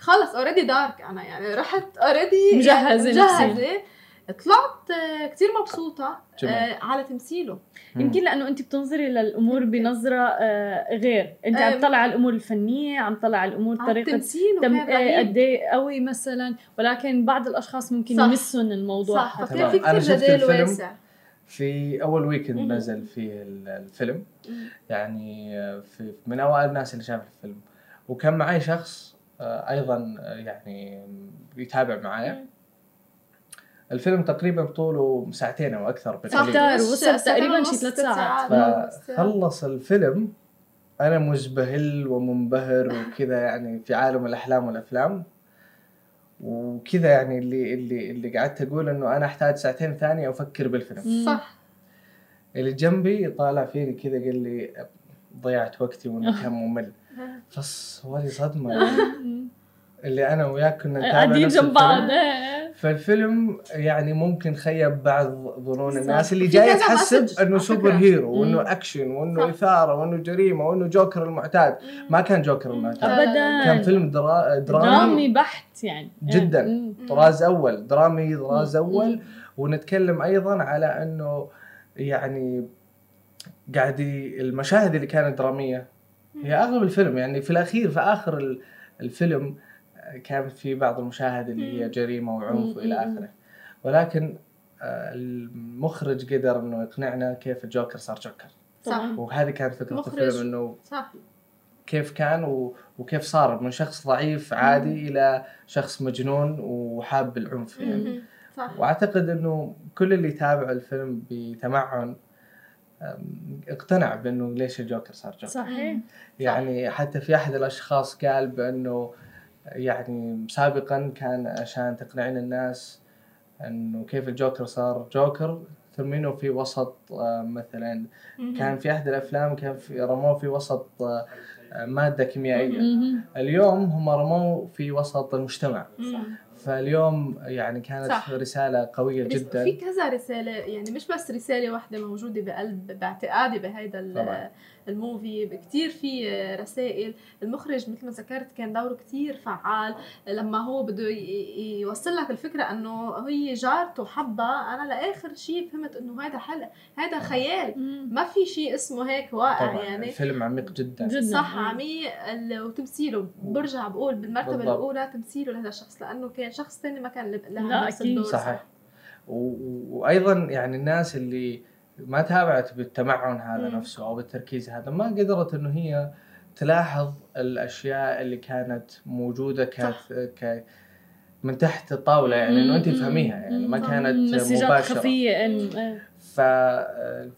خلص already dark أنا يعني رحت already مجهزة مجهزة. طلعت آه، كثير مبسوطة جميل. آه، على تمثيله يمكن لأنه انت بتنظري للأمور يمكن. بنظرة آه، غير انت آه، عم تطلع على الأمور الفنية عم تطلع على الأمور على طريقة تمثيله تم... قد إيه قوي مثلا ولكن بعض الأشخاص ممكن صح. يمسهم الموضوع صح حتى فكان في أنا كثير جدال الفيلم. واسع في أول ويكند مم. نزل فيه ال- الفيلم مم. يعني في من أوائل الناس اللي شاف الفيلم وكان معي شخص أيضا يعني يتابع معايا مم. الفيلم تقريبا طوله ساعتين أو أكثر. مش وصل تقريباً شي ثلاث ساعات. فخلص الفيلم أنا مزبهل ومنبهر وكذا يعني في عالم الأحلام والأفلام. وكذا يعني اللي اللي اللي قعدت أقول إنه أنا أحتاج ساعتين ثانية أفكر بالفيلم. صح. اللي جنبي طالع فيني كذا قال لي ضيعت وقتي وانه كان ممل بس ولي صدمة. يعني اللي أنا وياك كنا قاعدين جنب بعض الفيلم. إيه. فالفيلم يعني ممكن خيب بعض ظنون. الناس اللي جاية تحسب إنه super. hero. وإنه أكشن وإنه. إثارة وإنه جريمة وإنه جوكر المعتاد ما كان جوكر المعتاد ابدا كان فيلم درا... درامي درامي بحت يعني جداً. مم. طراز أول درامي طراز. أول ونتكلم أيضا على إنه يعني قاعد المشاهد اللي كانت درامية هي أغلب الفيلم يعني في الأخير في آخر ال- الفيلم كان في بعض المشاهد اللي هي مم. جريمة وعنف مم. وإلى مم. آخره ولكن آه، المخرج قدر إنه يقنعنا كيف الجوكر صار جوكر صح وهذه كانت فكرة. الفيلم إنه صح كيف كان و... وكيف صار من شخص ضعيف عادي إلى شخص مجنون وحاب العنف يعني مم. صح وأعتقد إنه كل اللي يتابع الفيلم بتمعن اقتنع بإنه ليش الجوكر صار جوكر صحيح يعني حتى في أحد الأشخاص قال بإنه يعني سابقا كان عشان تقنعين الناس إنه كيف الجوكر صار جوكر ترمينه في وسط آه، مثلا كان في أحد الأفلام كان في رموه في وسط آه، مادة كيميائية. اليوم هم رموه في وسط المجتمع. فاليوم يعني كانت صح. رسالة قوية رس- جدا. في كذا رسالة يعني مش بس رسالة واحدة موجودة بقلب باعتقادي طبعاً. الموفي كتير في رسائل. المخرج مثل ما ذكرت كان دوره كتير فعال. لما هو بده يوصل لك الفكرة إنه هي جارته حبها أنا لآخر شيء فهمت إنه هذا حلم هذا خيال. مم. ما في شيء اسمه هيك واقع طبعا يعني. الفيلم عميق جدا. جدا صح آه. عميق ال- وتمثيله. برجع بقول بالمرتبة بالضبط. الأولى تمثيله لهذا الشخص لأنه كان شخص ثاني ما كان لا، نفس. الدور. صحيح. و- وأيضا يعني الناس اللي ما تابعت بالتمعن هذا مم. نفسه أو بالتركيز هذا ما قدرت إنه هي تلاحظ الأشياء اللي كانت موجودة ك. ك من تحت الطاولة يعني إنه انت تفهميها يعني ما. كانت مباشرة خفية إن- إيه. ف...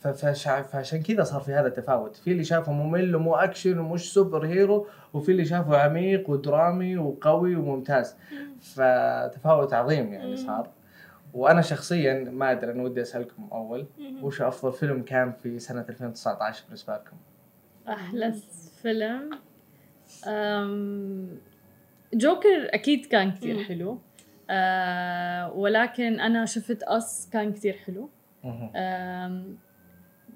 ف... فش... فعشان كذا صار في هذا التفاوت في اللي شافه ممل ومو أكشن ومش superhero وفي اللي شافه عميق ودرامي وقوي وممتاز فتفاوت عظيم يعني. صار وأنا شخصيا ما أدري أنا ودي أسألكم أول. وش أفضل فيلم كان في سنة 2019 بالنسبة لكم؟ أحلى فيلم أم، جوكر أكيد كان كثير مم. حلو أه ولكن أنا شفت Us كان كثير حلو.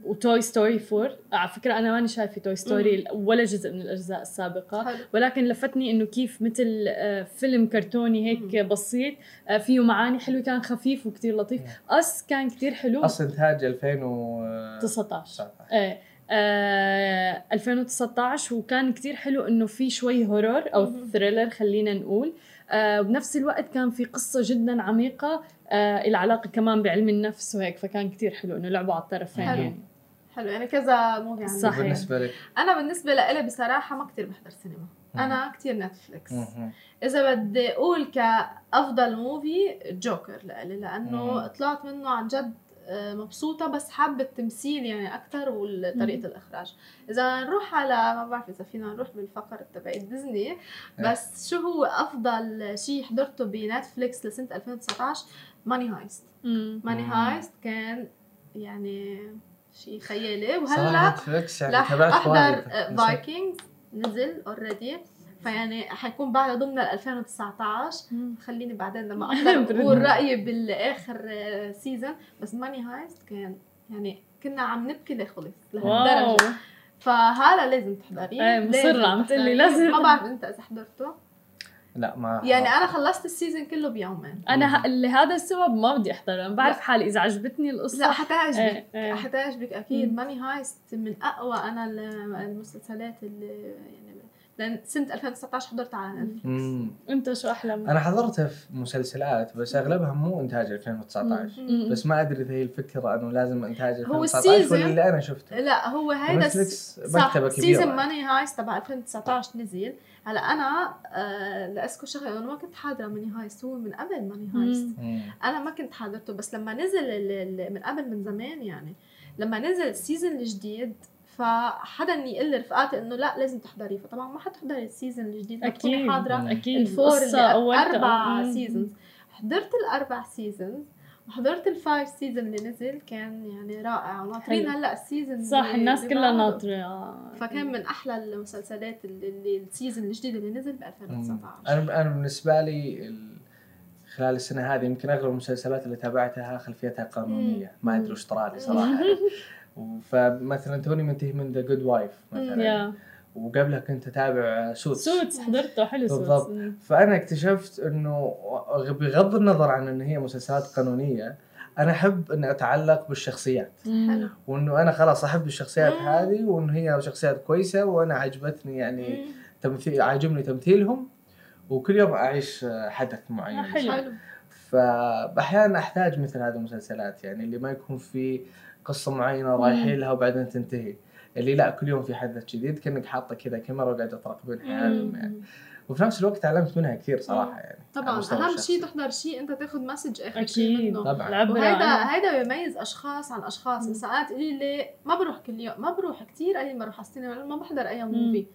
و Toy Story 4 على فكرة أنا ماني شايفة Toy Story ولا جزء من الأجزاء السابقة. حلو. ولكن لفتني إنه كيف مثل آه، فيلم كرتوني هيك بسيط آه، فيه معاني حلوة كان خفيف وكتير لطيف. Us كان كتير حلو. اصل إنتاج 2019 19 إيه آه 2019 وكان كتير حلو إنه في شوي horror أو. thriller خلينا نقول. آه وبنفس الوقت كان في قصة جدا عميقة آه العلاقة كمان بعلم النفس وهيك فكان كتير حلو إنه لعبوا على الطرفين حلو. يعني. حلو يعني كذا movie عندي صح. بالنسبة لك أنا بالنسبة لإلي بصراحة ما كتير بحضر سينما أنا كتير Netflix. إذا بدي أقول كأفضل movie جوكر لإلي لأنه مم. طلعت منه عن جد آه، مبسوطة بس حابة التمثيل يعني أكثر وطريقة الإخراج إذا نروح على ما بعرف إذا فينا نروح بالفقر تبع ديزني بس شو هو أفضل شيء حضرته بنتفليكس لسنة 2019 Money Heist. Money. Heist كان يعني شيء خيالي وهلأ نتفلكس يعني رح تابعت أحضر. Vikings نزل already فيعني حيكون بعد ضمن 2019 مم. خليني بعدين لما أقدر. أقول رأيي بالآخر season بس Money Heist كان يعني كنا عم نبكي لخلص لهالدرجة فهذا لازم تحضريه إيه، مصرة عم تقلي تحضريه. لازم. ما بعرف إنت إذا حضرته لا ما يعني أنا خلصت ال season كله بيومين. أنا ه- لهذا السبب ما بدي احضرها بعرف لا. حالي إذا عجبتني القصة. لا حتعجبك. إيه إيه. حتعجبك أكيد. مم. Money Heist من أقوى أنا ال- المسلسلات اللي يعني لأن سنة 2019 حضرت على نتفلكس. أنت شو احلامك؟ أنا حضرتها في مسلسلات بس أغلبها مو إنتاج 2019 مم. بس ما أدري إذا هي الفكرة إنه لازم إنتاج هو 2019 ولا اللي أنا شفته. لا هو هيدا نتفليكس صح. مكتبة season كبيره Money Heist تبع 2019 نزل. هلا أنا آه لاذكر شغله أنا ما كنت حاضرة Money Heist هو من قبل Money Heist. أنا ما كنت حاضرته بس لما نزل ال- ال- من قبل من زمان يعني لما نزل ال season الجديد فحدا يقول لي رفقاتي إنه لا لازم تحضريه. فطبعا ما حتحضري ال season الجديد أكيد. حاضرة أكيد. ال four اللي. أربع. seasons حضرت الأربع seasons وحضرت ال five season اللي نزل كان يعني رائع. وناطرين. هلأ ال season صح الناس كلها. ناطرة. آه. فكان من أحلى المسلسلات اللي, اللي ال season الجديد اللي نزل ب 2019 أنا أنا بالنسبة لي ال- خلال السنة هذه يمكن أغلب المسلسلات اللي تابعتها خلفيتها قانونية. ما أدري وش طرالي صراحة. فمثلا توني منتهي من The Good Wife مثلا. وقبلها كنت اتابع Suits. Suits حضرته حلو بالضبط. Suits مم. فأنا اكتشفت إنه بغض النظر عن إن هي مسلسلات قانونية أنا أحب إني أتعلق بالشخصيات. حلو. وإنه أنا خلاص أحب الشخصيات مم. هذه وإنه هي شخصيات كويسة وأنا عجبتني يعني تمثيل عاجبني تمثيلهم وكل يوم أعيش حدث معين. حلو. حلو. فأحيانا أحتاج مثل هذه المسلسلات يعني اللي ما يكون في قصة معينة رايحين لها وبعدين تنتهي. اللي لا كل يوم في حدث جديد كانك حاطة كذا كاميرا وقاعده تراقبين حياتهم يعني. وفي نفس الوقت تعلمت منها كثير صراحة يعني طبعا أهم. شيء تحضر شيء أنت تاخذ message اخر شيء أكيد. منه. طبعاً. وهيدا عن- هيدا بيميز أشخاص عن أشخاص. بس ساعات قولي لي ما بروح كل يوم ما بروح كثير قليل ما بروح على السينما ما بحضر أي movie.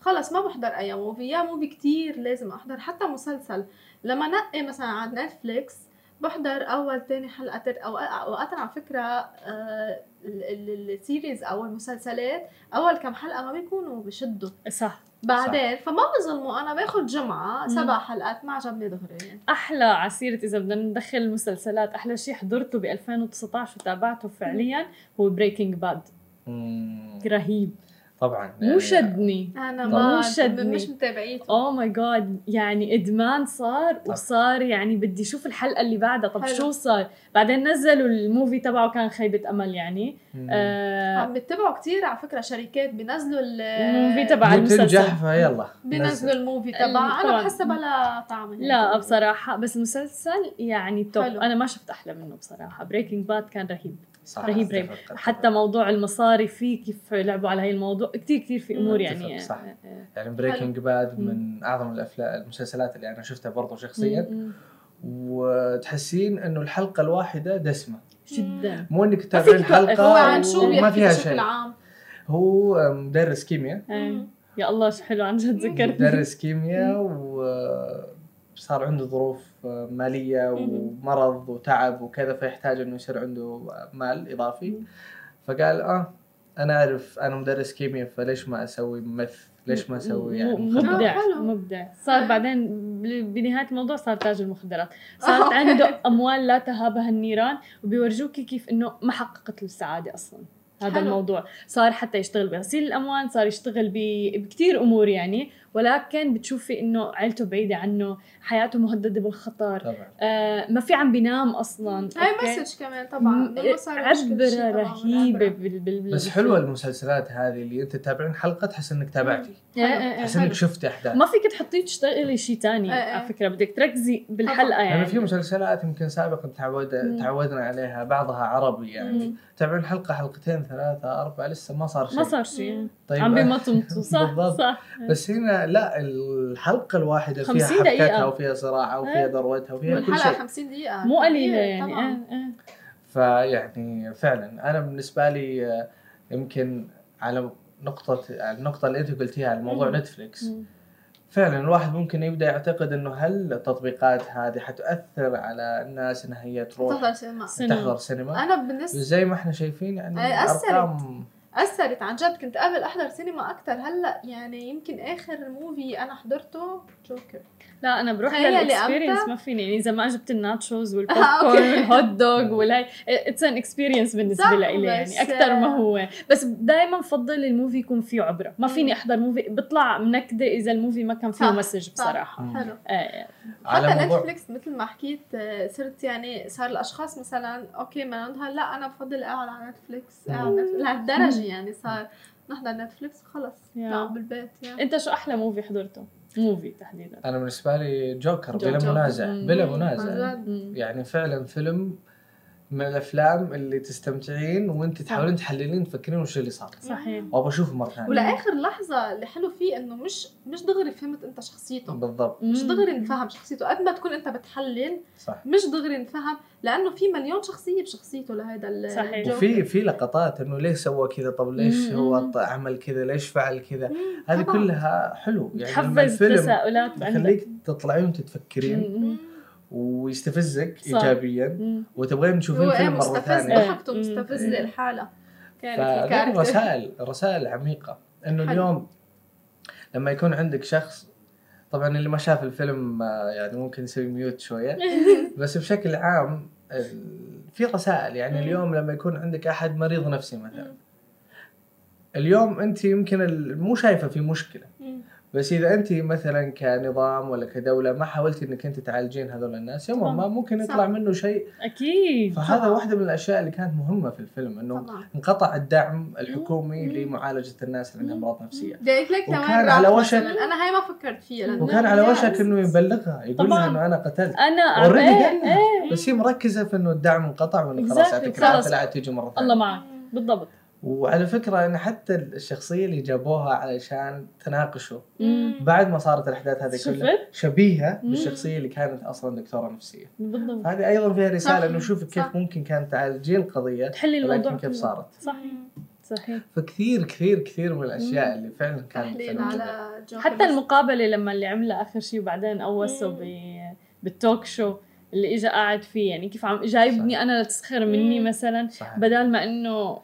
خلص ما بحضر أي movie يا movie كتير لازم أحضر حتى مسلسل. لما نقي مثلا على نتفليكس بحضر أول تاني حلقة تر أو اوقات على فكرة آه، ال- ال- ال series أو المسلسلات أول كم حلقة ما بيكونوا بشدوا. صح. بعدين فما بظلموا. أنا باخذ جمعة سبع حلقات ما عجبني دغري يعني أحلى عسيرة إذا بدنا ندخل المسلسلات أحلى شيء حضرته ب 2019 وتابعته فعليا هو Breaking Bad. رهيب. طبعا مو شدني أنا ما مو شدني. مش متابعيته oh my God يعني إدمان صار طب. وصار يعني بدي أشوف الحلقة اللي بعدها طب حلو. شو صار بعدين نزلوا ال movie تبعه كان خيبة أمل يعني مم. آه عم بتبعوا كثير على فكرة شركات بينزلوا ال- ال movie تبع المسلسل فيلا بينزلوا ال movie تبع طبعاً. أنا بحسها بلا طعم هيك. لا بصراحة بس المسلسل يعني top. أنا ما شفت أحلى منه بصراحة Breaking Bad كان رهيب صح، رهيب رهيب حتى. موضوع المصاري فيه كيف لعبوا على هاي الموضوع كتير كتير في أتفق، يعني صح. آه، آه. يعني Breaking Bad من أعظم الافلام المسلسلات اللي أنا شفتها برضو شخصيا. وتحسين إنه الحلقة الواحدة دسمة جدا مو إنك تتابعين. حلقة هو عن شو وما بيحكي فيها شيء عام هو مدرس كيمياء آه. يا الله شو حلو عن جد ذكرتني مدرس كيمياء وصار عنده ظروف مالية ومرض وتعب وكذا فيحتاج إنه يصير عنده مال إضافي. فقال آه أنا أعرف أنا مدرس كيمياء فليش ما أسوي ممثل ليش ما أسوي يعني؟ مبدع. مبدع. صار بعدين ب- بنهاية الموضوع صار تاجر مخدرات صارت عنده أموال لا تهابها النيران وبيورجوكي كيف إنه ما حققت له السعادة أصلا. هذا حلو. الموضوع. صار حتى يشتغل بغسيل الأموال صار يشتغل ب- بكتير أمور يعني. ولكن بتشوفي إنه عيلته بعيدة عنه حياته مهددة بالخطر. طبعا. آه ما في عم بينام أصلا. هاي؟ message كمان طبعا. رهيبة عبرة. بال بال بال بس حلوة المسلسلات هذه اللي أنت تتابعين. حلقة تحس إنك تابعتي. آه، آه، آه. تحس إنك شفتي أحداث. ما فيك تحطيه تشتغلي شيء تاني إيه، إيه. على فكرة. بدك تركزي بالحلقة طبعاً. يعني يعني. في مسلسلات يمكن سابقا تعود. تعودنا عليها. بعضها عربي يعني. تابعين حلقة حلقتين ثلاثة أربعة. لسه ما صار شيء. ما صار شيء. طيب. عم بيمطمطوا صح بالضبط. صح. بس هنا لا الحلقة الواحدة فيها 50 دقيقة. حبكتها وفيها صراعها وفيها إيه. ذروتها وفيها كل شيء 50 دقيقة مو قليلة كتير يعني طبعاً. آه آه. فيعني فعلا أنا بالنسبة لي آه، يمكن على نقطة النقطة اللي أنت قلتيها على موضوع. نتفليكس. فعلا الواحد ممكن يبدأ يعتقد إنه هل التطبيقات هذه حتؤثر على الناس إنها هي تروح تحضر سينما سينما. تحضر سينما أنا بالنسبة زي ما إحنا شايفين يعني أي أثرت عن جد. كنت قبل أحضر سينما أكثر هلأ يعني يمكن آخر movie أنا حضرته جوكر لا أنا بروح لل experience؟ ما فيني. يعني إذا ما جبت ال nachos آه، وال pop. corn وال hot dog وال هاي it's an experience بالنسبة لي يعني. أكثر ما هو. بس دائما بفضل ال movie يكون فيه عبرة. ما فيني مم. أحضر movie بطلع منكدة إذا ال movie ما كان فيه message صح. بصراحة. حلو. آه. حتى موضوع نتفليكس مثل ما حكيت آه، صرت يعني صار الأشخاص مثلا okay ما عندها. لا أنا بفضل أقعد على نتفليكس لهالدرجة يعني صار نحضر نتفليكس خلص. نقعد بالبيت يعني أنت شو أحلى movie حضرته؟ movie تحديدا أنا بالنسبة لي جوكر بلا جوكر. منازع. بلا. منازع جد. مم. يعني فعلا فيلم من الأفلام اللي تستمتعين وانت تحاولين تحللين تفكرين وش اللي صار. صحيح. وأبغى اشوفه مرة ثانية. ولآخر لحظة اللي حلو فيه إنه مش مش دغري فهمت أنت شخصيته. بالضبط. مش. دغري نفهم شخصيته. قد ما تكون أنت بتحلل صح. مش دغري نفهم لأنه في مليون شخصية بشخصيته لهذا صحيح. وفي في لقطات إنه ليش سوى كذا؟ طب ليش مم. هو عمل كذا؟ ليش فعل كذا؟ هذه. كلها حلو. يعني الفيلم التساؤلات عندك. تطلعين وتتفكرين. ويستفزك صح. ايجابيا. وتبغين تشوفين الفيلم مرة مستفز ثانية إيه. ضحكته مم. مستفز إيه. الحاله كانت فغير الكاركتر رسائل رسائل عميقة إنه. اليوم لما يكون عندك شخص طبعا اللي ما شاف الفيلم آه، يعني ممكن يسوي ميوت شوية بس بشكل عام في رسائل يعني. اليوم لما يكون عندك أحد مريض نفسي مثلا. اليوم أنت يمكن ال- مو شايفة في مشكلة. بس إذا أنت مثلا كنظام ولا كدولة ما حاولتي إنك أنت تعالجين هذول الناس يوم. ما ممكن صح. يطلع منه شيء أكيد فهذا طبعاً. واحدة من الأشياء اللي كانت مهمة في الفيلم إنه طبعا انقطع الدعم الحكومي مم. لمعالجة الناس اللي عندهم مم. أمراض نفسية لك وكان على وشك-؟ أنا هاي ما فكرت فيها وكان على وشك إنه يبلغها يقول. لها إنه أنا قتلت أنا Already إيه، قال. إيه. بس هي مركزة في إنه الدعم انقطع وإنه خلاص. يعطيك. العافيه لا تيجي مرة ثانية الله معك بالضبط وعلى فكرة إن حتى الشخصية اللي جابوها علشان تناقشوا مم. بعد ما صارت الأحداث هذه؟ كلها شبيهة مم. بالشخصية اللي كانت أصلا دكتورة نفسية بالضبط هذه أيضا فيها رسالة. إنه شوف كيف صح. ممكن كانت تعالجين القضية تحلي الموضوع ولكن كيف. صارت صحيح صحيح فكثير كثير كثير من الأشياء مم. اللي فعلا كانت. على حتى المقابلة لما اللي عملها آخر شيء وبعدين. ب- بالتوك شو اللي اجى قاعد فيه يعني كيف عم جايبني أنا لتسخر مني. مثلا صحيح. بدل ما إنه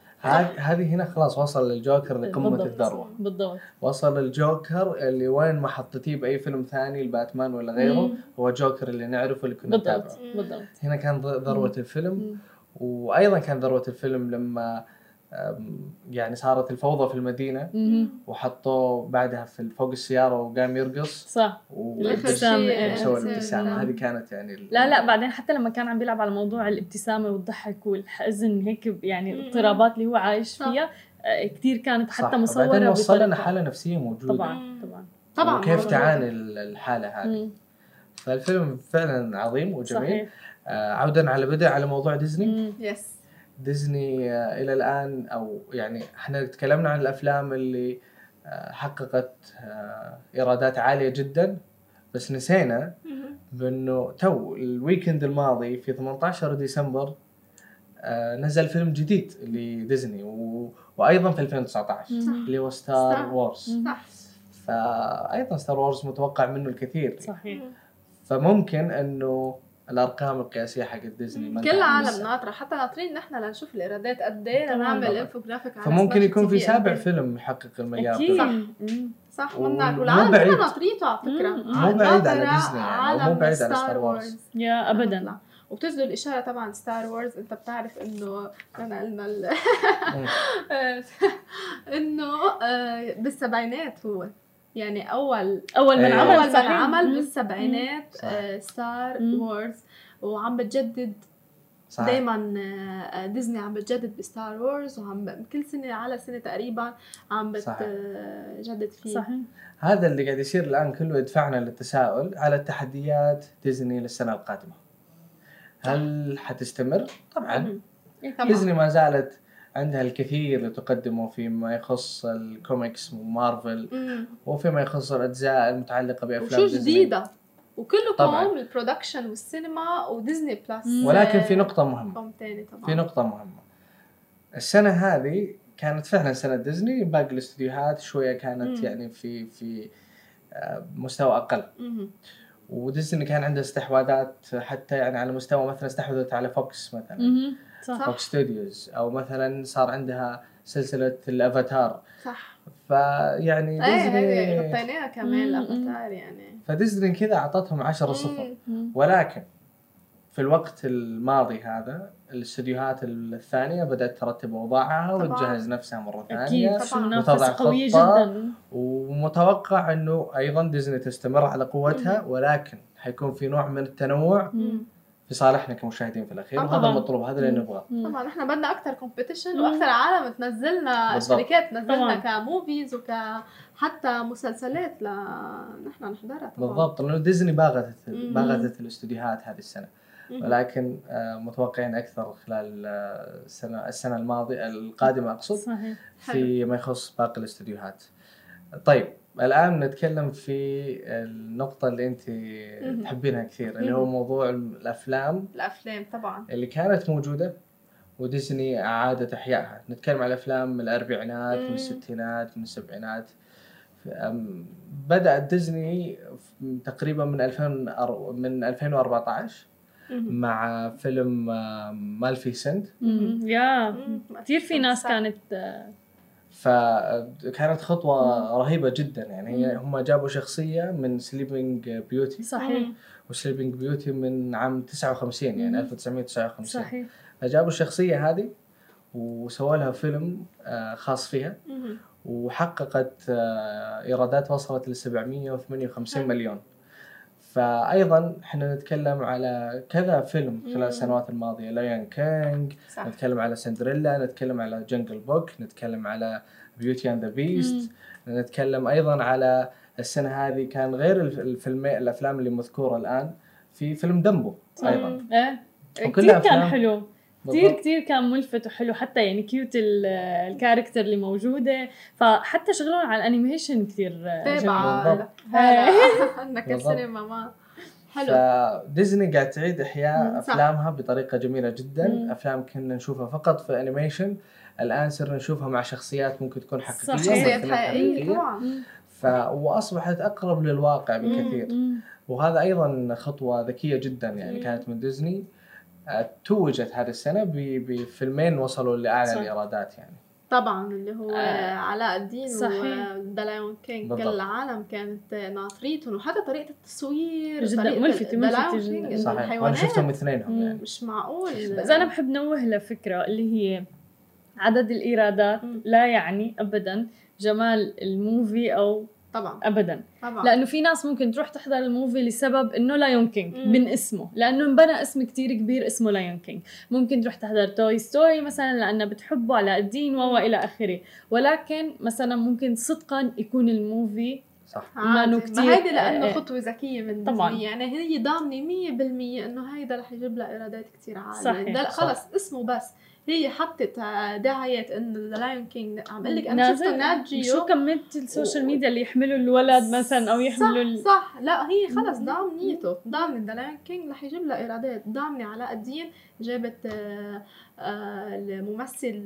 هذه هنا خلاص وصل الجوكر لقمة. الذروة بالضبط وصل الجوكر اللي وين ما حطيتيه بأي فيلم ثاني الباتمان ولا غيره مم. هو جوكر اللي نعرفه اللي كنا نتابعه بالضبط هنا كان ذروة الفيلم مم. وأيضا كان ذروة الفيلم لما أم، يعني صارت الفوضى في المدينة. وحطوه بعدها في فوق السيارة وقام يرقص صح. وسوى. الابتسامه إيه. هذه كانت يعني ال- لا لا بعدين حتى لما كان عم بيلعب على موضوع الابتسامة والضحك والحزن هيك يعني. الاضطرابات اللي هو عايش صح. فيها آه، كتير كانت صح. حتى مصورة وبعدين وصل لنا حاله نفسية موجودة طبعا. طبعا طبعا وكيف موجودة. تعاني ال- الحالة هذه. فالفيلم فعلا عظيم وجميل صحيح آه عودا على بدء على موضوع ديزني. يس ديزني آه إلى الآن أو يعني إحنا تكلمنا عن الأفلام اللي آه حققت آه إيرادات عالية جدا بس نسينا بأنه تو ال weekend الماضي في 18 ديسمبر نزل فيلم جديد لديزني و... وأيضا في 2019 مم. اللي هو Star. Wars فايضا Star Wars متوقع منه الكثير. صحيح. فممكن أنه الأرقام القياسية حقت ديزني ما كل العالم. ناطرة حتى ناطرين نحن لنشوف الإيرادات قد إيه. لنعمل. انفوجرافيك على فممكن يكون في سابع. فيلم يحقق المليار أكيد صح. مم. صح ومو ممنوع والعالم. كلها ناطريته على فكرة. مو بعيد على ديزني يعني، مو بعيد على Star Wars. يا ابدا وبتجدوا الإشارة طبعا Star Wars أنت بتعرف إنه انا قلنا. إنه آه، بالسبعينات هو يعني اول أول من إيه. عمل أول صحيح. عمل. بالسبعينات. آه، Star مم. Wars وعم بتجدد دائما ديزني عم بتجدد ب Star Wars وعم ب- كل سنة على سنة تقريبا عم. بتجدد فيه صحيح هذا اللي قاعد يصير الآن كله يدفعنا للتساؤل على تحديات ديزني للسنة القادمة هل حتستمر؟ طبعا. ديزني ما زالت عندها الكثير لتقدمه فيما يخص الكوميكس ومارفل مم. وفيما يخص الأجزاء المتعلقة بأفلام و show. جديدة وكله طبعاً. كوم ال production والسينما وديزني Plus مم. ولكن في نقطة مهمة في نقطة مهمة السنة هذه كانت فعلا سنة ديزني باقي الاستديوهات شوية كانت مم. يعني في في آه، مستوى أقل مهم. وديزني كان عندها استحواذات حتى يعني على مستوى مثلا استحوذت على فوكس مثلا مهم. صح. فوكس Studios أو مثلا صار عندها سلسلة الأفاتار صح فيعني إيه هذه ديزني غطيناها كمان. الأفاتار يعني فديزني كذا أعطتهم 10 صفر. ولكن في الوقت الماضي هذا الاستديوهات الثانية بدأت ترتب أوضاعها طبعاً. وتجهز نفسها مرة أكيد ثانية في طبعاً. منافسة وتضع قوية. جدا ومتوقع إنه أيضا ديزني تستمر على قوتها ولكن حيكون في نوع من التنوع مم. في صالحنا كمشاهدين في الأخير طبعاً. وهذا المطلوب هذا اللي. نبغاه. طبعا إحنا بدنا أكثر competition. وأكثر عالم تنزلنا بالضبط. شركات تنزلنا. ك movies وك حتى مسلسلات ل نحن نحضرها طبعا بالضبط لأنه ديزني باغتت. باغتت الاستديوهات هذه السنة. ولكن آه، متوقعين أكثر خلال آه، السنة السنة الماضية القادمة أقصد صحيح في ما يخص باقي الاستديوهات. طيب الآن نتكلم في النقطة اللي أنت. تحبينها كثير اللي هو. موضوع الأفلام الأفلام طبعا اللي كانت موجودة وديزني أعادت إحيائها نتكلم على أفلام من الأربعينات من. الستينات من السبعينات بدأت ديزني تقريبا من 2000 أر- من 2014 مهم. مع فيلم آم، Maleficent مم. Yeah. كثير في ناس. كانت آه، فكانت خطوة رهيبة جدا. يعني هم جابوا شخصية من Sleeping Beauty صحيح. و Sleeping Beauty من عام 59 يعني مم. 1959 صحيح. فجابوا الشخصية هذه وسووا لها فيلم آه، خاص فيها. وحققت آه، إيرادات وصلت ل 758 حلو. مليون. فايضا إحنا نتكلم على كذا فيلم خلال. السنوات الماضية. Lion King صح. نتكلم على سندريلا نتكلم على Jungle Book نتكلم على Beauty and the Beast نتكلم أيضا على السنة هذه كان غير الف- الفيلم الأفلام اللي مذكورة الآن في فيلم Dumbo أيضا. إيه. وكلها كان. حلو. كثير. كثير كان ملفت وحلو حتى يعني cute ال- ال character اللي موجودة فحتى شغلهم على ال animation كثير بالضبط. هلا عندك بالضبط. السينما ما حلو فديزني قاعد تعيد إحياء. أفلامها بطريقة جميلة جدا مم. أفلام كنا نشوفها فقط في animation الآن صرنا نشوفها مع شخصيات ممكن تكون حقيقية. شخصيات حقيقية طبعا ف... وأصبحت أقرب للواقع بكثير مم. وهذا أيضا خطوة ذكية جدا يعني مم. كانت من ديزني آه، توجت هذه السنة بفيلمين وصلوا لأعلى صح. الإيرادات يعني طبعا اللي هو آه، علاء الدين صحيح. و The Lion King كل. العالم كانت ناطريتهم وحتى طريقة التصوير جدا طريقة ملفتة- ال- The ملفتة Lion جدا. King، إنه صحيح وأنا شفتهم اثنينهم. يعني مش معقول بس أنا بحب نوه لفكرة اللي هي عدد الإيرادات. لا يعني ابدا جمال ال movie أو طبعا. ابدا. طبعا. لأنه في ناس ممكن تروح تحضر ال movie لسبب إنه Lion King. من اسمه. لأنه انبنى اسم كتير كبير اسمه Lion King ممكن تروح تحضر Toy Story مثلا لانها بتحبه علاء الدين و إلى آخره. ولكن مثلا ممكن صدقا يكون ال movie صح. عادي. ما ما كتير- هيدي لأنه آه، خطوة ذكية من طبعاً. ديزني. يعني هي ضامنة 100% إنه هيدا رح يجيب لها إيرادات كثير عالية. صحيح. خلص اسمه بس. هي حطت دعايه انه The Lion King عم أقول لك أنا شفته نات جيو شو كمية ال social media اللي يحملوا الولد مثلا أو يحملوا ال... صح صح. لا هي خلص ضامنيته. ضامنه The Lion King رح يجيب لها إيرادات ضامنة علاء الدين. جابت آه، آه، الممثل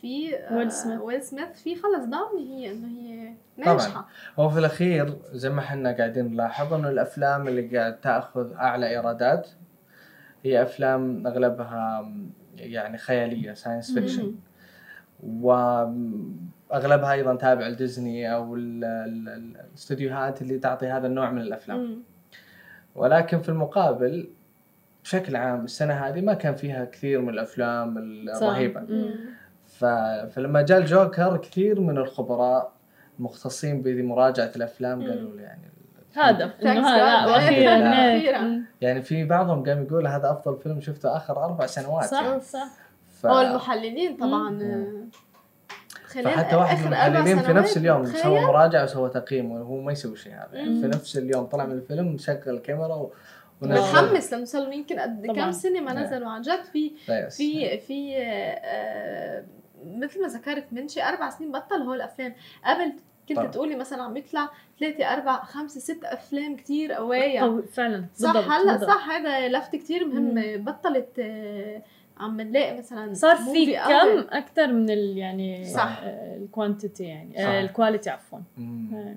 فيه ويل سميث. ويل سميث فيه خلص ضامنة هي إنه هي طبعاً. ناجحة. هو في الأخير زي ما إحنا قاعدين نلاحظ إنه الأفلام اللي قاعد تأخذ أعلى إيرادات هي أفلام أغلبها يعني خيالية science fiction. وأغلبها أيضا تابع لديزني أو ال- ال- ال- الاستديوهات اللي تعطي هذا النوع من الأفلام. ولكن في المقابل بشكل عام السنة هذه ما كان فيها كثير من الأفلام الرهيبه. فلما جاء الجوكر كثير من الخبراء مختصين بمراجعة الأفلام. قالوا لي يعني هدف إنه هذا. وأخيرا. يعني في بعضهم قام يقول هذا أفضل فيلم شفته آخر أربع سنوات صح يعني. صح ف... هو المحللين طبعا فحتى واحد من المحللين في نفس اليوم. سوى مراجعة وسوى تقييم وهو ما يسوي شيء هذا يعني. في نفس اليوم طلع من الفيلم شغل الكاميرا و... ونزل متحمس لأنه صار له يمكن قد. كم سنه ما نعم. نزلوا عن جد في. في في آه، مثل ما ذكرت من شي أربع سنين بطل هول الأفلام قبل كنت طبعاً. تقولي مثلا عم يطلع ثلاثة أربع خمسة ست أفلام كتير قوية قوي فعلا صح بالضبط هلأ بالضبط. صح هذا لفت كتير مهمة بطلت آه، عم نلاقي مثلا صار في. كم أكثر من ال يعني صح. ال quantity يعني صح. آه، ال quality عفوا مم. آه.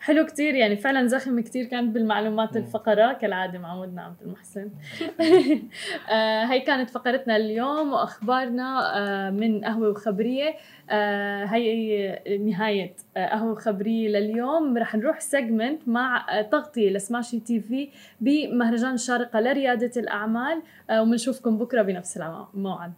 حلو كتير يعني فعلا زخم كتير كانت بالمعلومات مم. الفقرة كالعادة معودنا عبد المحسن آه هي كانت فقرتنا اليوم وأخبارنا آه من قهوة وخبرية آه هي نهاية آه قهوة وخبرية لليوم. رح نروح segment مع آه تغطية ل Smashi TV بمهرجان الشارقة لريادة الأعمال. آه وبنشوفكم بكرة بنفس الموعد.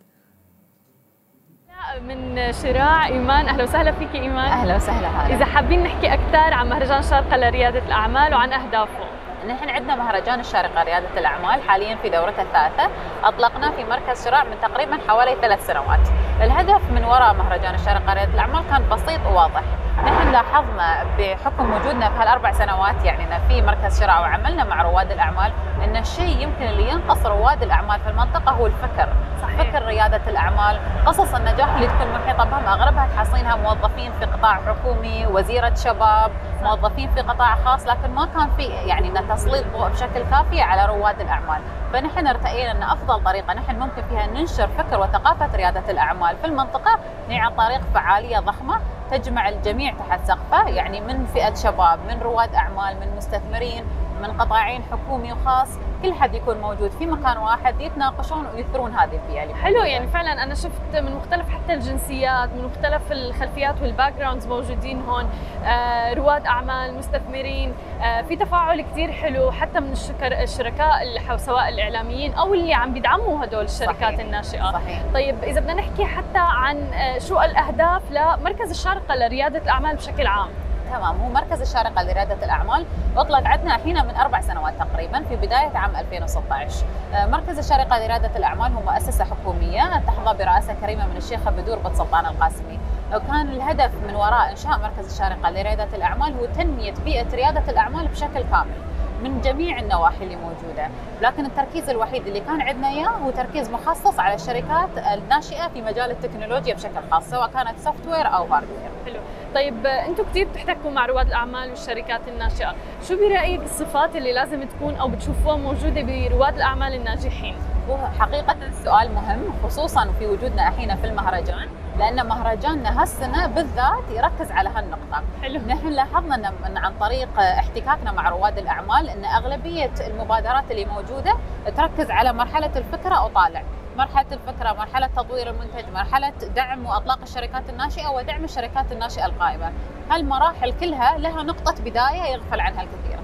من شراع إيمان. أهلا وسهلا فيك إيمان. أهلا وسهلا هلا. إذا حابين نحكي أكثر عن مهرجان شارقة لريادة الأعمال وعن أهدافه. نحن عندنا مهرجان الشارقة رياده الأعمال حاليا في دورته الثالثة. أطلقنا في مركز شراع من تقريبا حوالي ثلاث سنوات. الهدف من وراء مهرجان الشارقة رياده الأعمال كان بسيط وواضح. نحن لاحظنا بحكم وجودنا في هالأربع سنوات يعني في مركز شراء وعملنا مع رواد الأعمال إن الشيء يمكن اللي ينقص رواد الأعمال في المنطقة هو الفكر. صحيح. فكر ريادة الأعمال قصص النجاح اللي تكون محيطة بهم اغلبها تحصينها موظفين في قطاع حكومي وزيرة شباب موظفين في قطاع خاص لكن ما كان في يعني تسليط ضوء بشكل كافي على رواد الأعمال. فنحن ارتئينا أن أفضل طريقة نحن ممكن فيها ننشر فكر وثقافة ريادة الأعمال. في المنطقة هي عن طريق فعالية ضخمة تجمع الجميع تحت سقفه يعني من فئة شباب من رواد أعمال من مستثمرين من قطاعين حكومي وخاص كل حد يكون موجود في مكان واحد يتناقشون ويثرون هذه البيئة اللي حلو. يعني فعلا أنا شفت من مختلف حتى الجنسيات من مختلف الخلفيات وال backgrounds موجودين هون آه، رواد أعمال مستثمرين آه، في تفاعل كثير حلو حتى من الشكر الشركاء اللي سواء الإعلاميين أو اللي عم بيدعموا هدول الشركات صحيح. الناشئة صحيح طيب إذا بدنا نحكي حتى عن آه، شو الأهداف لمركز الشارقة لريادة الأعمال بشكل عام تمام. هو مركز الشارقة لريادة الأعمال. أطلق عندنا الحين من أربع سنوات تقريبا في بداية عام 2016 آه، مركز الشارقة لريادة الأعمال هو مؤسسة حكومية. تحظى برئاسة كريمة من الشيخة بدور بن سلطان القاسمي. وكان الهدف من وراء إنشاء مركز الشارقة لريادة الأعمال هو تنمية بيئة ريادة الأعمال بشكل كامل من جميع النواحي اللي موجودة، لكن التركيز الوحيد اللي كان عندنا إياه هو تركيز مخصص على الشركات الناشئة في مجال التكنولوجيا بشكل خاص سواء كانت software أو hardware. حلو. طيب أنتم كثير بتحتكوا مع رواد الأعمال والشركات الناشئه شو برأيك الصفات اللي لازم تكون أو بتشوفوها موجودة برواد الأعمال الناجحين؟ هو حقيقة سؤال مهم خصوصا في وجودنا الحين في المهرجان لأن مهرجاننا هالسنة بالذات يركز على هالنقطة. حلو. نحن لاحظنا أن عن طريق احتكاكنا مع رواد الأعمال أن أغلبية المبادرات اللي موجودة تركز على مرحلة الفكرة وطالع مرحلة الفكرة مرحلة تطوير المنتج مرحلة دعم وأطلاق الشركات الناشئة ودعم الشركات الناشئة القائمة. هالمراحل كلها لها نقطة بداية يغفل عنها الكثير.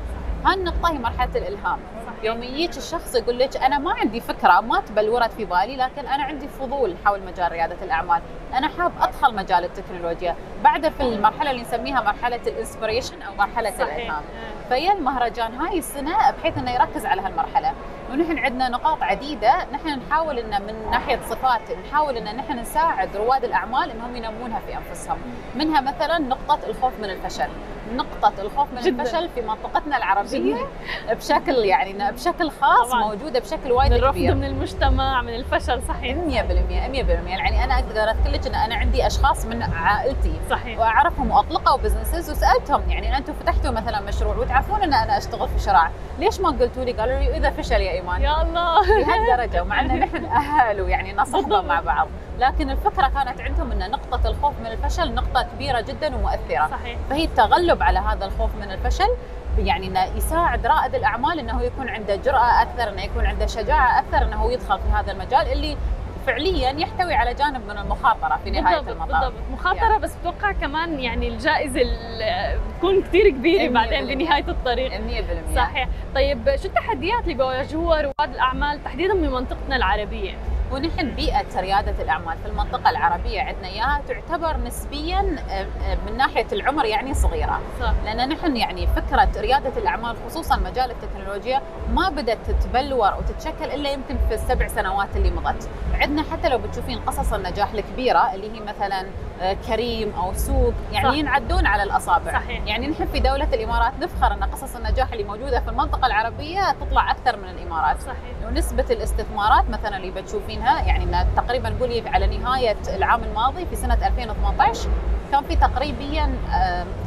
هالنقطة هي مرحلة الإلهام. يوم يجيك الشخص يقول لك أنا ما عندي فكرة ما تبلورت في بالي لكن أنا عندي فضول حول مجال ريادة الأعمال، أنا حاب أدخل مجال التكنولوجيا، بعد في المرحلة اللي نسميها مرحلة ال inspiration أو مرحلة صحيح. الإلهام. فيا المهرجان هاي السنة بحيث إنه يركز على هالمرحلة، ونحن عندنا نقاط عديدة. نحن نحاول إن من ناحية صفات نحاول إن نحن نساعد رواد الأعمال إنهم ينمونها في أنفسهم، منها مثلا نقطة الخوف من الفشل، نقطة الخوف من جداً. الفشل في منطقتنا العربية جداً. بشكل يعني بشكل خاص طبعاً. موجودة بشكل وايد من الرفض من المجتمع من الفشل صحيح. 100% 100% يعني أنا أقدر أذكر لك أن أنا عندي أشخاص من عائلتي صحيح. وأعرفهم وأطلقوا بزنسز وسألتهم يعني أنتم فتحتوا مثلا مشروع وتعرفون أن أنا أشتغل في شراع ليش ما قلتوا لي؟ قالوا لي إذا فشل يا إيمان. يا الله. بهالدرجة ومع أن نحن أهل ويعني نصحبه مع بعض. لكن الفكرة كانت عندهم إن نقطة الخوف من الفشل نقطة كبيرة جدا ومؤثرة صحيح. فهي التغلب على هذا الخوف من الفشل يعني إنه يساعد رائد الأعمال إنه يكون عنده جرأة أكثر إنه يكون عنده شجاعة أكثر إنه يدخل في هذا المجال اللي فعليا يحتوي على جانب من المخاطرة في نهاية بالضبط المطاف. بالضبط. مخاطرة يعني. بس بتوقع كمان يعني الجائزة بتكون كثير كبيرة بعدين بنهاية الطريق. 100% صحيح. طيب شو التحديات اللي بيواجهوها رواد الأعمال تحديدا من منطقتنا العربية؟ ونحن بيئة ريادة الأعمال في المنطقة العربية عندنا إياها تعتبر نسبيا من ناحية العمر يعني صغيرة. صح. لأن نحن يعني فكرة ريادة الأعمال خصوصا مجال التكنولوجيا ما بدأت تتبلور وتتشكل إلا يمكن في السبع سنوات اللي مضت. عندنا حتى لو بتشوفين قصص النجاح الكبيرة اللي هي مثلا كريم أو سوق يعني صح. ينعدون على الأصابع صحيح. يعني نحن في دولة الإمارات نفخر أن قصص النجاح اللي موجودة في المنطقة العربية تطلع أكثر من الإمارات صحيح. ونسبة الاستثمارات مثلا اللي بتشوفينها يعني تقريبا نقولي على نهاية العام الماضي في سنة 2018 كان في تقريبا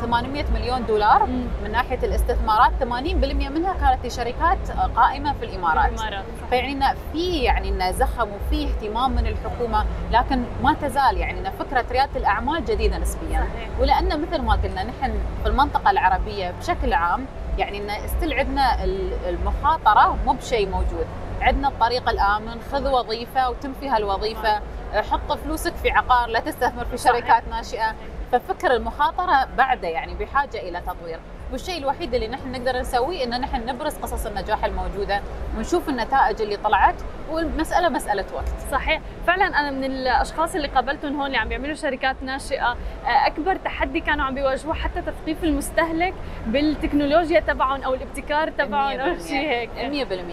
800 مليون دولار من ناحية الاستثمارات 80% منها كانت لشركات قائمة في الإمارات الإمارات فيعني في يعني زخم وفي اهتمام من الحكومة لكن ما تزال يعني فكرة ريادة الأعمال جديدة نسبيا. صحيح. ولأن مثل ما قلنا نحن في المنطقة العربية بشكل عام يعني إن استل عندنا المخاطرة مو بشيء موجود. عندنا الطريق الآمن خذ وظيفة وتم في هالوظيفه حط فلوسك في عقار لا تستثمر في شركات ناشئة. ففكر المخاطرة بعده يعني بحاجة إلى تطوير. والشيء الوحيد اللي نحن نقدر نسويه ان نحن نبرز قصص النجاح الموجودة ونشوف النتائج اللي طلعت والمسألة مسألة وقت. صحيح، فعلا أنا من الأشخاص اللي قابلتهم هون اللي عم بيعملوا شركات ناشئة أكبر تحدي كانوا عم بيواجهوه حتى تثقيف المستهلك بالتكنولوجيا تبعهم أو الابتكار تبعهم أو شيء هيك.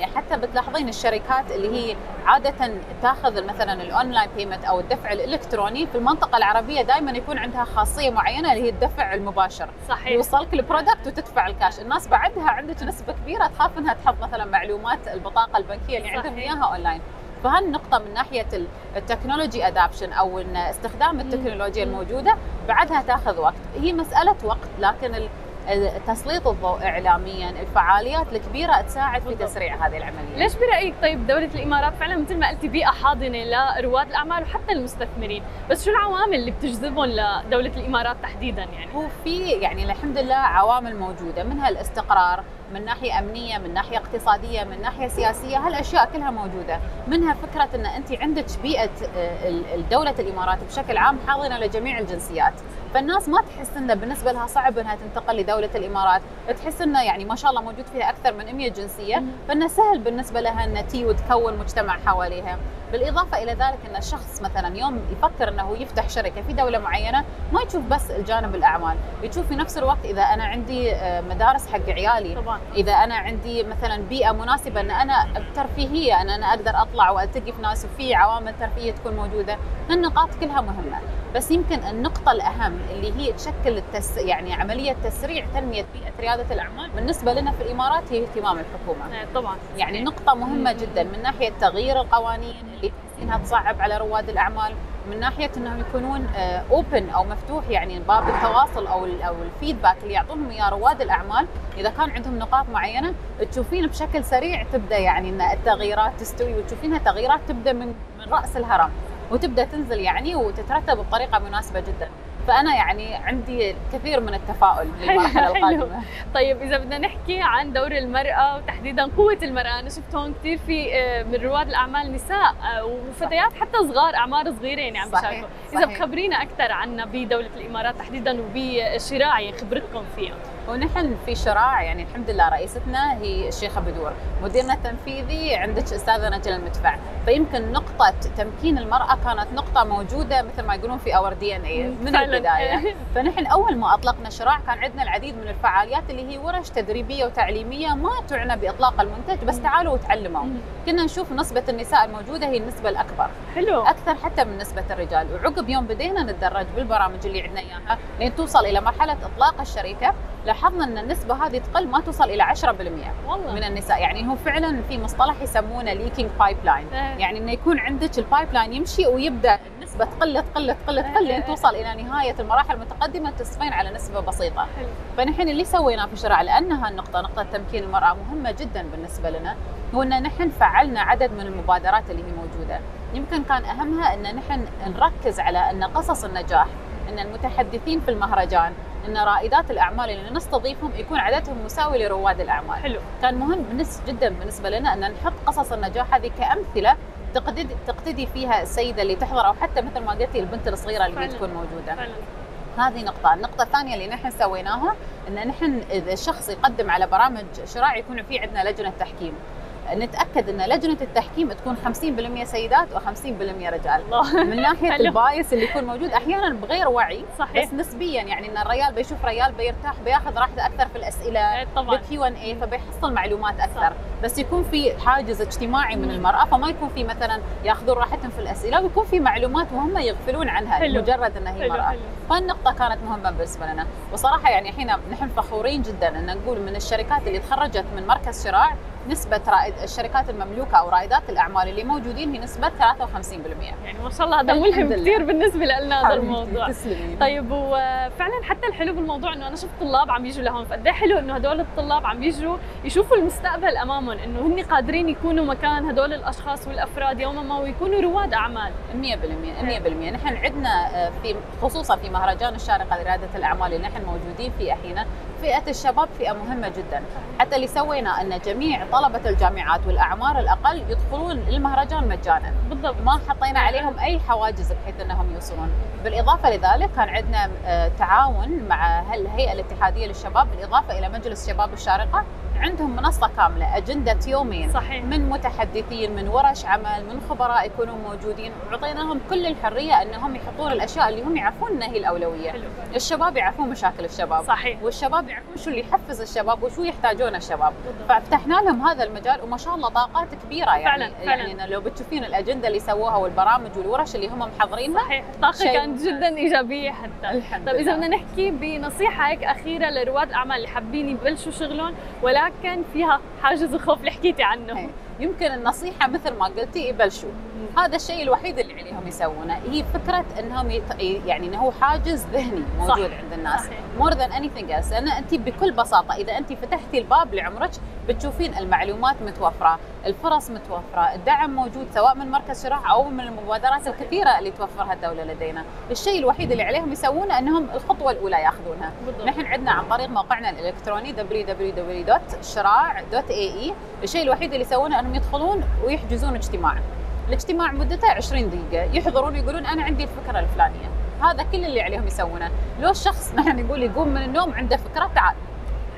100% حتى بتلاحظين الشركات اللي هي عادة تاخذ مثلا ال online payment أو الدفع الإلكتروني في المنطقة العربية دائما يكون عندها خاصية معينة اللي هي الدفع المباشر. صحيح. يوصلك ال product وتدفع الكاش، الناس بعدها عندك نسبة كبيرة تخاف إنها تحط مثلا معلومات البطاقة البنكية اللي عندهم إياها اونلاين. فهالنقطة من ناحية ال technology adoption أو استخدام التكنولوجيا الموجودة بعدها تاخذ وقت، هي مسألة وقت لكن تسليط الضوء اعلاميا الفعاليات الكبيرة تساعد في تسريع هذه العملية. ليش برأيك طيب دولة الإمارات فعلا مثل ما قلتي بيئة حاضنة لرواد الأعمال وحتى المستثمرين؟ بس شو العوامل اللي بتجذبهم لدولة الإمارات تحديدا يعني؟ هو في يعني الحمد لله عوامل موجودة منها الاستقرار من ناحية أمنية من ناحية اقتصادية من ناحية سياسية هالأشياء كلها موجودة. منها فكرة إن أنت عندك بيئة دولة الإمارات بشكل عام حاضنة لجميع الجنسيات. فالناس ما تحس إنه بالنسبة لها صعب إنها تنتقل لدولة الإمارات. تحس إنه يعني ما شاء الله موجود فيها أكثر من 100 جنسية. فإنه سهل بالنسبة لها ان تي وتكون مجتمع حواليها. بالإضافة إلى ذلك إن الشخص مثلا يوم يفكر إنه يفتح شركة في دولة معينة ما يشوف بس الجانب الأعمال. يشوف في نفس الوقت إذا أنا عندي آه، مدارس حق عيالي. طبعا. إذا أنا عندي مثلا بيئة مناسبة إن أنا ترفيهية إن أنا أقدر أطلع وألتقي في ناس وفي عوامل ترفيهية تكون موجودة. النقاط كلها مهمة. بس يمكن النقطة الأهم اللي هي تشكل التس يعني عملية تسريع تنمية بيئة ريادة الأعمال بالنسبة لنا في الإمارات هي اهتمام الحكومة. آه، طبعا. يعني نقطة مهمة جدا من ناحية تغيير القوانين اللي تحسينها تصعب على رواد الأعمال. من ناحية أنهم يكونون open أو مفتوح يعني باب التواصل أو ال أو ال feedback اللي يعطونهم إياه رواد الأعمال. إذا كان عندهم نقاط معينة تشوفين بشكل سريع تبدأ يعني أن التغييرات تستوي وتشوفينها تغييرات تبدأ من من رأس الهرم وتبدأ تنزل يعني وتترتب بطريقة مناسبة جدا. فأنا يعني عندي كثير من التفاؤل للمرحلة حلو. القادمة طيب إذا بدنا نحكي عن دور المرأة وتحديدا قوة المرأة أنا شفت هون كثير في آه، من رواد الأعمال نساء آه، وفتيات حتى صغار أعمار صغيره يعني عم بيشاركوا إذا. بخبرينا أكثر عنا بدولة الإمارات تحديدا وبشراع يعني خبرتكم فيها ونحن في شراع يعني الحمد لله رئيستنا هي الشيخة بدور، مديرنا التنفيذي عندك أستاذة نجل المدفع، فيمكن نقطة تمكين المرأة كانت نقطة موجودة مثل ما يقولون في اور دي ان اي من. البداية، فنحن أول ما أطلقنا شراع كان عندنا العديد من الفعاليات اللي هي ورش تدريبية وتعليمية ما تعنى بإطلاق المنتج بس تعالوا وتعلموا، كنا نشوف نسبة النساء الموجودة هي النسبة الأكبر، حلو. أكثر حتى من نسبة الرجال. وعقب يوم بدينا نتدرج بالبرامج اللي عندنا إياها لين توصل إلى مرحلة إطلاق الشركة. لاحظنا أن النسبة هذه تقل ما توصل إلى 10% والله. من النساء. يعني هو فعلا في مصطلح يسمونه leaking pipeline. يعني إنه يكون عندك ال pipeline يمشي ويبدأ النسبة تقل تقل تقل تقل لين توصل إلى نهاية المراحل المتقدمة تصفين على نسبة بسيطة. فنحن اللي سويناه في شراع لأن هالنقطه نقطة تمكين المرأة مهمة جدا بالنسبة لنا هو إن نحن فعلنا عدد من المبادرات اللي هي موجودة. يمكن كان أهمها إن نحن نركز على أن قصص النجاح إن المتحدثين في المهرجان إن رائدات الأعمال اللي نستضيفهم يكون عددهم مساوي لرواد الأعمال. حلو. كان مهم بالنس جدا بالنسبة لنا أن نحط قصص النجاح هذه كأمثلة تقتدي تقتدي فيها السيدة اللي تحضر أو حتى مثل ما قلتي البنت الصغيرة اللي فعلاً. تكون موجودة. فعلا. هذه نقطة، النقطة الثانية اللي نحن سويناها إن نحن إذا الشخص يقدم على برامج شراع يكون في عندنا لجنة تحكيم. نتأكد إن لجنة التحكيم تكون 50% سيدات و50% رجال. الله. من ناحية. ال bias اللي يكون موجود أحيانا بغير وعي صحيح. بس نسبيا يعني إن الريال بيشوف ريال بيرتاح بياخذ راحته أكثر في الأسئلة إيه طبعا. بال Q and A فبيحصل معلومات أكثر. صح. بس يكون في حاجز اجتماعي من. المرأة فما يكون في مثلا ياخذون راحتهم في الأسئلة ويكون في معلومات وهم يغفلون عنها حلو. مجرد انها هي حلو مرأة. حلو. فالنقطة كانت مهمة بالنسبة لنا. وصراحة يعني الحين نحن فخورين جدا أن نقول من الشركات اللي تخرجت من مركز شراع نسبة رائد الشركات المملوكة أو رائدات الأعمال اللي موجودين هي نسبة 53% يعني ما شاء الله هذا ملهم. كثير بالنسبة لنا هذا الموضوع. تسلمي. طيب وفعلا حتى الحلو بالموضوع إنه أنا شفت طلاب عم يجوا لهون فقد إيه حلو إنه هدول الطلاب عم يجوا يشوفوا المستقبل أمامهم إنه هن قادرين يكونوا مكان هدول الأشخاص والأفراد يوما ما ويكونوا رواد أعمال. 100% 100% نحن عندنا آه، في خصوصا في مهرجان الشارقة لريادة الأعمال اللي نحن موجودين فيه الحين فئة الشباب فئة مهمة جدا. حتى اللي سوينا إن جميع طلبة الجامعات والأعمار الأقل يدخلون المهرجان مجانا. بالضبط. ما حطينا عليهم أي حواجز بحيث إنهم يوصلون. بالإضافة لذلك كان عندنا آه، تعاون مع الهيئة الاتحادية للشباب بالإضافة إلى مجلس شباب الشارقة. عندهم منصة كاملة أجندة يومين صحيح. من متحدثين من ورش عمل من خبراء يكونوا موجودين. وعطيناهم كل الحرية أنهم يحطون الأشياء اللي هم يعرفون إنها هي الأولوية. حلو. الشباب يعرفون مشاكل الشباب. صحيح. والشباب يعرفون شو اللي يحفز الشباب وشو يحتاجون الشباب. بالضبط. ففتحنا لهم هذا المجال وما شاء الله طاقات كبيرة يعني. فعلاً، فعلاً. يعني لو بتشوفين الأجندة اللي سووها والبرامج والورش اللي هم محضرينها صحيح. الطاقه شيء كانت جدا ايجابيه حتى. الحمد طيب إذا لله. بدنا نحكي بنصيحة هيك أخيرة لرواد الاعمال اللي حابين يبلشوا شغلهم ولكن فيها حاجز الخوف اللي حكيتي عنه إيه. يمكن النصيحة مثل ما قلتي يبلشوا هذا الشيء الوحيد اللي عليهم يسوونه هي فكرة إنهم يت... يعني إنه هو حاجز ذهني موجود صح. عند الناس صحيح. more than anything else لأن أنت بكل بساطة إذا أنت فتحتي الباب لعمرك بتشوفين المعلومات متوفرة، الفرص متوفرة، الدعم موجود سواء من مركز شراع أو من المبادرات الكثيرة اللي توفرها الدولة لدينا، الشيء الوحيد اللي عليهم يسوونه أنهم الخطوة الأولى ياخذونها، بالضبط. نحن عندنا عن طريق موقعنا الإلكتروني www.sheraa.ae الشيء الوحيد اللي يسوونه أنهم يدخلون ويحجزون اجتماع. الاجتماع مدته 20 دقيقة. يحضرون يقولون أنا عندي الفكرة الفلانية. هذا كل اللي عليهم يسوونه. لو الشخص نحن نقول يقوم من النوم عنده فكرة تعال.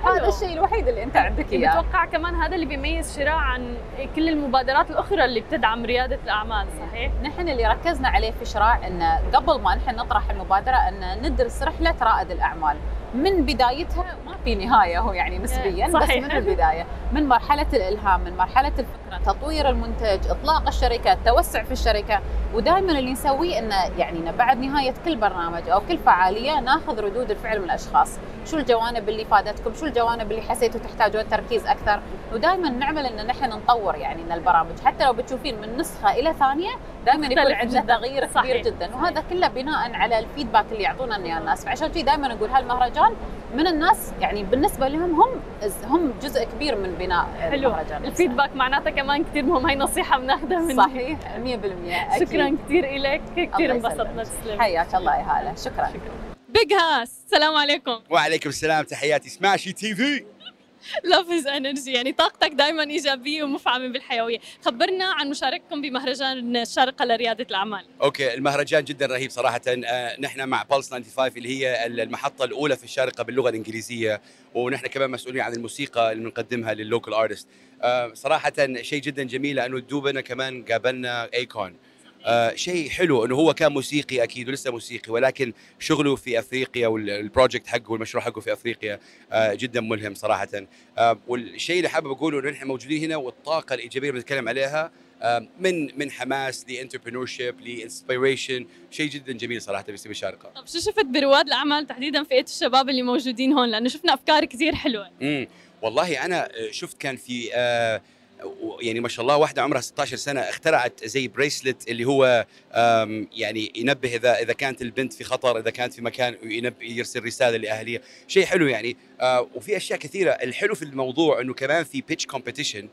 هذا الشيء الوحيد اللي أنت عندك إياه. بتوقع كمان هذا اللي بيميز شراء عن كل المبادرات الأخرى اللي بتدعم ريادة الأعمال صحيح؟ نحن اللي ركزنا عليه في شراء إن قبل ما نحن نطرح المبادرة إن ندرس رحلة رائد الأعمال. من بدايتها ما في نهاية هو يعني نسبيا صحيح. بس من البداية. من مرحلة الإلهام من مرحلة الفكرة تطوير المنتج إطلاق الشركة التوسع في الشركة. ودائما اللي نسويه انه يعني بعد نهاية كل برنامج أو كل فعالية ناخذ ردود الفعل من الأشخاص. شو الجوانب اللي فادتكم؟ شو الجوانب اللي حسيتوا تحتاجون تركيز أكثر؟ ودائما نعمل إن نحن نطور يعني إن البرامج. حتى لو بتشوفين من نسخة إلى ثانية دائما يكون عندنا. تغيير كبير صحيح. جدا. وهذا كله بناء على الفيدباك اللي يعطونا إياه الناس. فعشان كذي دائما نقول هالمهرجان من الناس يعني بالنسبة لهم هم هم جزء كبير من بناء حلو. المهرجان. ال feedback معناتها كمان كثير مهم. هي نصيحة بناخذها من صحيح 100% أكيد. شكرا كثير لك كثير انبسطنا. تسلم. حياك الله يا هالة. شكرا. Big Hass السلام عليكم. وعليكم السلام. تحياتي. Smashi TV love is energy يعني طاقتك دائما إيجابية ومفعمة بالحيوية. خبرنا عن مشاركتكم بمهرجان الشارقه لريادة الأعمال. okay المهرجان جدا رهيب صراحة. آه، نحن مع Pulse 95 اللي هي المحطة الأولى في الشارقة باللغة الإنجليزية. ونحن كمان مسؤولين عن الموسيقى اللي بنقدمها لل local artists صراحة شيء جدا جميل لأنه دوبنا كمان قابلنا Akon آه شيء حلو إنه هو كان موسيقي أكيد ولسه موسيقي ولكن شغله في أفريقيا وال project حقه والمشروع حقه في أفريقيا آه جدا ملهم صراحة. آه والشيء اللي حابب أقوله إنه نحن موجودين هنا والطاقة الإيجابية اللي بنتكلم عليها آه من من حماس ل entrepreneurship ل inspiration شيء جدا جميل صراحة بيصير بالشارقه طب شو شفت برواد الأعمال تحديدا فئه الشباب اللي موجودين هون؟ لأنه شفنا أفكار كثير حلوة. امم والله أنا شفت كان في آه يعني ما شاء الله واحدة عمرها 16 سنة اخترعت زي bracelet اللي هو يعني ينبه إذا إذا كانت البنت في خطر إذا كانت في مكان ينبه يرسل رسالة لأهلية. شيء حلو يعني. آه وفي أشياء كثيرة. الحلو في الموضوع إنه كمان في pitch competition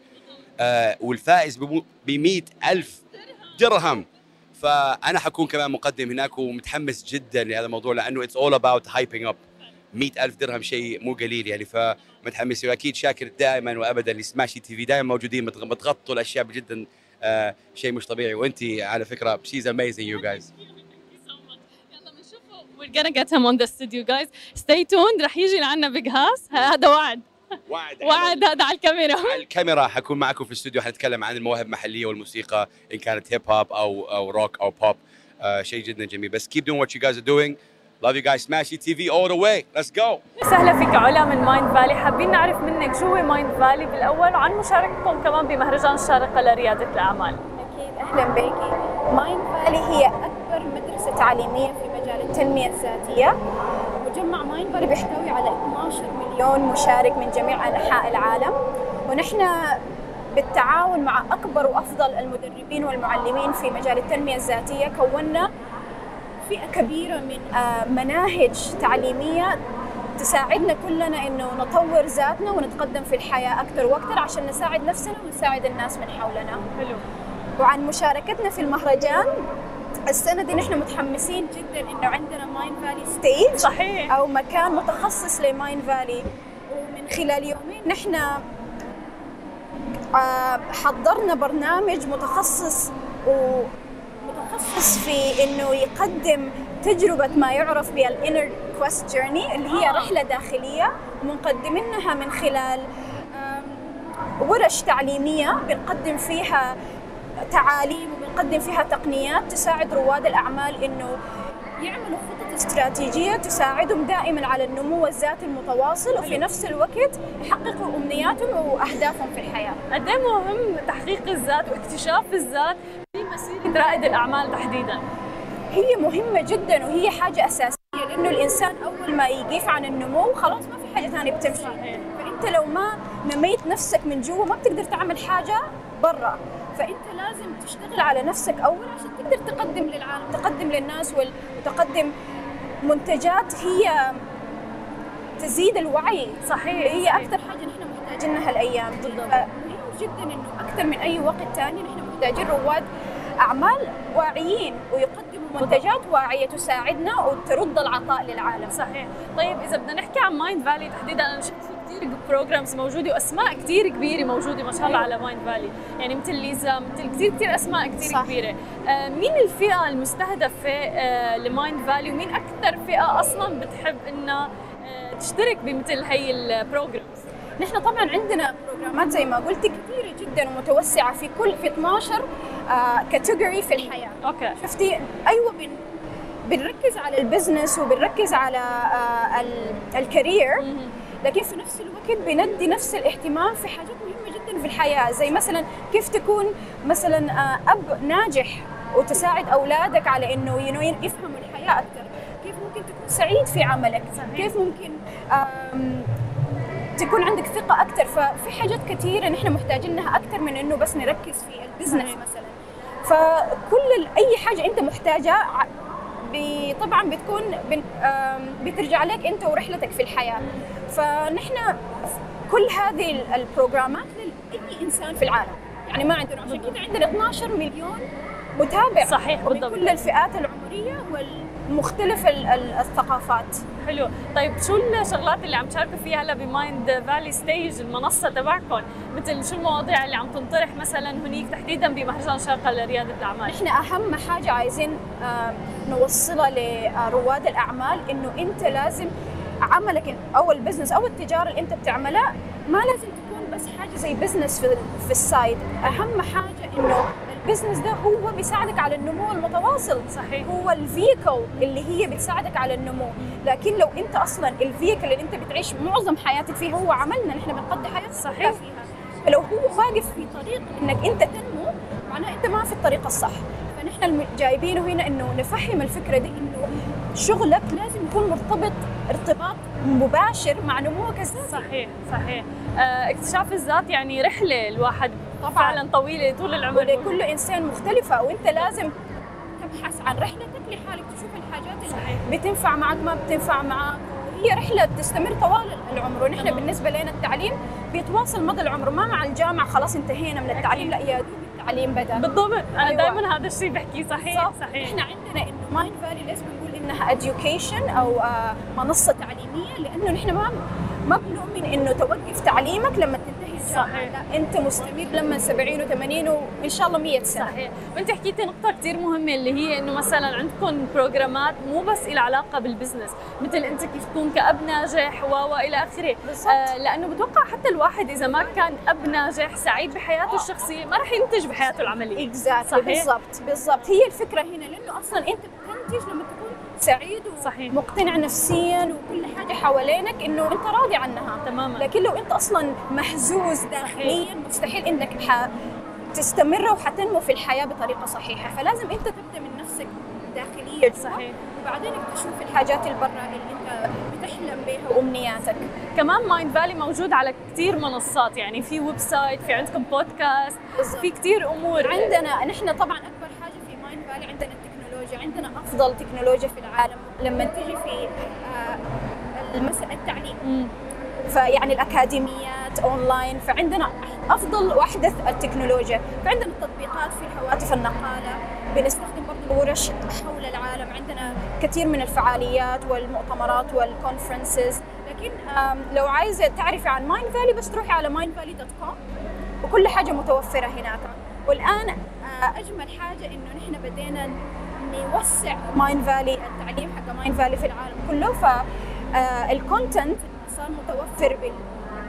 آه والفائز ب 100 ألف درهم. فأنا حكون كمان مقدم هناك ومتحمس جدا لهذا الموضوع لأنه it's all about hyping up 100 ألف درهم شيء مو قليل يعني. فمتحمس واكيد شاكر دائما وابدا ل Smashy TV دائما موجودين بتغطوا الأشياء جدا آه شيء مش طبيعي. وأنت على فكرة she's amazing you guys we're gonna get him on the studio guys. Stay tuned. رح يجي لعنا Big Hass هذا وعد. وعد. وعد هذا على الكاميرا. على الكاميرا. حكون معكم في الاستوديو. حنتكلم عن المواهب المحلية والموسيقى إن كانت هيب هوب أو أو روك أو بوب آه شيء جدا جميل. بس keep doing what you guys are doing. Love you guys. Smashy TV all the way. Let's go. سهلا فيك. علا من Mindvalley حابين نعرف منك شو هو Mindvalley بالأول وعن مشاركتكم كمان بمهرجان الشارقه لريادة الأعمال. أكيد. أهلا بيكي Mindvalley هي أكبر مدرسة تعليمية في مجال التنمية الذاتية. مجمع Mindvalley بيحتوي على 12 مليون مشارك من جميع أنحاء العالم. ونحن بالتعاون مع أكبر وأفضل المدربين والمعلمين في مجال التنمية الذاتية كونا فئة كبيرة من آه، مناهج تعليمية تساعدنا كلنا إنه نطور ذاتنا ونتقدم في الحياة أكثر وأكثر عشان نساعد نفسنا ونساعد الناس من حولنا. حلو. وعن مشاركتنا في المهرجان السنة دي نحن متحمسين جدا إنه عندنا Mindvalley stage صحيح. أو مكان متخصص ل Mindvalley ومن خلال يومين نحن آه، حضرنا برنامج متخصص ومتخصص في إنه يقدم تجربة ما يعرف بالانر كويست جيرني اللي هي رحلة داخلية ومقدمينها من خلال ورش تعليمية بنقدم فيها تعاليم وبنقدم فيها تقنيات تساعد رواد الأعمال إنه يعملوا خطط استراتيجية تساعدهم دائما على النمو الذاتي المتواصل وفي نفس الوقت يحققوا أمنياتهم وأهدافهم في الحياة. قد إيه مهم تحقيق الذات واكتشاف الذات في مسيرة رائد الأعمال تحديدا هي مهمة جدا وهي حاجة أساسية لأنه الإنسان أول ما يقف عن النمو خلاص ما في حاجة ثانية بتمشي. فأنت لو ما نميت نفسك من جوا ما بتقدر تعمل حاجة برا فأنت لازم تشتغل على نفسك أول عشان تقدر تقدم للعالم تقدم للناس وتقدم منتجات هي تزيد الوعي صحيح هي. أكثر حاجة نحن محتاجينها الأيام دي بالضبط. فمهم جدا إنه أكثر من أي وقت ثاني نحن محتاجين رواد اعمال واعيين ويقدموا منتجات واعية تساعدنا وترد العطاء للعالم. صحيح. طيب إذا بدنا نحكي عن Mindvalley تحديدا أنا شفت كثير programs موجودة وأسماء كثير كبيرة موجودة ما شاء الله على Mindvalley يعني مثل ليزا مثل كثير كثير أسماء كثير صح. كبيرة. آه مين الفئة المستهدفة آه ل Mindvalley ومين أكثر فئة أصلا بتحب إنها آه تشترك بمثل هي ال programs نحن طبعا عندنا بروجرامات زي ما قلت كثيرة جدا ومتوسعة في كل في 12 category في الحياة. Okay. شفتي؟ أيوه بن بنركز على ال business وبنركز على آه، ال- ال career لكن في نفس الوقت بندي نفس الاهتمام في حاجات مهمة جدا في الحياة زي مثلا كيف تكون مثلا آه، أب ناجح وتساعد أولادك على إنه يفهموا الحياة أكثر. كيف ممكن تكون سعيد في عملك؟ صحيح. كيف ممكن تكون عندك ثقة أكثر ففي حاجات كثيره نحن محتاجينها أكثر من إنه بس نركز في البزنس. مثلا فكل أي حاجة أنت محتاجها ب- طبعا بتكون بترجع لك أنت ورحلتك في الحياة فنحن كل هذه ال- البروجرامات لأي إنسان في العالم يعني ما عندنا عشان كذا عندنا 12 مليون متابع صحيح، بالضبط. كل الفئات العمرية والمختلف ال- الثقافات. حلو. طيب شو الشغلات اللي عم تشاركوا فيها هلا ب Mindvalley stage المنصة تبعكم؟ مثل شو المواضيع اللي عم تنطرح مثلا هنيك تحديدا بمهرجان شارقه لرياده الأعمال؟ نحن أهم حاجة عايزين آه، نوصلها لرواد الأعمال إنه أنت لازم عملك أو ال business أو التجارة اللي أنت بتعملها ما لازم تكون بس حاجة زي business في في ال side أهم حاجة إنه ال business ده هو بيساعدك على النمو المتواصل. صحيح. هو ال vehicle اللي هي بتساعدك على النمو. لكن لو انت أصلا ال vehicle اللي انت بتعيش معظم حياتك فيه هو عملنا نحن بنقضي حياتنا صحيح. فيها. فلو هو واقف في طريق إنك انت تنمو معناه انت ما في الطريق الصح. فنحن جايبينه هنا إنه نفهم الفكرة دي إنه شغلك لازم يكون مرتبط ارتباط مباشر مع نموك الذاتي صحيح صحيح آه اكتشاف الذات يعني رحلة الواحد طبعاً. فعلا طويلة طول العمر ولكل إنسان مختلفة وأنت لازم تبحث عن رحلتك لحالك تشوف الحاجات اللي صحيح. بتنفع معك ما بتنفع معك هي رحلة تستمر طوال العمر ونحن. بالنسبة لنا التعليم بيتواصل مدى العمر ما مع الجامعة خلاص انتهينا من التعليم لا يا دوب التعليم بدأ بالضبط أنا أيوة. دائما هذا الشيء بحكيه صحيح بالضبط. صحيح إحنا عندنا إنه مايند فالي ليش بنقول إنها education أو آه، منصة تعليمية لأنه نحن ما ما بنؤمن إنه توقف تعليمك لما تنتهي الجامعة صحيح. لا أنت مستمر لما 70 و80 وان شاء الله 100 سنة صحيح وأنت حكيتي نقطة كثير مهمة اللي هي إنه مثلا عندكم بروجرامات مو بس لها علاقة بال business، مثل أنت كيف تكون كأب ناجح و والى آخره،. آه لأنه بتوقع حتى الواحد إذا ما كان أب ناجح سعيد بحياته الشخصية ما رح ينتج بحياته العملية. Exactly. بالضبط بالضبط هي الفكرة هنا لأنه أصلا أنت بتنتج لما تكون سعيد. ومقتنع نفسيا وكل حاجة حوالينك إنه أنت راضي عنها. تماما. لكن لو أنت أصلا مهزوز داخليا مستحيل إنك ح... تستمر وحتنمو في الحياة بطريقة صحيحة. فلازم أنت تبدأ من نفسك داخليا. صحيح. وبعدين تشوف الحاجات اللي برا اللي أنت بتحلم بها وأمنياتك. كمان مايند فالي موجود على كثير منصات يعني في website في عندكم بودكاست بالضبط. في كثير أمور. عندنا نحن طبعا أكبر حاجة في Mindvalley عندنا التكنولوجيا عندنا أفضل تكنولوجيا في العالم لما تجي في آه، المسألة التعليم. فيعني الأكاديميات اونلاين فعندنا أفضل واحدث التكنولوجيا. فعندنا التطبيقات في الهواتف النقالة بنستخدم برضه ورش حول العالم. عندنا كثير من الفعاليات والمؤتمرات وال conferences لكن لو عايزة تعرفي عن Mindvalley بس تروحي على mindvalley.com وكل حاجة متوفرة هناك. والآن آه، أجمل حاجة إنه نحن بدينا نوسع Mindvalley التعليم حق Mindvalley في العالم كله. ف ال content صار متوفر بال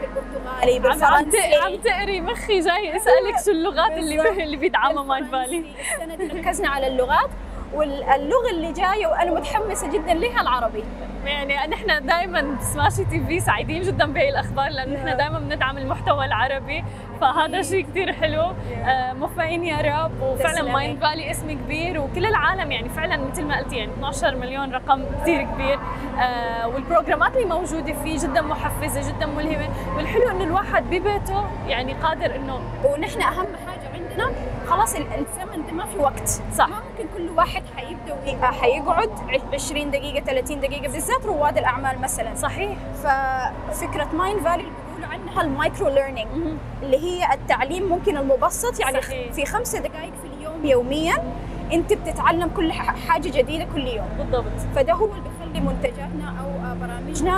بالبرتغالي بالفرنسي. عم تقري مخي جاي اسالك شو اللغات اللي. اللي بيدعمها Mindvalley. السنة دي ركزنا على اللغات واللغة اللي جاية وأنا متحمسة جدا لها العربي. يعني نحن دائما Smashy TV سعيدين جدا بهي الأخبار لأنه نحن دائما بندعم المحتوى العربي. فهذا شيء كثير حلو. آه، موفقين يا رب. وفعلا. Mindvalley اسم كبير وكل العالم يعني فعلا مثل ما قلتي يعني 12 مليون رقم كثير كبير. آه، وال programs اللي موجودة فيه جدا محفزة جدا ملهمة. والحلو إنه الواحد ببيته يعني قادر إنه ونحن أهم حاجة عندنا خلاص ال- الزمن ده ما في وقت. صح. ما ممكن كل واحد حيبدا حيقعد 20 دقيقة 30 دقيقة بالذات رواد الأعمال مثلا. صحيح. ففكرة Mindvalley بيقولوا عنها ال micro learning اللي هي التعليم ممكن المبسط يعني صحيح. في خمسة دقائق في اليوم يوميا أنت بتتعلم كل حاجة جديدة كل يوم. بالضبط. فده هو اللي بيخلي منتجاتنا أو آه، برامجنا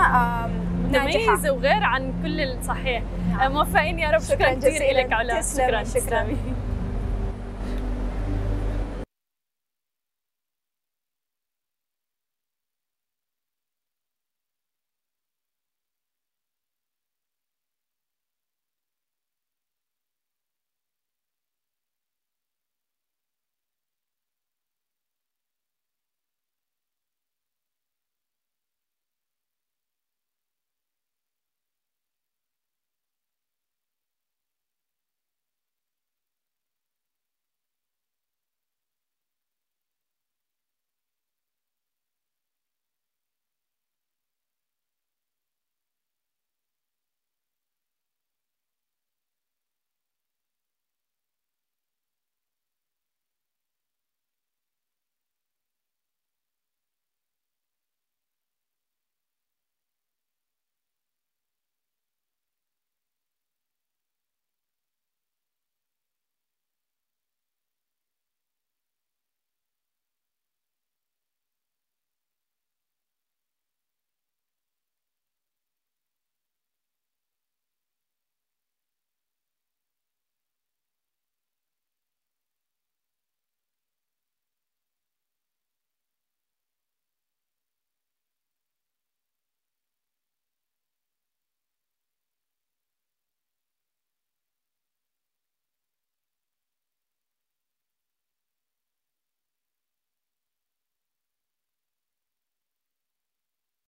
آم، ناجحة. متميزة وغير عن كل الصحيح آه، موفقين يا رب. شكرا, شكراً كثير. لك علا تسلمي، شكرا شكراً. تسلمي